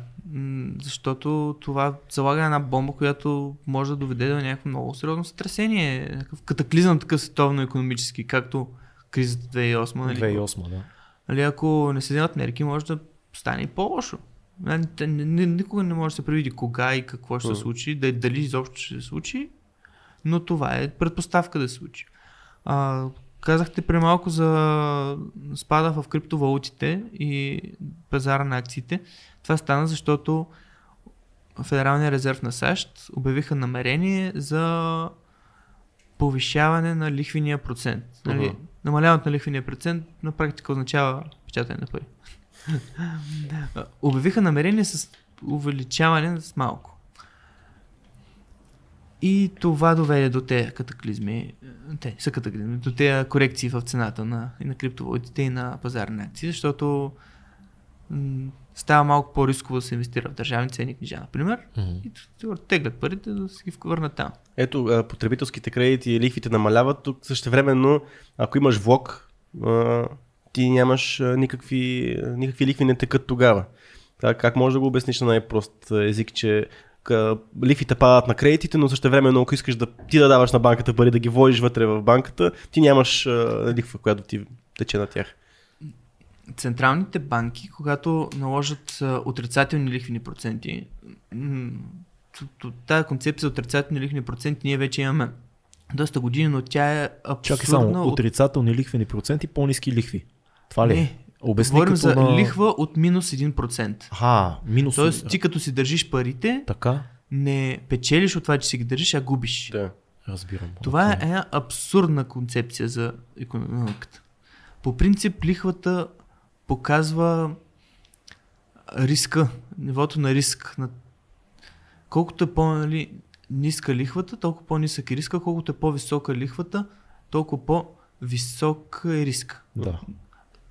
Защото това залага една бомба, която може да доведе до някакво много сериозно сътресение. Някакъв катаклизъм такъв световно-економически, както кризата 2008. Нали? 2008, да. Нали, ако не се вземат мерки, може да стане и по-лошо. Нали, Никога не може да се предвиди кога и какво ще се случи, да- дали изобщо ще се случи, но това е предпоставка да се случи. А, казахте преди малко за спада в криптовалутите и пазара на акциите. Това стана защото Федералния резерв на САЩ обявиха намерение за повишаване на лихвения процент. Нали? Мгм. намаляването на лихвения процент на практика означава печатане на пари. Обявиха намерение с увеличаване с малко. И това доведе до тези катаклизми, те са катаклизми, до тези корекции в цената на, и на криптовалутите и на пазарни акции, защото м- става малко по-рисково да се инвестира в държавни ценни книжа, например, Мгм. и теглят парите да си ги върнат там. Ето, потребителските кредити и лихвите намаляват, тук същевременно, ако имаш влог, ти нямаш никакви, никакви лихви не текат тогава. Как, как можеш да го обясниш на най-прост език, че лихвите падат на кредитите, но същевременно, ако искаш да ти да даваш на банката пари, да ги вложиш вътре в банката, ти нямаш а, лихва, която ти тече на тях. Централните банки, когато наложат отрицателни лихвени проценти, м- т- т- тая концепция за отрицателни лихвени проценти ние вече имаме доста години, но тя е абсурдна. Чакай само, от- отрицателни лихвени проценти, по-низки лихви. Това ли? е? Не, Обясни Говорим за на... лихва от минус 1%. А, минус. Тоест ти като си държиш парите, Така, не печелиш от това, че си ги държиш, а губиш. Да. разбирам. Това Окей. е една абсурдна концепция за економиката. По принцип лихвата показва риска, нивото на риск. На... Колкото е по-нали, ниска лихвата, толкова по-нисък е риска, колкото е по-висока лихвата, толкова по-висок е риска. Да.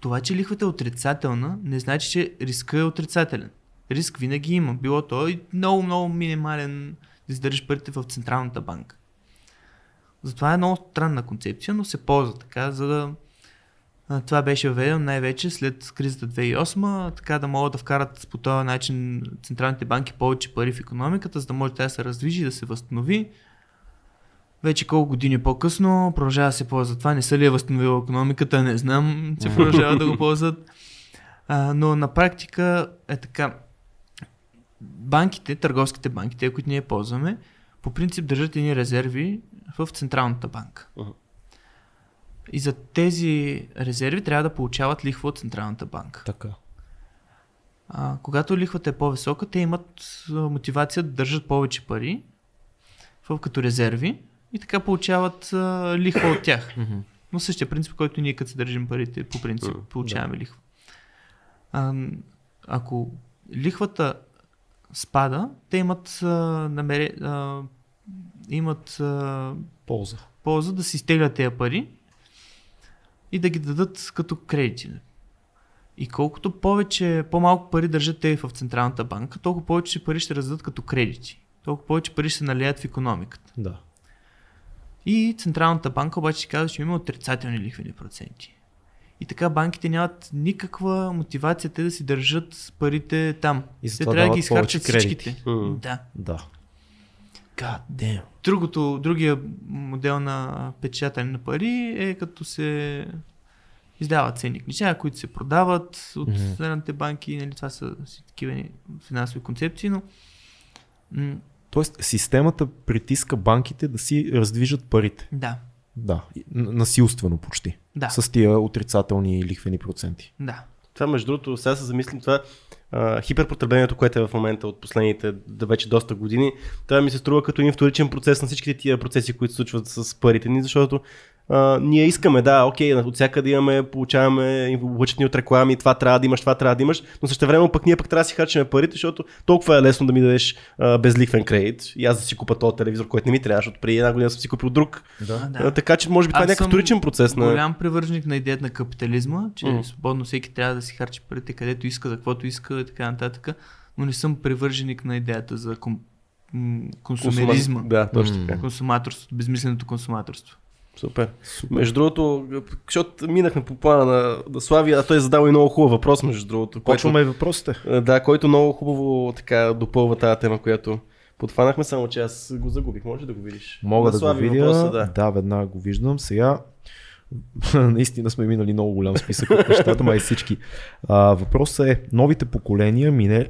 Това, че лихвата е отрицателна, не значи, че риска е отрицателен. Риск винаги има. Било то и много, много минимален да издържиш парите в Централната банка. Затова е много странна концепция, но се ползва така, за да това беше въведено най-вече след кризата 2008, така да могат да вкарат по този начин централните банки повече пари в економиката, за да може тя да се раздвижи, да се възстанови. Вече колко години по-късно продължава да се ползва това. Не са ли е възстановила економиката, не знам, че продължава да го ползват. А, но на практика е така. Банките, търговските банки, те, които ние ползваме, по принцип държат едни резерви в Централната банка. И за тези резерви трябва да получават лихва от Централната банка. Така. А, когато лихвата е по-висока, те имат мотивация да държат повече пари в, като резерви и така получават а, лихва от тях. Но същия принцип, който ние като се държим парите, по принцип М, получаваме лихва. А, ако лихвата спада, те имат, а, намере, а, имат а, Полза. полза да си изтеглят тези пари и да ги дадат като кредити. И колкото повече, по-малко пари държат те в Централната банка, толкова повече пари ще раздадат като кредити. Толкова повече пари ще се налият в економиката. Да. И Централната банка обаче ще казва, че има отрицателни лихвени проценти. И така банките нямат никаква мотивация те да си държат парите там. И те трябва да ги изхарчат всичките. М. Да. Да. God damn. Другото, другия модел на печатане на пари е като се издават ценни книжа, които се продават от Мгм. mm банки, нали, това са си такива финансови концепции, но м- Тоест, системата притиска банките да си раздвижат парите. да, Да. Насилствено почти. да, С тия отрицателни лихвени проценти. да. Това между другото, сега се замислим това а, хиперпотреблението, което е в момента от последните да вече доста години, това ми се струва като един вторичен процес на всичките тия процеси, които се случват с парите ни, защото а, ние искаме, да, окей, от всякъде имаме, получаваме, облъчат ни от реклами, това трябва да имаш, това трябва да имаш, но също време пък ние пък трябва да си харчим парите, защото толкова е лесно да ми дадеш а, безлихвен кредит и аз да си купа този телевизор, който не ми трябва, защото преди една година съм си купил друг. Да. да. А, така че може би това е Аз някакъв съм вторичен процес на... Голям привърженик на идеята на капитализма, че Мгм. свободно всеки трябва да си харчи парите където иска, за каквото иска и така нататък, но не съм привърженик на идеята за ком... консумеризма, Да, точно така. консуматорството, безмисленото консуматорство. Супер. Между другото, защото минахме по плана на, на Слави, а той е задал и много хубав въпрос, между другото. Почваме и въпросите. Който, да, който много хубаво така допълва тази тема, която подхванахме, само че аз го загубих. Може да го видиш? Мога На да го Слави видя. въпроса, да. да, веднага го виждам. Сега наистина сме минали много голям списък от нещата, май всички. А, въпросът е, новите поколения, мине,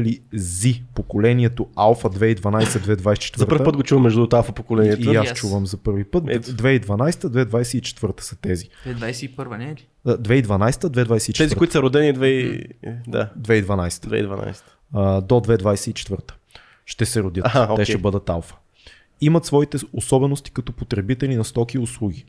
ли Z, поколението Alpha 2012-2024. За първ път го чувам между другото алфа поколението. И аз Yes. чувам за първи път. Ето. 2012-2024 са тези. 2021 не е ли? А, 2012-2024. Тези, които са родени 2... да, 2012. 2012. а, до 2024. Ще се родят. Аха, Те окей. ще бъдат алфа. Имат своите особености като потребители на стоки и услуги.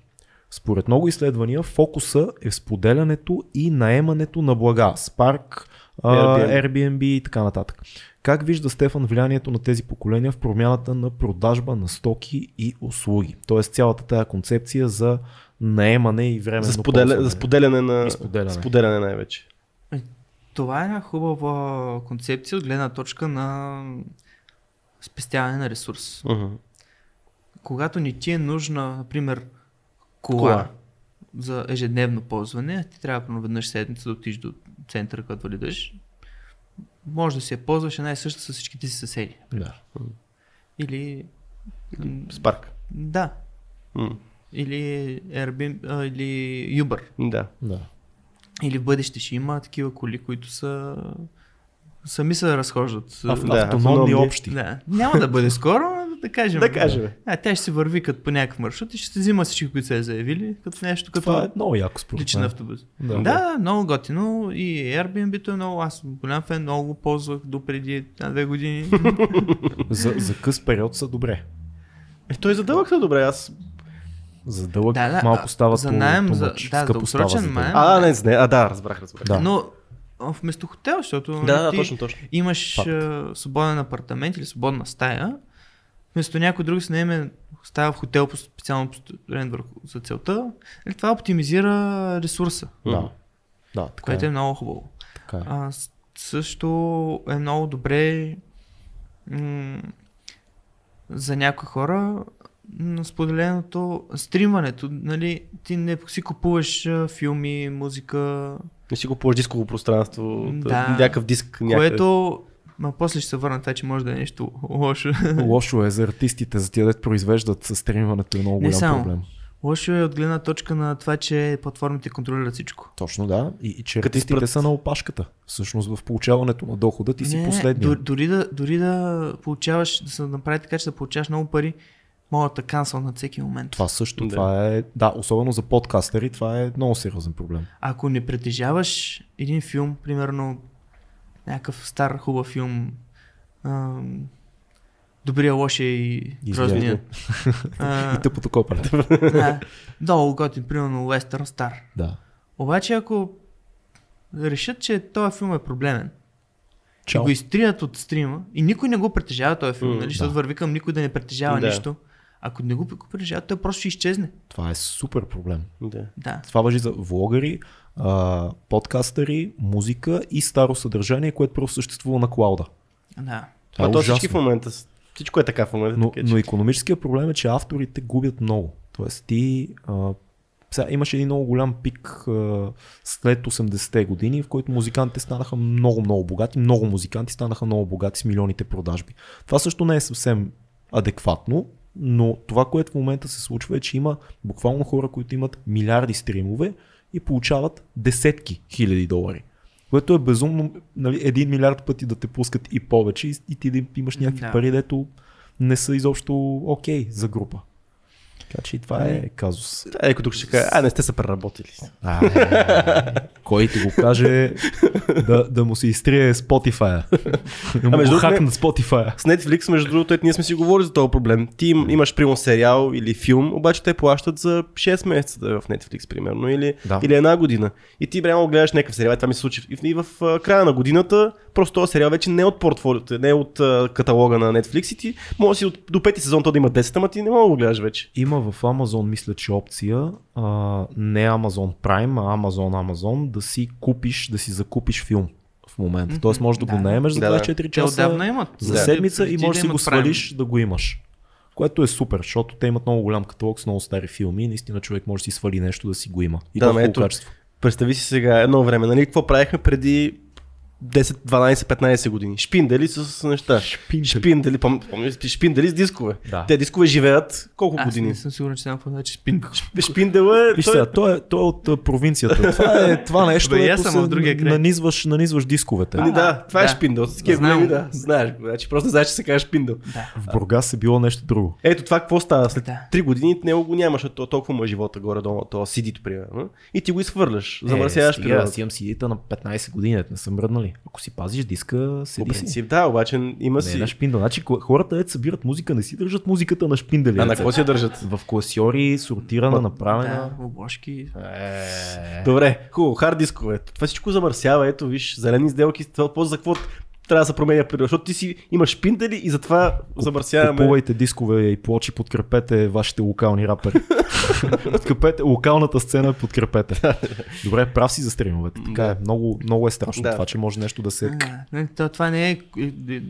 Според много изследвания, фокуса е в споделянето и наемането на блага. Spark, Airbnb. Airbnb и така нататък. Как вижда Стефан влиянието на тези поколения в промяната на продажба на стоки и услуги? Тоест цялата тази концепция за наемане и временно За, споделя, ползване. за споделяне на... И споделяне. споделяне най-вече. Това е една хубава концепция от гледна точка на спестяване на ресурс. Мгм. Когато ни ти е нужна, например, кола, Кола. за ежедневно ползване, ти трябва примерно веднъж седмица да отидеш до центъра, като валидаш. Може да си я ползваш една и съща с всичките си съседи. Да. Или... Спарк. Да. М, Или Airbnb, а, или Uber. Да. Да. Или в бъдеще ще има такива коли, които са сами се разхождат. Ав, Да, автономни автономни. общи. Да. Няма да бъде скоро, но да кажем. Да кажем. А, тя ще се върви като по някакъв маршрут и ще се взима всички, които се е заявили, като нещо като Това е много яко според личен автобус. Да. Да, да, много готино и Airbnb-то е много, аз съм голям фен, много го ползвах до преди една-две години. За, за къс период са добре. Е, той за дълъг са добре, аз... За дълъг Да, да, малко става за too за- да, Скъпо става дългосрочен наем. А, не, не, а, да, разбрах, разбрах. Да. Но вместо хотел, защото Да, нали, да, ти точно, точно. имаш Факт. а, свободен апартамент или свободна стая, вместо някой друг се наеме стая в хотел по специално построен върху за целта, нали, това оптимизира ресурса, Да. Да, така което е е. много хубаво. Така е. А, също е много добре м- за някои хора м, споделеното стримането, нали, ти не си купуваш а, филми, музика, Не си купуваш дисково пространство, Да. някакъв диск някъде. което Ма после ще се върна това, че може да е нещо лошо. Лошо е за артистите, за тия дет произвеждат със стримването е много Не голям само. проблем. лошо е от гледна точка на това, че платформите контролират всичко. Точно да. И, и че Като артистите спрат. са на опашката. Всъщност в получаването на дохода ти си последния. Дори да, дори да получаваш, да се направи така, че да получаваш много пари, могат да кансъл на всеки момент. Това също, Да. това е, да, особено за подкастери, това е много сериозен проблем. Ако не притежаваш един филм, примерно някакъв стар хубав филм, ам, Добрия, лошия и грозния. И тъпото копане. да, долу готин, примерно Уестърн Стар. да. Обаче ако решат, че този филм е проблемен, Чао. и го изтрият от стрима и никой не го притежава този филм, М, нали, защото да. върви към никой да не притежава Да. нищо. Ако не го го притежава, той просто ще изчезне. Това е супер проблем. Да. Да. Това въжи за влогъри, а, подкастъри, музика и старо съдържание, което просто съществува на клауда. Да. Това А е то всички в момента, всичко е така в момента. Но, така, че- но економическия проблем е, че авторите губят много. Тоест ти а, сега имаше един много голям пик а, след 80-те години, в който музикантите станаха много, много богати. Много музиканти станаха много богати с милионите продажби. Това също не е съвсем адекватно, но това, което в момента се случва е, че има буквално хора, които имат милиарди стримове и получават десетки хиляди долари. Което е безумно, нали, един милиард пъти да те пускат и повече и, и ти да имаш някакви Да. пари, дето не са изобщо окей за група. Така че и това е казус. Да, Еко тук ще кажа, а не сте се преработили. А, кой ти го каже да, да му се изтрие Spotify. Да му хакнат Spotify. С Netflix, между другото, ние сме си говорили за този проблем. Ти им, имаш, примерно, сериал или филм, обаче те плащат за 6 месеца да е в Netflix, примерно, или, Да. или една година. И ти прямо гледаш някакъв сериал, и това ми се случи. И в, и в края на годината, просто този сериал вече не е от портфолиото, не е от а, каталога на Netflix и ти може да си от, до пети сезон то да има 10, ама ти не мога да го гледаш вече. Има в Amazon, мисля, че опция, а, не Amazon Prime, а Amazon Amazon, да си купиш, да си закупиш филм в момента. Мгм, Тоест можеш да, го да. наемеш за Да, да. 24 Те часа за Да. седмица и можеш да си го Prime. свалиш да го имаш. Което е супер, защото те имат много голям каталог с много стари филми и наистина човек може да си свали нещо да си го има. И Да, то в ама хубаво ето, качество. Представи си сега едно време, нали, какво правихме преди 10, 12, 15 години. Шпиндели с неща. Шпиндели. Шпиндели, пом, помниш, шпиндели с дискове. Да. Те дискове живеят колко Аз години? не съм сигурен, че знам какво значи спин. Шпиндел е... Виж той- сега, той е, той е от а, провинцията. Това е това нещо, Бе, аз дето съм се другия край. нанизваш, нанизваш дисковете. Нали, да, това е да. шпиндел. С такива Знам. големи, да. Знаеш. Значи просто знаеш, че се казва шпиндел. Да. В Бургас е било нещо друго. Ето това какво става след Да. 3 години, него го нямаш, защото толкова му е живота горе-долу, то CD-то примерно. И ти го изхвърляш, замърсяваш е, стига, аз имам CD-та на 15 години, не са мръднали. Нали? Ако си пазиш диска, По седи си. принцип, да, обаче има Не си. на шпиндъл. Значи хората, дето събират музика, не си държат музиката на шпиндали. А на какво си я държат? В класьори, сортирана, направена. Да, обложки. Е. Добре, хубаво, хард дискове. Това всичко замърсява, ето виж, зелени сделки, това после за какво трябва да се променя природа, защото ти си имаш шпиндели и затова замърсяваме. Купувайте дискове и плочи, подкрепете вашите локални рапъри. подкрепете локалната сцена, подкрепете. Добре, прав си за стримовете. Така Да. е. Много, много е страшно Да. това, че може нещо да се... А, не, то, това не е,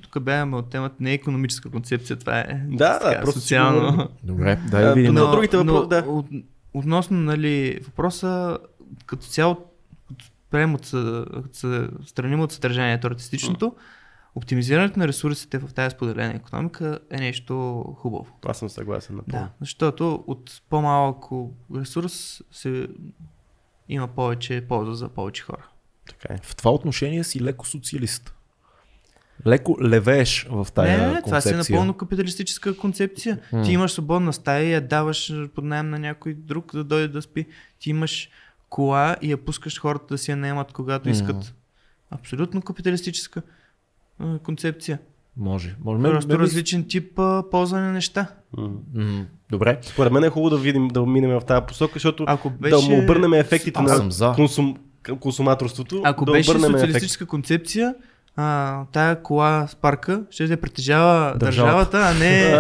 тук бягаме от темата, не е економическа концепция, това е Да, да, така, просто си социално. говорим. Добре, дай А, да видим. но- На другите въпроси, да. От, относно нали, въпроса, като цяло, спрем от, страним от съдържанието артистичното, оптимизирането на ресурсите в тази споделена економика е нещо хубаво. Аз съм съгласен напълно. Да, защото от по-малко ресурс се има повече полза за повече хора. Така е. В това отношение си леко социалист. Леко левееш в тая не, не, това си е напълно капиталистическа концепция. Ти имаш свободна стая и я даваш под найем на някой друг да дойде да спи. Ти имаш кола и я пускаш хората да си я наемат когато искат. Абсолютно капиталистическа а, концепция. Може. може Просто ми- различен тип а, ползване на неща. М, Добре. Според мен е хубаво да видим, да минем в тази посока, защото Ако беше, да му обърнем ефектите Аз на консум, консуматорството. ако да беше социалистическа концепция, а, тая кола с парка ще да притежава Държавата. държавата, а не...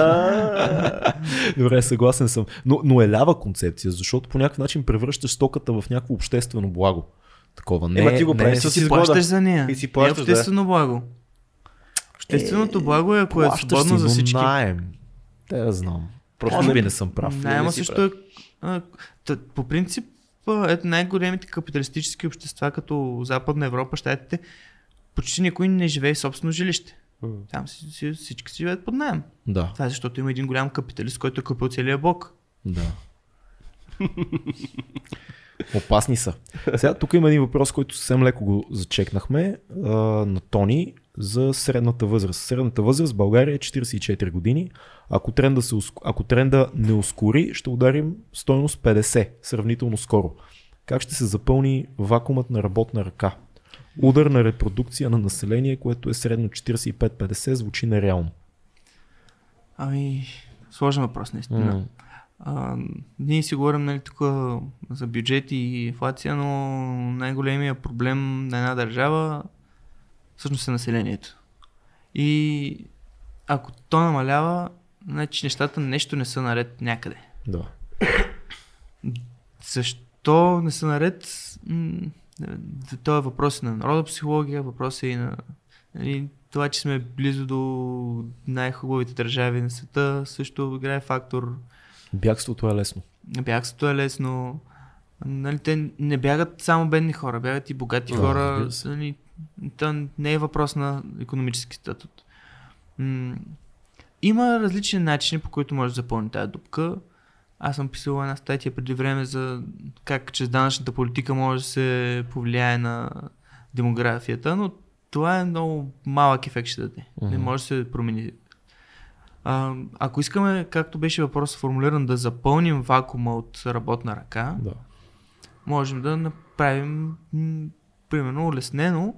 Добре, съгласен съм. Но, но е лява концепция, защото по някакъв начин превръщаш стоката в някакво обществено благо. Такова. Не, Ема ти го не правиш е с си плащаш за нея. И си Не е плащаш, да. обществено благо. Общественото благо е ако е Плащаш свободно си, за всички. Найем. Те да знам. Просто Може не- би не съм прав. Найема не също е... По принцип, ето най-големите капиталистически общества, като Западна Европа, щатите, почти никой не живее в собствено жилище. М. Там си, си, всички си живеят под найем. Да, Това е защото има един голям капиталист, който е купил целия блок. да. Опасни са. Сега тук има един въпрос, който съвсем леко го зачекнахме а, на Тони за средната възраст. Средната възраст в България е 44 години. Ако тренда, се, ако тренда не ускори, ще ударим стойност 50, сравнително скоро. Как ще се запълни вакуумът на работна ръка? Удар на репродукция на население, което е средно 45-50, звучи нереално. Ами, сложен въпрос, наистина. М. А, ние си говорим нали, тук за бюджет и инфлация, но най-големия проблем на една държава всъщност е населението. И ако то намалява, значи нещата нещо не са наред някъде. Да. Защо не са наред? М, Това е въпрос на народопсихология, въпрос е и на нали, това, че сме близо до най-хубавите държави на света, също играе фактор. Бягството е лесно. Бягството е лесно. Нали, те не бягат само бедни хора, бягат и богати Да, хора. Нали, то не е въпрос на економически статут. М- има различни начини, по които може да запълни тази дупка. Аз съм писал една статия преди време за как чрез данъчната политика може да се повлияе на демографията, но това е много малък ефект ще даде. Не Мгм. може да се промени. А, ако искаме, както беше въпросът формулиран, да запълним вакуума от работна ръка, Да. можем да направим, м, примерно, улеснено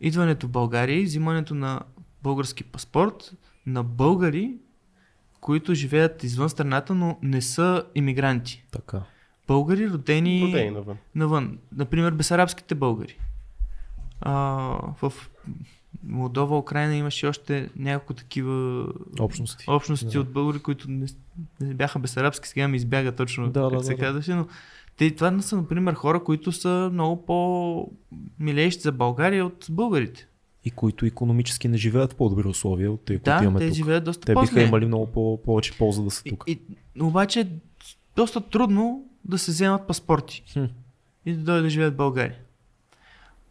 идването в България и взимането на български паспорт на българи, които живеят извън страната, но не са иммигранти. Така. Българи, родени, Родени навън. навън. Например, бесарабските българи. А, в Молдова, Украина имаше още няколко такива Общности. общности Да. от българи, които не, не бяха бесарабски, сега ми избяга точно Да, как да, се да, да. казваше, но те, това не са, например, хора, които са много по-милеещи за България от българите. И които економически не живеят в по-добри условия от тъй, които Да, имаме те тук. живеят доста Те биха имали много по- повече полза да са тук. И, и, обаче е доста трудно да се вземат паспорти Хм. и да дойдат да живеят в България.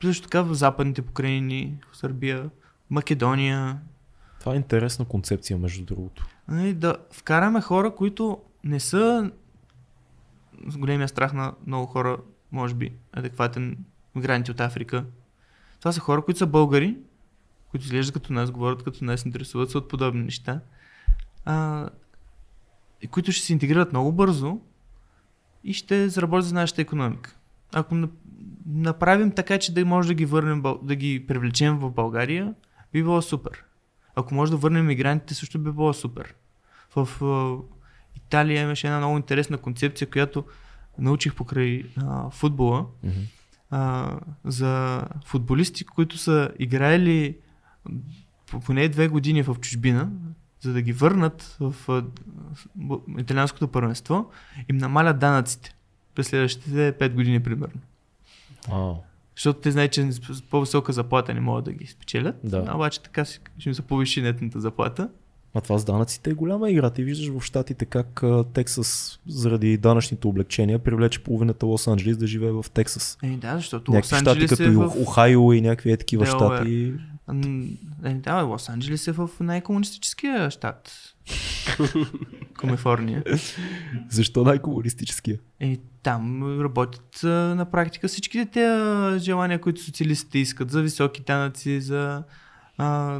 Също така в западните покрайнини, в Сърбия, Македония, Това е интересна концепция, между другото. Нали, да вкараме хора, които не са с големия страх на много хора, може би, адекватен мигранти от Африка. Това са хора, които са българи, които изглеждат като нас, говорят като нас, интересуват се от подобни неща, а, и които ще се интегрират много бързо и ще заработят за нашата економика. Ако, на- направим така, че да може да ги върнем, да ги привлечем в България, би било супер. Ако може да върнем мигрантите, също би било супер. В а, Италия имаше една много интересна концепция, която научих покрай а, футбола. Мгм. А, за футболисти, които са играели по- поне две години в чужбина, за да ги върнат в италианското първенство, им намалят данъците през следващите 5 години примерно. Вау. Защото те знаят, че с по-висока заплата не могат да ги спечелят. Да. Обаче така ще им се повиши нетната заплата. А това с данъците е голяма игра. Ти виждаш в щатите как Тексас заради данъчните облегчения привлече половината Лос Анджелис да живее в Тексас. Е, да, защото Лос Някакви щати Анджелес като е в... Охайо и някакви е такива Делавер. щати. Е, да, Лос Анджелес е в най-комунистическия щат. Калифорния. Защо най-комунистическия? И там работят на практика всичките тези желания, които социалистите искат за високи данъци, за а,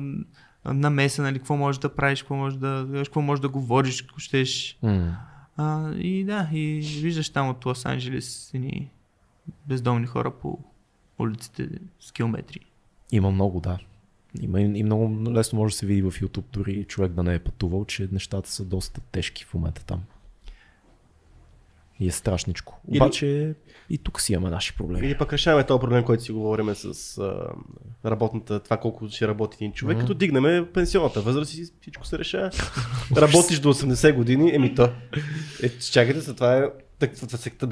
намеса, нали, какво можеш да правиш, какво можеш да, какво можеш да говориш, ако щеш. М. А, и да, и виждаш там от Лос Анджелес едни бездомни хора по улиците с километри. Има много, да. Има и много лесно може да се види в YouTube, дори човек да не е пътувал, че нещата са доста тежки в момента там. И е страшничко. Или- Обаче и тук си имаме наши проблеми. Или пък решаваме този проблем, който си говорим с а, работната, това колко ще работи един човек, Мгм. като дигнем пенсионната възраст и всичко се решава. Работиш до 80 години, еми то. Е, чакайте се, това е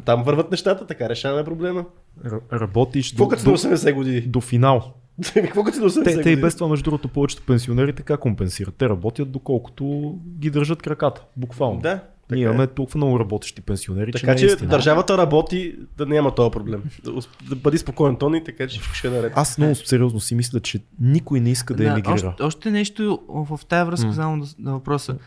там върват нещата, така решаваме проблема. Р- работиш до, до, на 80 години? до финал. Какво като на 80 Те, те и без това, между другото, повечето пенсионери така компенсират. Те работят доколкото ги държат краката. Буквално. Да. Така Ние е. имаме толкова много работещи пенсионери, че Така не е че държавата работи да няма този проблем. Да, да бъди спокоен, Тони, така че ще е наред. Аз много сериозно си мисля, че никой не иска да, емигрира. още, още нещо в тая връзка, М. само да, на въпроса.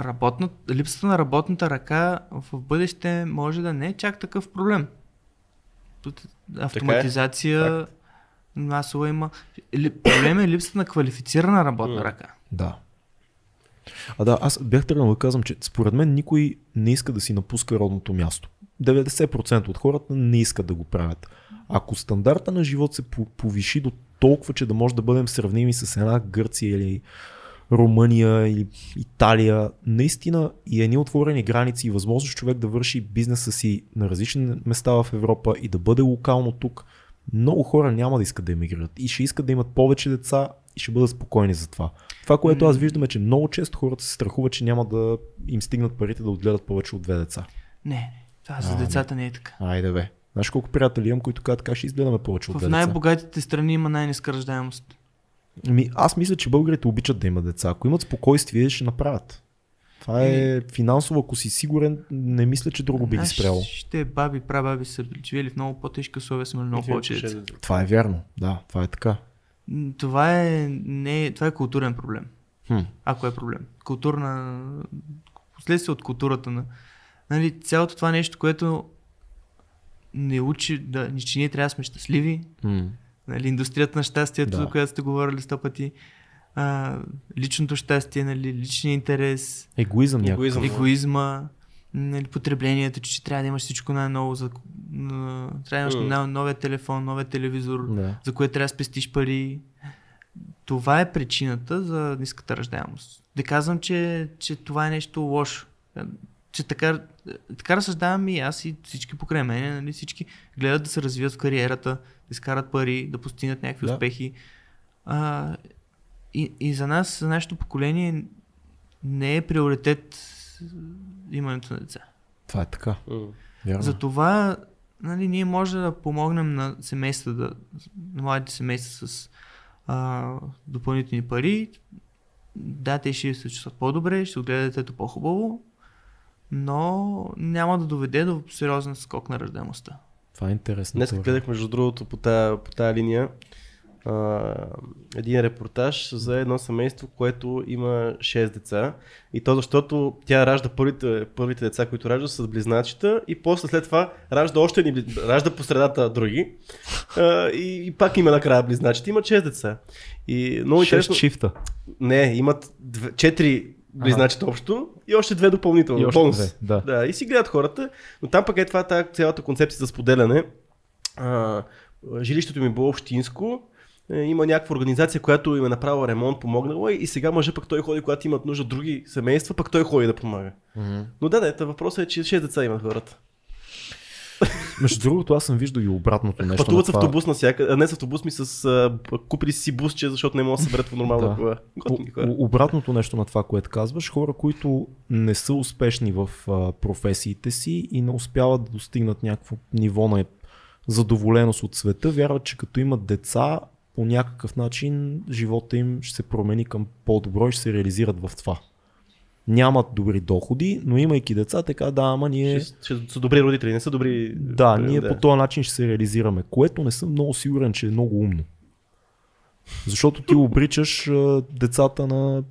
Работна, липсата на работната ръка в бъдеще може да не е чак такъв проблем. Тут автоматизация, масово има. Ли, проблем е липсата на квалифицирана работна М. ръка. Да. А да, аз бях тръгнал да казвам, че според мен никой не иска да си напуска родното място. 90% от хората не искат да го правят. Ако стандарта на живот се по- повиши до толкова, че да може да бъдем сравними с една Гърция или Румъния или Италия, наистина и едни отворени граници и възможност човек да върши бизнеса си на различни места в Европа и да бъде локално тук, много хора няма да искат да емигрират и ще искат да имат повече деца и ще бъдат спокойни за това. Това, което аз виждам е, че много често хората се страхуват, че няма да им стигнат парите да отгледат повече от две деца. Не, не, това за А, децата не е така. Айде бе. Знаеш колко приятели имам, които казват, как ще изгледаме повече от В две деца? най-богатите страни има най-ниска ръждаемост. Ами, аз мисля, че българите обичат да имат деца. Ако имат спокойствие, ще направят. Това е финансово, ако си сигурен, не мисля, че друго би ги спряло. Ще баби, прабаби са живели в много по-тежки условия, са имали много повече деца. Това е вярно. Да, това е така. Това е, не, това е културен проблем. Хм. Ако е проблем. Културна... Последствие от културата на... Нали, цялото това нещо, което не учи, да, че ние трябва да сме щастливи. Хм. Нали, индустрията на щастието, Да. за която сте говорили сто пъти. А, личното щастие, нали, личния интерес, Егоизъм. Егоизъм. да. егоизма, нали, потреблението, че, че трябва да имаш всичко най-ново, за, трябва да имаш новия телефон, новия телевизор, Да. за което трябва да спестиш пари. Това е причината за ниската ръждаемост. Да казвам, че, че това е нещо лошо. Че така, така разсъждавам и аз и всички покрай мен, нали, всички гледат да се развиват в кариерата, да изкарат пари, да постигнат някакви Да. успехи. А, и, и за нас, за нашето поколение, не е приоритет имането на деца. Това е така. Вярно. Затова нали, ние може да помогнем на семейства, да, на младите семейства с а, допълнителни пари. Да, те ще се чувстват по-добре, ще отгледат детето по-хубаво, но няма да доведе до сериозен скок на ръждаемостта. Това е интересно. Днес гледах между другото по тая, по тая линия а, един репортаж за едно семейство, което има 6 деца. И то защото тя ражда първите, първите деца, които ражда с близначета и после след това ражда още едни, ражда по средата други. А, и, и пак има накрая близначета. Има 6 деца. И много Шест интересно. шифта. Не, имат 4 близначета общо и още две допълнително. И още бонус. две, да. да. И си гледат хората, но там пък е това тази цялата концепция за споделяне. а, жилището ми било общинско, е, има някаква организация, която им е направила ремонт, помогнала и сега може пък той ходи, когато имат нужда други семейства, пък той ходи да помага. Но да, да, въпросът е, че 6 деца имат хората. Между другото, аз съм виждал и обратното нещо. Пътуват с на това. автобус навсякъде, а не с автобус ми с а, купили си бусче, защото не могат да се съберат по нормална Да. кола. Обратното нещо на това, което казваш, хора, които не са успешни в а, професиите си и не успяват да достигнат някакво ниво на задоволеност от света, вярват, че като имат деца, по някакъв начин живота им ще се промени към по-добро и ще се реализират в това. Нямат добри доходи, но имайки деца, така да, ама ние... Ще, ще са добри родители, не са добри. Да, ние по този начин ще се реализираме, което не съм много сигурен, че е много умно. Защото ти обричаш децата на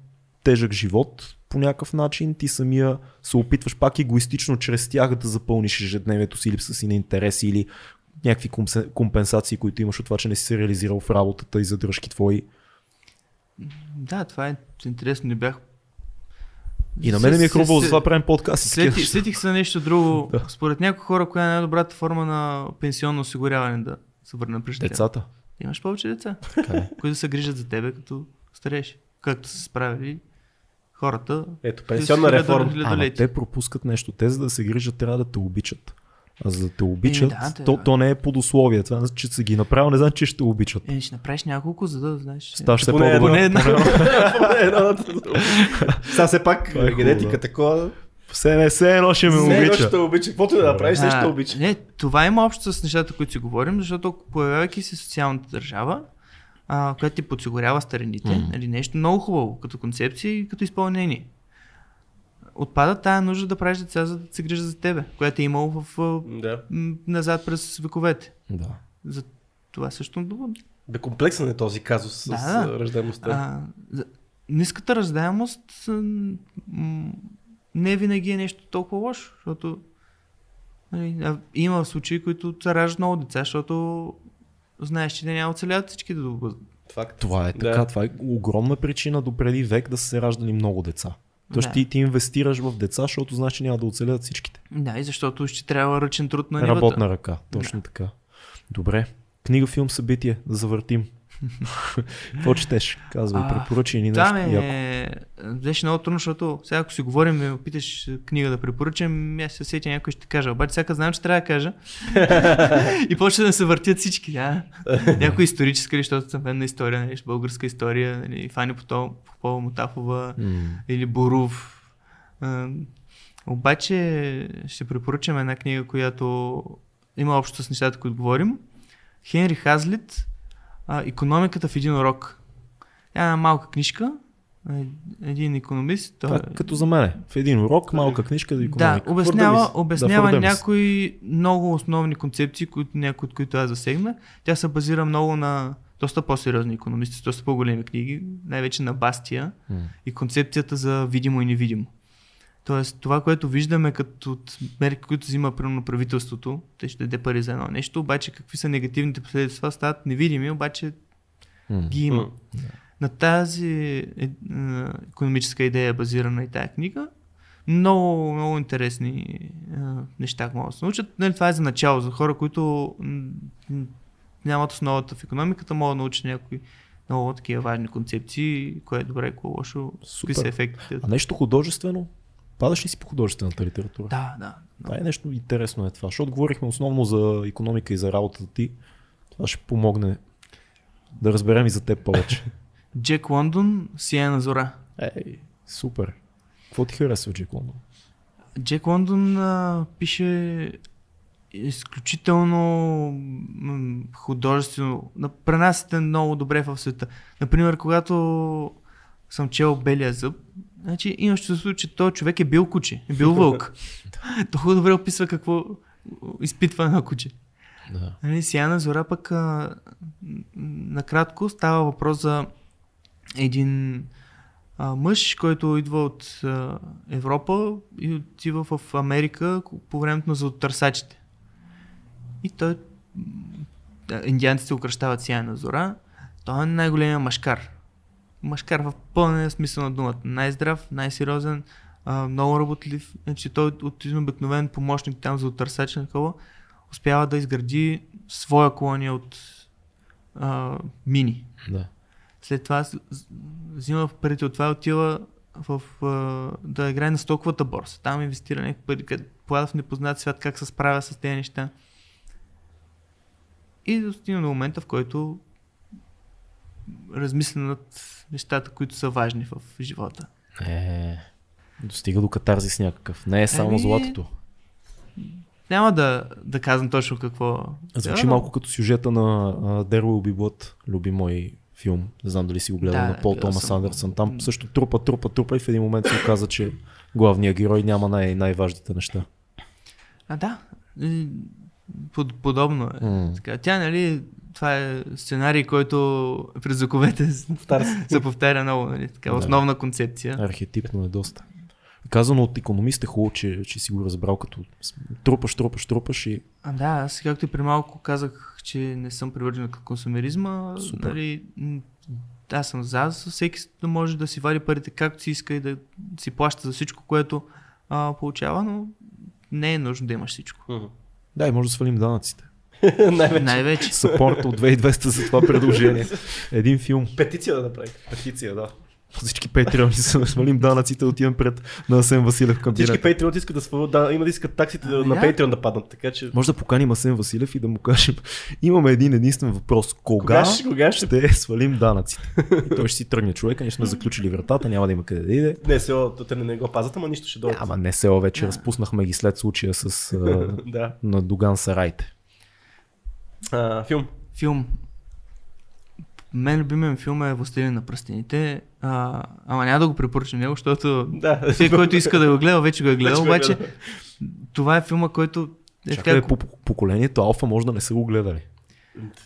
тежък живот по някакъв начин, ти самия се опитваш пак егоистично чрез тях да запълниш ежедневието си, липса си на интереси или някакви компенсации, които имаш от това, че не си се реализирал в работата и задръжки твои. Да, това е интересно. Не бях. И на мен ми е хрумвало, затова правим подкаст. Сети, сетих се нещо друго. Да. Според някои хора, коя е най-добрата форма на пенсионно осигуряване да се върна живота? Децата. Имаш повече деца, е. които се грижат за тебе, като старееш. Както са се справили хората. Ето, пенсионна реформа. Ама те пропускат нещо. Те за да се грижат трябва да те обичат. А за да те обичат, да, те- то, то не е под условие. Това, значи, че са ги направил, не значи, че ще те обичат. Е, ще направиш няколко, за да знаеш. Ставаш все Поне по-добре. едно. Поне едно. Сега все пак, е генетика да. такова. Все, не, все едно ще ме Все обича. ще те обича. Каквото да направиш, все ще обича. Не, това има общо с нещата, които си говорим, защото появявайки се социалната държава, а, която ти подсигурява старените, Мгм. нали, нещо много хубаво като концепция и като изпълнение. Отпада тая нужда да правиш деца, за да се грижа за тебе, която е имало в, Да. назад през вековете. Да. За това също. Бе, комплексен е този казус с Да, да. а, раждаемостта. А, за- ниската раждаемост не винаги е нещо толкова лошо, защото нали, има случаи, които се раждат много деца, защото знаеш, че те няма оцеляват всички да бъдат. Факт. Това е Да. така. Това е огромна причина до преди век да са се раждали много деца. Тоест Да. ти, ти инвестираш в деца, защото знаеш, че няма да оцелят всичките. Да, и защото ще трябва ръчен труд на нивата. Работна ръка. Точно така. Добре. Книга, филм, събитие. Да завъртим. Какво четеш? Казвай, А, препоръчай ни Да, нещо. яко. ме, беше много трудно, защото сега ако си говорим, ме питаш книга да препоръчам, аз се сетя някой ще кажа. Обаче всяка знам, че трябва да кажа. и почва да се въртят всички. Да? Някой историческа, защото съм фен на история, нали, българска история, нали, Фани Попова, Мутафова или Боров. А, обаче ще препоръчам една книга, която има общо с нещата, които говорим. Хенри Хазлит а, Економиката в един урок. Е една малка книжка. е- Един економист. Той, Това е като за мен. В един урок, малка книжка за да, економика. обяснява, Фордемис. обяснява Да, някои много основни концепции, които, някои от които аз засегнах. Тя се базира много на доста по-сериозни економисти, доста по-големи книги, най-вече на Бастия М. и концепцията за видимо и невидимо. Тоест, това, което виждаме като от мерки, които взима примерно правителството, те ще даде пари за едно нещо, обаче какви са негативните последици, това стават невидими, обаче М. ги има. М. На тази е, е, економическа идея е базирана и тая книга. Много, много интересни е, неща могат да се научат. Нали, това е за начало, за хора, които нямат основата в економиката, могат да научат някои много такива важни концепции, кое е добре, кое е лошо, какви са Супер. ефектите. А нещо художествено? Падаш ли си по художествената литература? Да, да. Това е нещо интересно е това, защото говорихме основно за економика и за работата ти. Това ще помогне да разберем и за теб повече. Джек Лондон, Сияна зора. Ей, супер. Какво ти харесва, Джек Лондон? Джек Лондон а, пише изключително художествено. На- Пренасяте много добре в света. Например, когато съм чел Белия зъб, значи имаш чувство, че този човек е бил куче, е бил вълк. Толкова добре описва какво изпитва на куче. Да. Нали, Сияна зора пък а, накратко става въпрос за един а, мъж, който идва от а, Европа и отива в Америка по времето на златотърсачите. И той, индианците го кръщават Сияна зора, той е най-големия машкар. Машкар в пълния смисъл на думата. Най-здрав, най-сериозен, а, много работлив. Значи той от един обикновен помощник там за търсач на такова успява да изгради своя колония от а, мини. Да. След това взима парите от това и отива в, а, да играе на стоковата борса. Там инвестира някакви пари, къде плада в непознат свят, как се справя с тези неща. И достигна до момента, в който размисля над нещата, които са важни в живота. Е, достига до катарзис някакъв. Не е само Еми, златото. Няма да, да казвам точно какво. Звучи Да, но- малко като сюжета на uh, There Will Be Blood, люби мой филм. Не знам дали си го гледал Да, на Пол Томас съм. Андерсън. Там също трупа, трупа, трупа и в един момент се оказа, че главният герой няма най- най-важните неща. А, да. Под, подобно е. Така, тя, нали, това е сценарий, който през вековете се повтаря много, нали, така, Да. основна концепция. Архетипно е доста. Казано от економист е хубаво, че, че си го разбрал като трупаш, трупаш, трупаш и А, да, аз както и при малко казах, че не съм привържен към консумеризма, Супер. нали, аз съм за всеки да може да си вади парите както си иска и да си плаща за всичко, което а, получава, но не е нужно да имаш всичко. Мгм. да, и може да свалим данъците. Най-вече. Най-вече. Сапорт от 2200 за това предложение. Един филм. Петиция да направи. Петиция, да. Всички патреони са да свалим данъците, отивам пред на Асен Василев към Всички. Patreon искат да свалят, да, има да искат таксите да, на. Patreon да паднат, така че... Може да поканим Асен Василев и да му кажем, имаме един единствен въпрос. Кога, Кога ще- кога ще- ще свалим данъците? И той ще си тръгне човека, ние сме заключили вратата, няма да има къде да иде. Не, село, те не го пазят, ама нищо ще дойде. Ама не село вече, разпуснахме ги след случая с а, Да. на Доган Сарайте. А, филм. Филм. Мен любимия филм е Властелин на пръстените, а, ама няма да го препоръчам него, защото Да. всеки, който иска да го гледа, вече го е гледал, е обаче това е филма, който е Чакай, така... по по- поколението Алфа може да не са го гледали.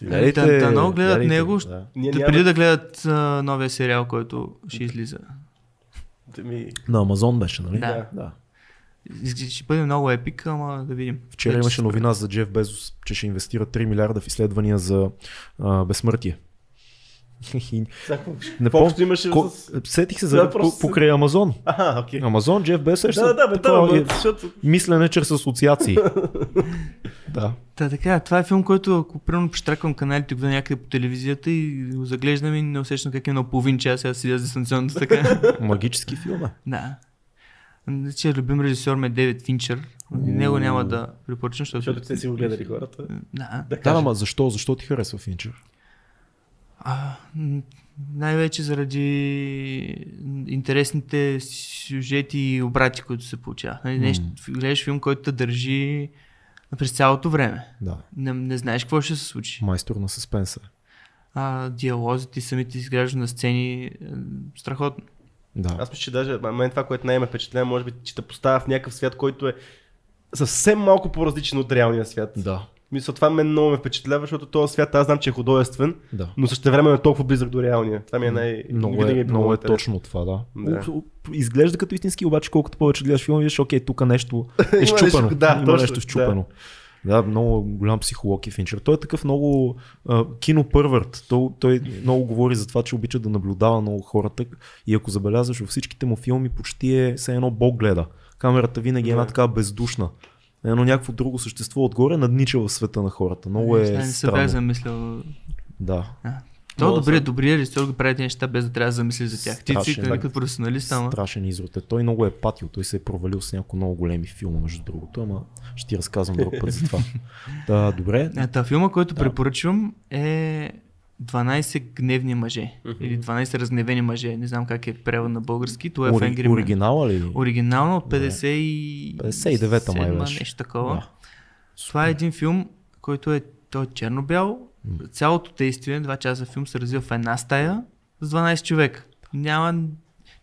Нали, да, да, много гледат гледайте, него, да. Ние да, няма... преди да гледат а, новия сериал, който ще излиза. ми... На Амазон беше, нали? Да. да. Ще бъде много епик, ама да видим. Вчера Вече имаше новина за Джеф Безос, че ще инвестира 3 милиарда в изследвания за а, безсмъртие. Не помня. общо имаше Ко... с... Сетих се Да, за просто по, покрай Амазон. Аха, окей. Амазон, Джеф Безос. Да, да, бе, да, бе, защото... Мислене чрез асоциации. да. Та, така, това е филм, който ако примерно прещраквам каналите, го видя някъде по телевизията и го заглеждам и не усещам как е на половин час, аз седя дистанционно така. Магически филм е. да. Значи, любим режисьор ме е Дейвид Финчер. Него няма да препоръчам, защото... Защото те си го гледали хората. Да. Да, Да, ама защо? Защо ти харесва Финчер? А, най-вече заради интересните сюжети и обрати, които се получават. Нали, нещо, гледаш филм, който те държи през цялото време. Да. Не, не знаеш какво ще се случи. Майстор на суспенса. А, диалозите и самите изграждане на сцени, е, страхотно. Да. Аз мисля, че даже мен това, което най-ме впечатлява, може би, че те поставя в някакъв свят, който е съвсем малко по-различен от реалния свят. Да. Мисля, това мен много ме впечатлява, защото този свят аз знам, че е художествен, Да. но също време е толкова близък до реалния. Това ми е най... Много е, било много е точно това, да. Да. Изглежда като истински, обаче колкото повече гледаш филма, виждаш, окей, тук нещо е щупено. да, Има точно, нещо щупено. Да. Много голям психолог и Финчер. Той е такъв много а, кинопървърт. Той, той много говори за това, че обича да наблюдава много хората и ако забелязваш във всичките му филми, почти е все едно Бог гледа. Камерата винаги е една Да. така бездушна. Едно някакво друго същество отгоре наднича в света на хората. Много Не, е не се бях замислял. Да. То добре, съм. добрия режисьор го прави неща без да трябва да замисли за тях. Ти си нали, като професионалист, ама. Страшен изрод е. Той много е патил. Той се е провалил с някои много големи филми, между другото, ама ще ти разказвам друг път за това. Да, добре. А, та филма, който Да. препоръчвам е 12 гневни мъже. Или 12 разгневени мъже. Не знам как е превод на български. Това е в Ори, Angry Man. оригинала ли? Оригинално от Добре. 50 и... 59-та май беше. Нещо такова. Да. Това е един филм, който е, той е черно-бял. Цялото действие, 2 часа филм се развива в една стая с 12 човека. Няма,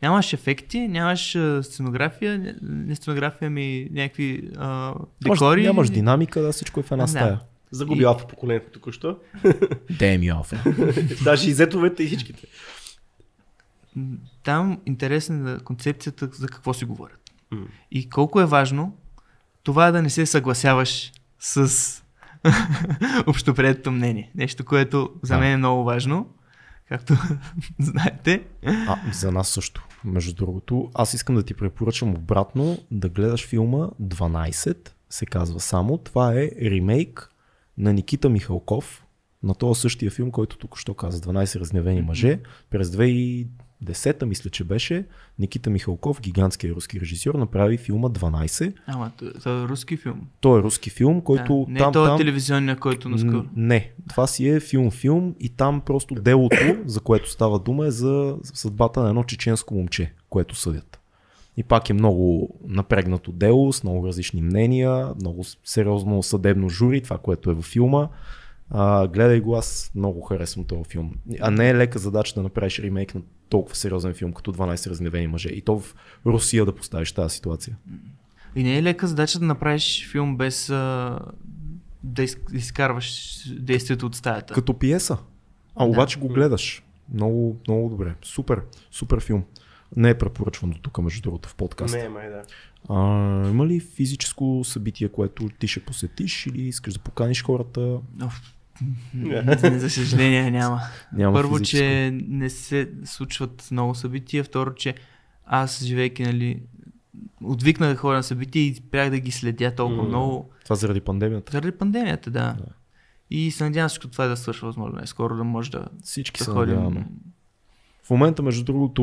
нямаш ефекти, нямаш сценография, не, сценография, ми някакви а, декори. Нямаш, нямаш динамика, да, всичко е в една Да. стая. Загуби И- алфа поколението току-що. Деми Алфа. Даже и зетовете и всичките. Там интересна е концепцията за какво си говорят. М. И колко е важно това да не се съгласяваш с общоприетото мнение. Нещо, което за Да. мен е много важно. Както знаете. А, за нас също. Между другото, аз искам да ти препоръчам обратно да гледаш филма 12, се казва само. Това е ремейк на Никита Михалков, на този същия филм, който тук що каза, 12 разгневени мъже, през 2010 мисля, че беше, Никита Михалков, гигантския руски режисьор, направи филма 12. Ама, то, то е руски филм. Той е руски филм, който да, не там, е там... телевизионния, който наскоро. Не, това си е филм-филм и там просто делото, за което става дума е за съдбата на едно чеченско момче, което съдят. И пак е много напрегнато дело, с много различни мнения, много сериозно съдебно жури, това, което е във филма. А, гледай го, аз много харесвам този филм. А не е лека задача да направиш ремейк на толкова сериозен филм, като 12 разгневени мъже. И то в Русия да поставиш тази ситуация. И не е лека задача да направиш филм без а, да из, изкарваш действието от стаята. Като пиеса. А Да. обаче го гледаш. Много, много добре. Супер, супер филм. Не е препоръчван до тук, между другото, в подкаста. Не, май да. А, има ли физическо събитие, което ти ще посетиш или искаш да поканиш хората? Оф, за съжаление няма. Няма Първо, физическо. че не се случват много събития. Второ, че аз, живейки, нали, отвикнах да ходя на събития и спрях да ги следя толкова М. много. Това заради пандемията. Заради пандемията, да. Да. И се надявам всичко това да свършва възможно. Скоро да може да, Всички да се ходим. надяваме. В момента, между другото,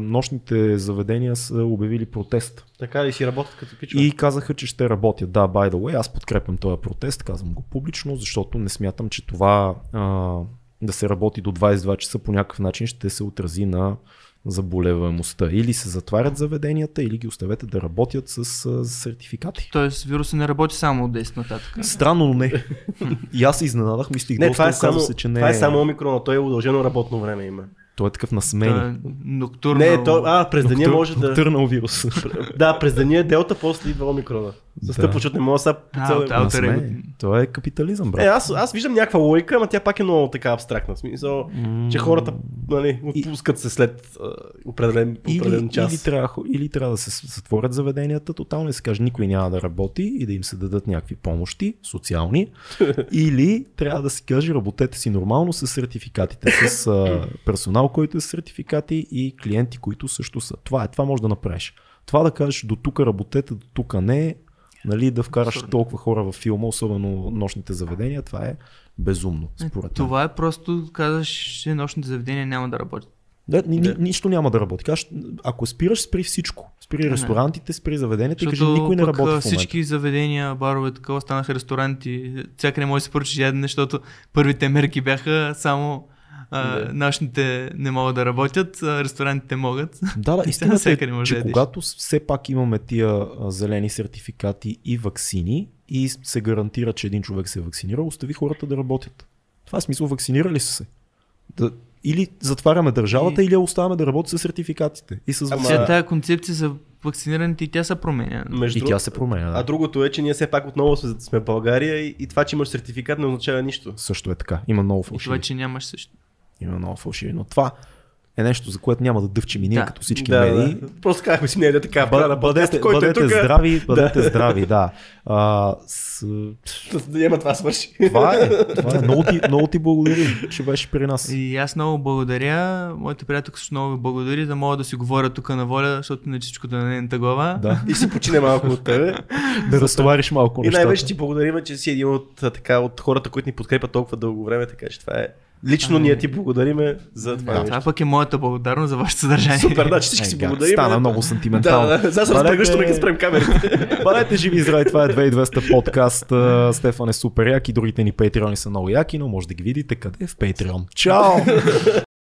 нощните заведения са обявили протест. Така ли си работят като пичове? И казаха, че ще работят. Да, by the way, аз подкрепям този протест, казвам го публично, защото не смятам, че това а, да се работи до 22 часа по някакъв начин ще се отрази на заболеваемостта. Или се затварят заведенията, или ги оставете да работят с а, сертификати. Тоест, вирусът не работи само от 10 нататък. Странно, но не. И аз се изненадах, мислих Не, доста, това е, само, се, че не това е само омикрона, той е удължено работно време има. Той е такъв на смени. Е ноктурно. Не, то, а, през деня Ноктур- може да... Ноктурнал вирус. Да, през деня е делта, после идва омикрона. Да. С тъпо, защото не мога да са по цял. Това е капитализъм, брат. Е, аз, аз виждам някаква логика, ама тя пак е много така абстрактна. В смисъл, че хората нали, отпускат се след а, определен, определен или, час. Или, трябва, или трябва да се затворят заведенията тотално и се каже никой няма да работи и да им се дадат някакви помощи, социални. или трябва да се каже работете си нормално с сертификатите, с а, персонал, който е с сертификати и клиенти, които също са. Това е, това може да направиш. Това да кажеш до тук работете, до тук не, нали, да вкараш Абсурдно. толкова хора в филма, особено нощните заведения, това е безумно, според мен. Това е просто, казваш, че нощните заведения няма да работят. Да, ни, Да. ни, нищо няма да работи. Кажеш, ако спираш, спри всичко. Спри ресторантите, спри заведенията и кажи, никой не работи в момента. всички заведения, барове, такова станаха ресторанти. Всяка не може да си поръчаш ядене, защото първите мерки бяха само а, Да. нощните не могат да работят, а ресторантите могат. Да, да, И истината всяка е, може че да когато все пак имаме тия а, зелени сертификати и ваксини и се гарантира, че един човек се е вакцинирал, остави хората да работят. Това е смисъл, вакцинирали са се. Да, или затваряме държавата, И- или я оставяме да работи с сертификатите. И с вакцина. Сега тази концепция за вакцинираните и тя се променя. Между И друг- тя се променя. А Да. другото е, че ние все пак отново сме сме в България и, и това, че имаш сертификат не означава нищо. Също е така. Има много И това, фалшиви. че нямаш също. Има много фалшиви. Но това е нещо, за което няма да дъвчим и ние Да. като всички да, медии. да. Просто казахме си, не е да така. Бъ- Бъ, бъдете, който бъдете е тук, здрави, бъдете здрави, да. А, с, Да няма това свърши. това е, това е. Много ти, много ти благодарим, че беше при нас. И аз много благодаря. Моите приятелки също много ви благодари, да мога да си говоря тук на воля, защото не всичко да е на глава. Да, И си почине малко от тебе. да разтовариш малко И най-вече ти благодарим, че си един от, така, от хората, които ни подкрепят толкова дълго време, така че това е. Лично ние ти благодариме за това. Да, нещо. това пък е моята благодарност за вашето съдържание. Супер, значи всички си благодарим. Стана много Да, сантиментално. да, сега съм Бъдете- спрегъщо, нека спрем камерите. Бъдете живи и здрави, това е 2200 подкаст. Стефан е супер як и другите ни патреони са много яки, но може да ги видите къде? В Patreon. Чао!